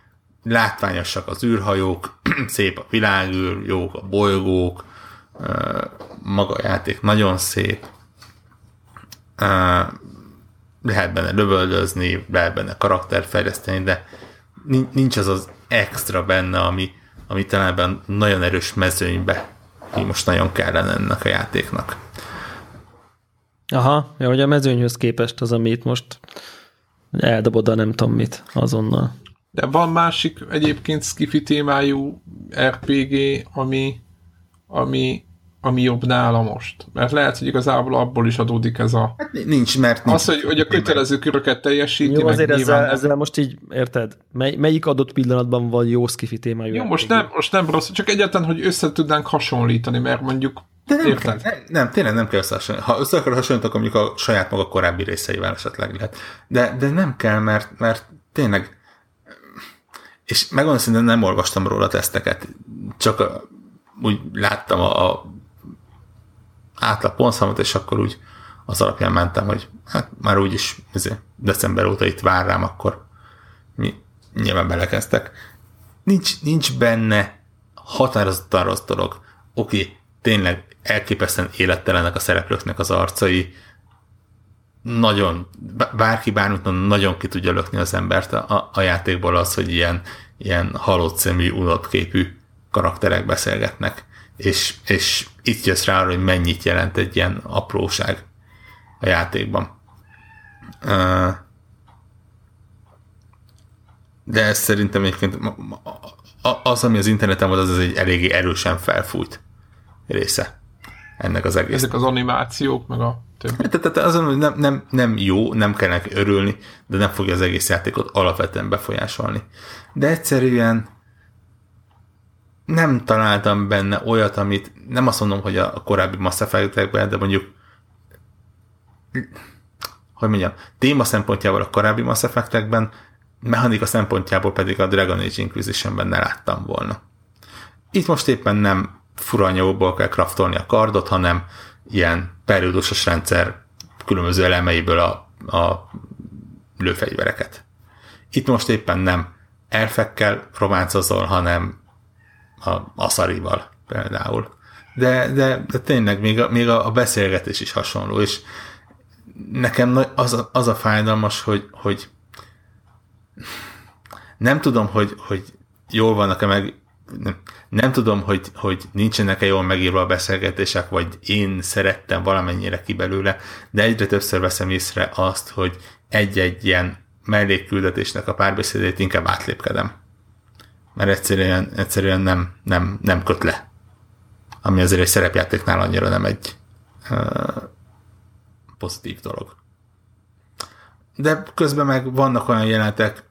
S2: látványosak az űrhajók, szép a világűr, jók a bolygók, maga a játék nagyon szép, lehet benne lövöldözni, lehet benne karakterfejleszteni, de nincs az az extra benne, ami, ami talán nagyon erős mezőnybe, ami most nagyon kellene ennek a játéknak.
S3: Aha, ja, hogy a mezőnyhöz képest az, amit most eldobod a nem tudom mit azonnal.
S1: De van másik egyébként skifi témájú RPG, ami, ami, ami jobb nála most. Mert lehet, hogy igazából abból is adódik ez a...
S2: Hát nincs, mert nincs.
S1: Az, hogy, hogy a kötelező köröket teljesíti,
S3: Jó, azért ezzel, nem. ezzel most így, érted? Mely, melyik adott pillanatban van jó skifi témájú?
S1: Jó, most nem, most nem rossz, csak egyáltalán, hogy össze tudnánk hasonlítani, mert mondjuk
S2: de nem, Érted? kell, nem, nem, tényleg nem kell összehasonlítani. Ha össze akar hasonlítani, akkor mondjuk a saját maga korábbi részeivel esetleg lehet. De, de nem kell, mert, mert tényleg és megmondom szintén nem olvastam róla teszteket, csak úgy láttam a, a átlag pontszámot, és akkor úgy az alapján mentem, hogy hát már úgyis ezért december óta itt vár rám, akkor mi nyilván belekezdtek. Nincs, nincs benne határozottan rossz dolog. Oké, tényleg elképesztően élettelenek a szereplőknek az arcai, nagyon, bárki bármit nagyon ki tudja lökni az embert a, a játékból az, hogy ilyen, ilyen halott szemű, unott képű karakterek beszélgetnek, és, és itt jössz rá arra, hogy mennyit jelent egy ilyen apróság a játékban. De ez szerintem egyébként az, ami az interneten volt, az, az egy eléggé erősen felfújt része ennek az egész.
S1: Ezek az animációk, meg a többi.
S2: Tehát azon, hogy nem, nem, nem jó, nem kell neki örülni, de nem fogja az egész játékot alapvetően befolyásolni. De egyszerűen nem találtam benne olyat, amit nem azt mondom, hogy a korábbi Mass Effect-ekben, de mondjuk hogy mondjam, téma szempontjából a korábbi Mass Effect-ekben, mechanika szempontjából pedig a Dragon Age Inquisition-ben ne láttam volna. Itt most éppen nem furanyagokból kell kraftolni a kardot, hanem ilyen periódusos rendszer különböző elemeiből a, a lőfegyvereket. Itt most éppen nem elfekkel románcozol, hanem a Asarival például. De, de, de tényleg még a, még a beszélgetés is hasonló, és nekem az a, az a fájdalmas, hogy, hogy nem tudom, hogy, hogy jól vannak-e meg nem, nem tudom, hogy, hogy nincsenek-e jól megírva a beszélgetések, vagy én szerettem valamennyire ki belőle, de egyre többször veszem észre azt, hogy egy-egy ilyen mellékküldetésnek a párbeszédét inkább átlépkedem. Mert egyszerűen, egyszerűen nem, nem, nem köt le. Ami azért egy szerepjátéknál annyira nem egy uh, pozitív dolog. De közben meg vannak olyan jelenetek,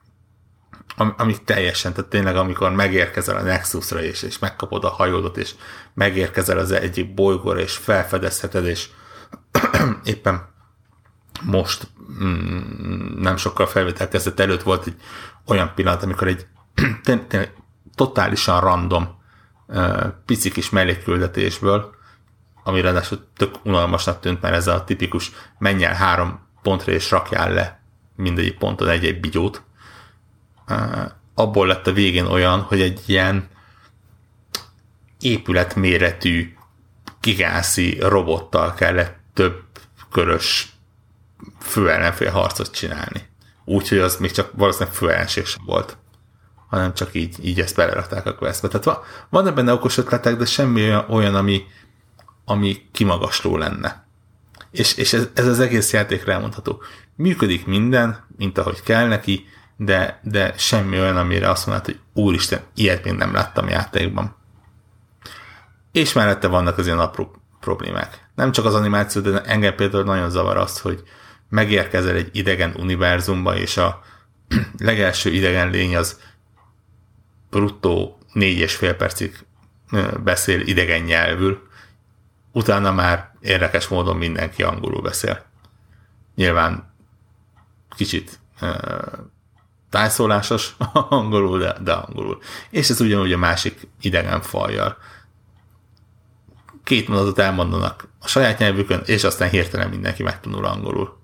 S2: am, amik teljesen, tehát tényleg amikor megérkezel a Nexusra és, és megkapod a hajódot, és megérkezel az egyik bolygóra, és felfedezheted, és éppen most mm, nem sokkal felvétel kezdet előtt volt egy olyan pillanat, amikor egy tényleg totálisan random pici kis mellékküldetésből, ami ráadásul tök unalmasnak tűnt, mert ez a tipikus menj el három pontra és rakjál le mindegyik ponton egy-egy bigyót, abból lett a végén olyan, hogy egy ilyen épületméretű gigászi robottal kellett több körös főellenfél harcot csinálni. Úgyhogy az még csak valószínűleg főellenség sem volt, hanem csak így, így ezt belerakták a questbe. Tehát van, van benne okos ötletek, de semmi olyan, ami, ami kimagasló lenne. És, és ez, ez az egész játékra elmondható. Működik minden, mint ahogy kell neki, de, de semmi olyan, amire azt mondod, hogy úristen, ilyet még nem láttam játékban. És mellette vannak az ilyen apró problémák. Nem csak az animáció, de engem például nagyon zavar azt, hogy megérkezel egy idegen univerzumba, és a legelső idegen lény az bruttó négy és fél percig beszél idegen nyelvül, utána már érdekes módon mindenki angolul beszél. Nyilván kicsit tájszólásos angolul, de, de angolul. És ez ugyanúgy a másik idegen fajjal. Két mondatot elmondanak a saját nyelvükön, és aztán hirtelen mindenki megtanul angolul.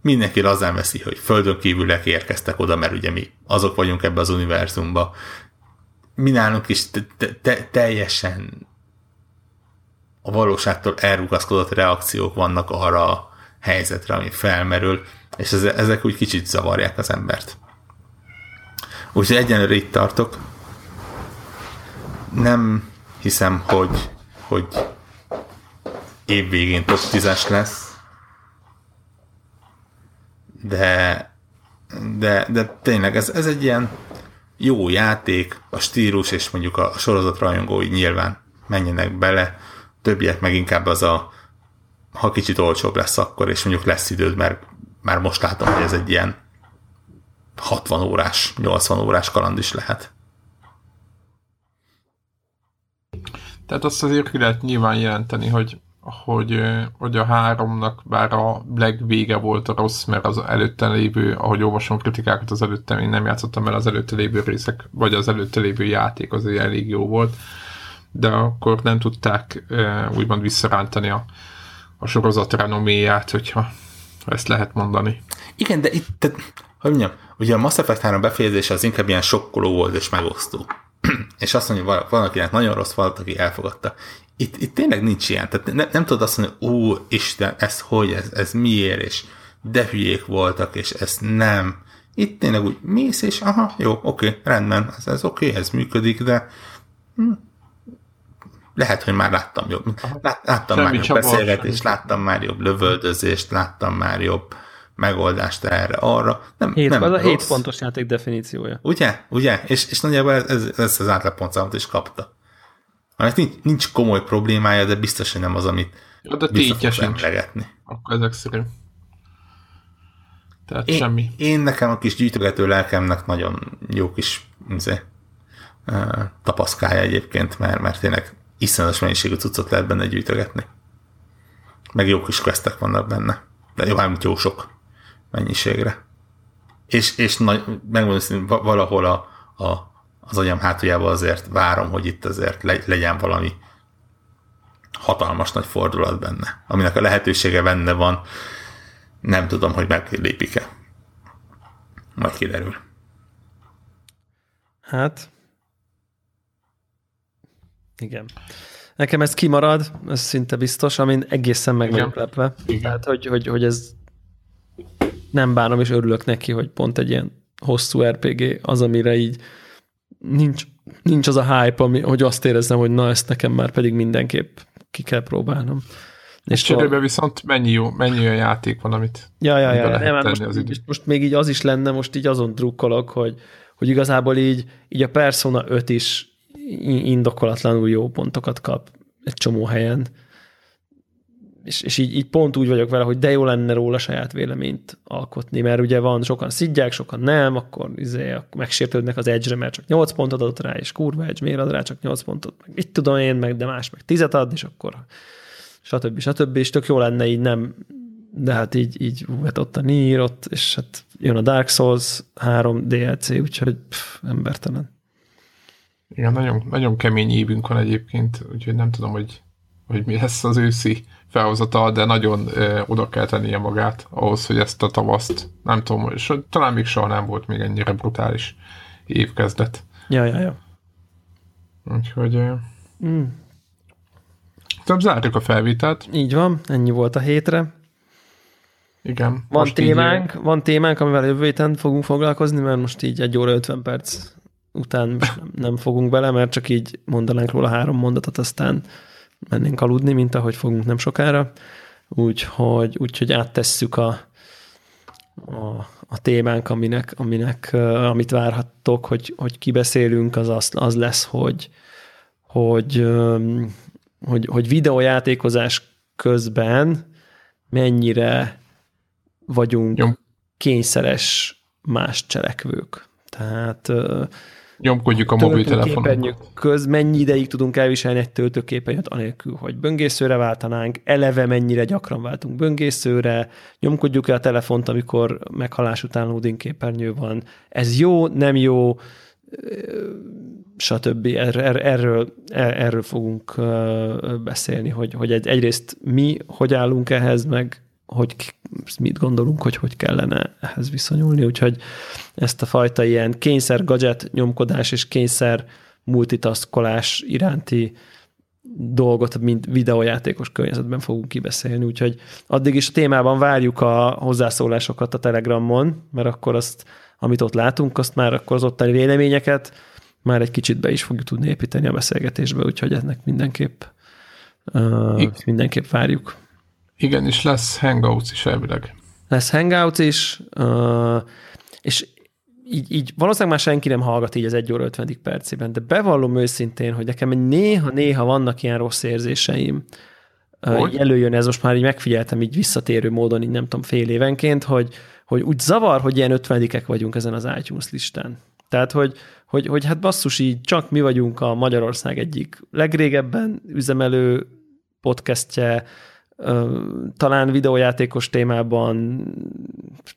S2: Mindenki lazán veszi, hogy földön kívülek érkeztek oda, mert ugye mi azok vagyunk ebbe az univerzumba. Mi nálunk is te- te- teljesen a valóságtól elrugaszkodott reakciók vannak arra a helyzetre, ami felmerül, és ezek úgy kicsit zavarják az embert. Úgyhogy egyenlőre itt tartok. Nem hiszem, hogy, hogy évvégén top 10 lesz, de de, de tényleg ez, ez egy ilyen jó játék, a stílus és mondjuk a sorozat rajongói nyilván menjenek bele, többiek meg inkább az a ha kicsit olcsóbb lesz akkor, és mondjuk lesz időd, mert már most látom, hogy ez egy ilyen 60 órás, 80 órás kaland is lehet.
S1: Tehát azt azért ki lehet nyilván jelenteni, hogy, hogy, hogy a háromnak bár a legvége volt a rossz, mert az előtte lévő, ahogy olvasom kritikákat az előtte, én nem játszottam el az előtte lévő részek, vagy az előtte lévő játék azért elég jó volt, de akkor nem tudták úgymond visszarántani a, a sorozat renoméját, hogyha ezt lehet mondani.
S2: Igen, de itt, tehát, hogy mondjam, ugye a Mass Effect 3 befejezése az inkább ilyen sokkoló volt és megosztó. és azt mondja, valakinek nagyon rossz, valaki elfogadta. Itt, itt tényleg nincs ilyen. Tehát ne, nem tudod azt mondani, ó, Isten, ez hogy, ez, ez miért, és de hülyék voltak, és ez nem. Itt tényleg úgy mész, és aha, jó, oké, rendben, ez, ez oké, ez működik, de hm, lehet, hogy már láttam jobb. Lát, láttam Semmi már jobb beszélgetést, láttam már jobb lövöldözést, láttam már jobb megoldást erre, arra.
S3: Nem, hét, nem az rossz. a 7 pontos játék definíciója.
S2: Ugye? Ugye? És, és nagyjából ez, ez, ez az átlagpontszámot is kapta. Mert nincs, nincs komoly problémája, de biztos, hogy nem az, amit
S1: ja, de tétje sincs. Akkor ezek szerint. Tehát
S2: én,
S1: semmi.
S2: Én nekem a kis gyűjtögető lelkemnek nagyon jó kis mzé, tapaszkálja egyébként, mert, mert tényleg iszonyatos mennyiségű cuccot lehet benne gyűjtögetni. Meg jó kis questek vannak benne. De jó, hát jó sok mennyiségre. És, és nagy, megmondom, valahol a, a, az agyam hátuljában azért várom, hogy itt azért le, legyen valami hatalmas nagy fordulat benne, aminek a lehetősége benne van, nem tudom, hogy meglépik-e. Majd kiderül.
S3: Hát, igen. Nekem ez kimarad, ez szinte biztos, amin egészen meg vagyok lepve. Tehát, hogy, hogy, hogy ez nem bánom, és örülök neki, hogy pont egy ilyen hosszú RPG az, amire így nincs, nincs az a hype, ami, hogy azt érezzem, hogy na, ezt nekem már pedig mindenképp ki kell próbálnom.
S1: És cserébe a... viszont mennyi, jó, mennyi olyan játék van, amit
S3: ja, ja, ja, lehet nem, most, az idő. most még így az is lenne, most így azon drukkolok, hogy, hogy igazából így, így a Persona 5 is indokolatlanul jó pontokat kap egy csomó helyen. És, és így, így pont úgy vagyok vele, hogy de jó lenne róla saját véleményt alkotni, mert ugye van, sokan szidják, sokan nem, akkor izé, megsértődnek az edge mert csak 8 pontot adott rá, és kurva edge, miért ad rá csak 8 pontot, meg itt tudom én, meg de más meg 10 ad, és akkor stb. stb. És tök jó lenne így nem, de hát így, így hát ott a Nier, ott, és hát jön a Dark Souls 3 DLC, úgyhogy pff, embertelen.
S1: Igen, nagyon, nagyon kemény évünk van egyébként, úgyhogy nem tudom, hogy, hogy mi lesz az őszi felhozatal, de nagyon ö, oda kell tennie magát ahhoz, hogy ezt a tavaszt, nem tudom, és talán még soha nem volt még ennyire brutális évkezdet.
S3: Ja, ja, ja.
S1: Úgyhogy ö, mm. Több zárjuk a felvételt.
S3: Így van, ennyi volt a hétre.
S1: Igen.
S3: Van témánk, így... van témánk, amivel jövő héten fogunk foglalkozni, mert most így egy óra 50 perc után nem fogunk bele, mert csak így mondanánk róla három mondatot, aztán mennénk aludni, mint ahogy fogunk nem sokára. Úgyhogy, úgyhogy áttesszük a, a, a témánk, aminek, aminek uh, amit várhattok, hogy, hogy kibeszélünk, az az, az lesz, hogy, hogy, um, hogy, hogy videójátékozás közben mennyire vagyunk Jó. kényszeres más cselekvők. Tehát uh,
S1: Nyomkodjuk a mobiltelefonokat.
S3: köz mennyi ideig tudunk elviselni egy töltőképernyőt anélkül, hogy böngészőre váltanánk, eleve mennyire gyakran váltunk böngészőre, nyomkodjuk-e a telefont, amikor meghalás után loading képernyő van. Ez jó, nem jó, stb. Erről, erről, erről fogunk beszélni, hogy, hogy egy, egyrészt mi hogy állunk ehhez, meg hogy mit gondolunk, hogy hogy kellene ehhez viszonyulni, úgyhogy ezt a fajta ilyen kényszer gadget nyomkodás és kényszer multitaskolás iránti dolgot, mint videójátékos környezetben fogunk kibeszélni, úgyhogy addig is a témában várjuk a hozzászólásokat a Telegramon, mert akkor azt, amit ott látunk, azt már akkor az ottani véleményeket már egy kicsit be is fogjuk tudni építeni a beszélgetésbe, úgyhogy ennek mindenképp uh, mindenképp várjuk.
S1: Igen, és lesz Hangouts is elvileg.
S3: Lesz Hangouts is. És így, így valószínűleg már senki nem hallgat így az 1 óra 50. percében, de bevallom őszintén, hogy nekem néha-néha vannak ilyen rossz érzéseim, hogy? előjön ez, most már így megfigyeltem így visszatérő módon, így nem tudom, fél évenként, hogy, hogy úgy zavar, hogy ilyen ötvenedikek vagyunk ezen az iTunes listán. Tehát, hogy, hogy, hogy hát basszus így, csak mi vagyunk a Magyarország egyik legrégebben üzemelő podcastje, talán videójátékos témában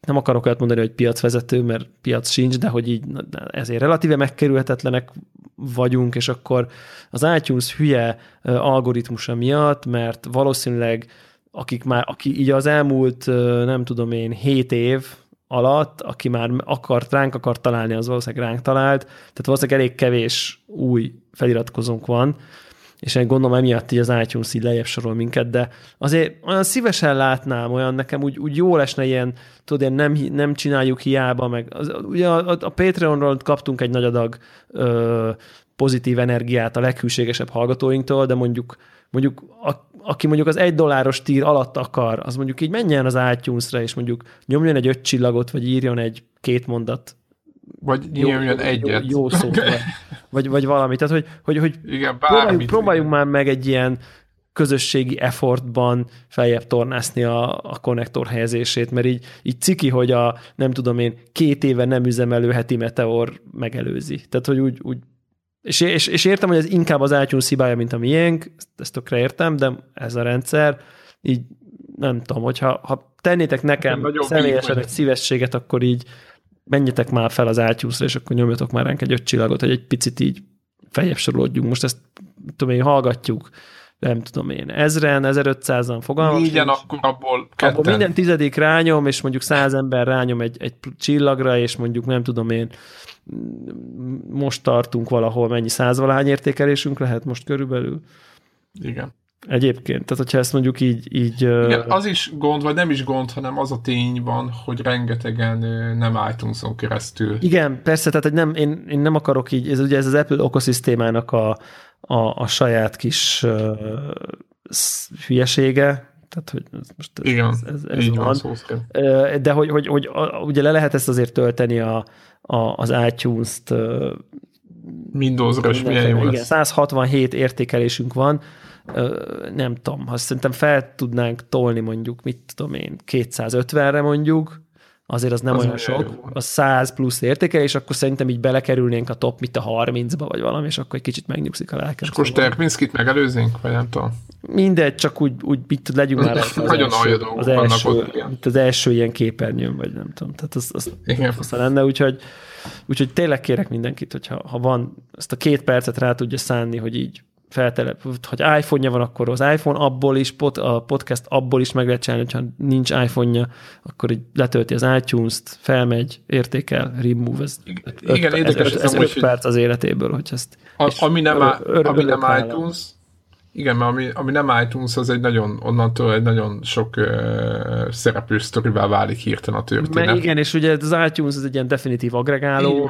S3: nem akarok olyat mondani, hogy piacvezető, mert piac sincs, de hogy így ezért relatíve megkerülhetetlenek vagyunk, és akkor az iTunes hülye algoritmusa miatt, mert valószínűleg akik már, aki így az elmúlt, nem tudom én, hét év alatt, aki már akart, ránk akart találni, az valószínűleg ránk talált, tehát valószínűleg elég kevés új feliratkozónk van, és én gondolom emiatt így az iTunes így lejjebb sorol minket, de azért olyan szívesen látnám, olyan nekem úgy, úgy jó lesne ilyen, tudod, ilyen nem, nem csináljuk hiába, meg az, ugye a, a Patreonról kaptunk egy nagy adag ö, pozitív energiát a leghűségesebb hallgatóinktól, de mondjuk mondjuk a, aki mondjuk az egy dolláros tír alatt akar, az mondjuk így menjen az iTunes-ra, és mondjuk nyomjon egy öt csillagot, vagy írjon egy két mondat
S1: vagy nyilván egyet.
S3: Jó, jó szó, vagy, vagy, vagy valami. Tehát, hogy, hogy, hogy Igen, próbáljunk, próbáljunk már meg egy ilyen közösségi effortban feljebb tornászni a, a konnektor helyezését, mert így, így ciki, hogy a nem tudom én, két éve nem üzemelő heti meteor megelőzi. Tehát, hogy úgy, úgy és, és, és értem, hogy ez inkább az iTunes hibája, mint a miénk, ezt, ezt tökre értem, de ez a rendszer, így nem tudom, hogyha ha tennétek nekem személyesen egy szívességet, akkor így menjetek már fel az átjúszra, és akkor nyomjatok már ránk egy öt csillagot, hogy egy picit így feljebb sorolódjunk. Most ezt tudom én, hallgatjuk, nem tudom én, ezren, 1500-an fogalmam.
S1: Négyen, akkor abból ketten. Abból
S3: minden tizedik rányom, és mondjuk száz ember rányom egy, egy csillagra, és mondjuk nem tudom én, most tartunk valahol, mennyi százvalány értékelésünk lehet most körülbelül?
S1: Igen.
S3: Egyébként, tehát hogyha ezt mondjuk így... így
S1: Igen, az is gond, vagy nem is gond, hanem az a tény van, hogy rengetegen nem iTunes-on keresztül.
S3: Igen, persze, tehát hogy nem, én, én nem akarok így, ez ugye ez az Apple ökoszisztémának a, a, a saját kis uh, hülyesége, tehát, hogy ez most ez,
S1: Igen,
S3: ez, ez, ez így van. van De hogy, hogy, hogy ugye le lehet ezt azért tölteni a, a, az iTunes-t
S1: Windows-ra is milyen jó
S3: Igen, 167 értékelésünk van, nem tudom, ha szerintem fel tudnánk tolni mondjuk, mit tudom én, 250-re mondjuk, azért az nem az olyan sok, jó. a 100 plusz értéke, és akkor szerintem így belekerülnénk a top, mit a 30-ba, vagy valami, és akkor egy kicsit megnyugszik a lelkem.
S1: És akkor szóval. Sterpinskit megelőzünk, vagy nem tudom?
S3: Mindegy, csak úgy, úgy mit tud, legyünk már az,
S1: az, első,
S3: az, első, ott, az első ilyen képernyőn, vagy nem tudom. Tehát az, az, Igen. az lenne, úgyhogy, úgyhogy tényleg kérek mindenkit, hogyha ha van, ezt a két percet rá tudja szánni, hogy így feltelep, hogy iPhone-ja van, akkor az iPhone abból is, pod, a podcast abból is meg lehet csinálni, hogyha nincs iPhone-ja, akkor így letölti az iTunes-t, felmegy, értékel, remove, ez
S1: Igen, öt, érdekes,
S3: ez, ez, ez öt perc az életéből, hogy ezt...
S1: A, ami nem, ami nem iTunes, igen, mert ami, ami nem iTunes, az egy nagyon, onnantól egy nagyon sok uh, szereplő sztorivá válik hirtelen a történet.
S3: Mert igen, és ugye az iTunes az egy ilyen definitív agregáló.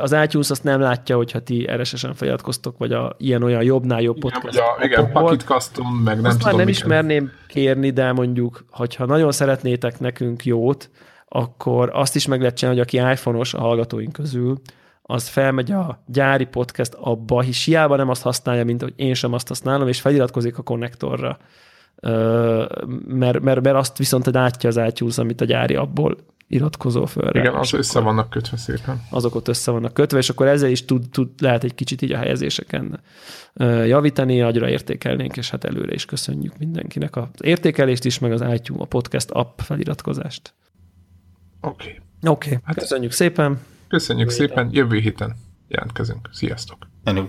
S3: Az iTunes azt nem látja, hogyha ti RSS-en feliratkoztok, vagy a ilyen-olyan jobbnál jobb podcast.
S1: Igen, a, igen Pocket Custom, meg nem azt tudom.
S3: nem ismerném kérni, de mondjuk, hogyha nagyon szeretnétek nekünk jót, akkor azt is meg lehet csinálni, hogy aki iPhone-os a hallgatóink közül, az felmegy a gyári podcast abba, hisz hiába nem azt használja, mint hogy én sem azt használom, és feliratkozik a konnektorra. Mert, mert, mert azt viszont látja az iTunes, amit a gyári abból iratkozó föl.
S1: Igen, az össze vannak kötve szépen.
S3: Azok ott össze vannak kötve, és akkor ezzel is tud, tud lehet egy kicsit így a helyezéseken javítani, nagyra értékelnénk, és hát előre is köszönjük mindenkinek az értékelést is, meg az iTunes, a podcast app feliratkozást.
S1: Oké. Okay.
S3: Oké, okay. hát köszönjük szépen.
S1: Köszönjük jövő szépen, jövő héten jelentkezünk. Sziasztok!
S2: Hello.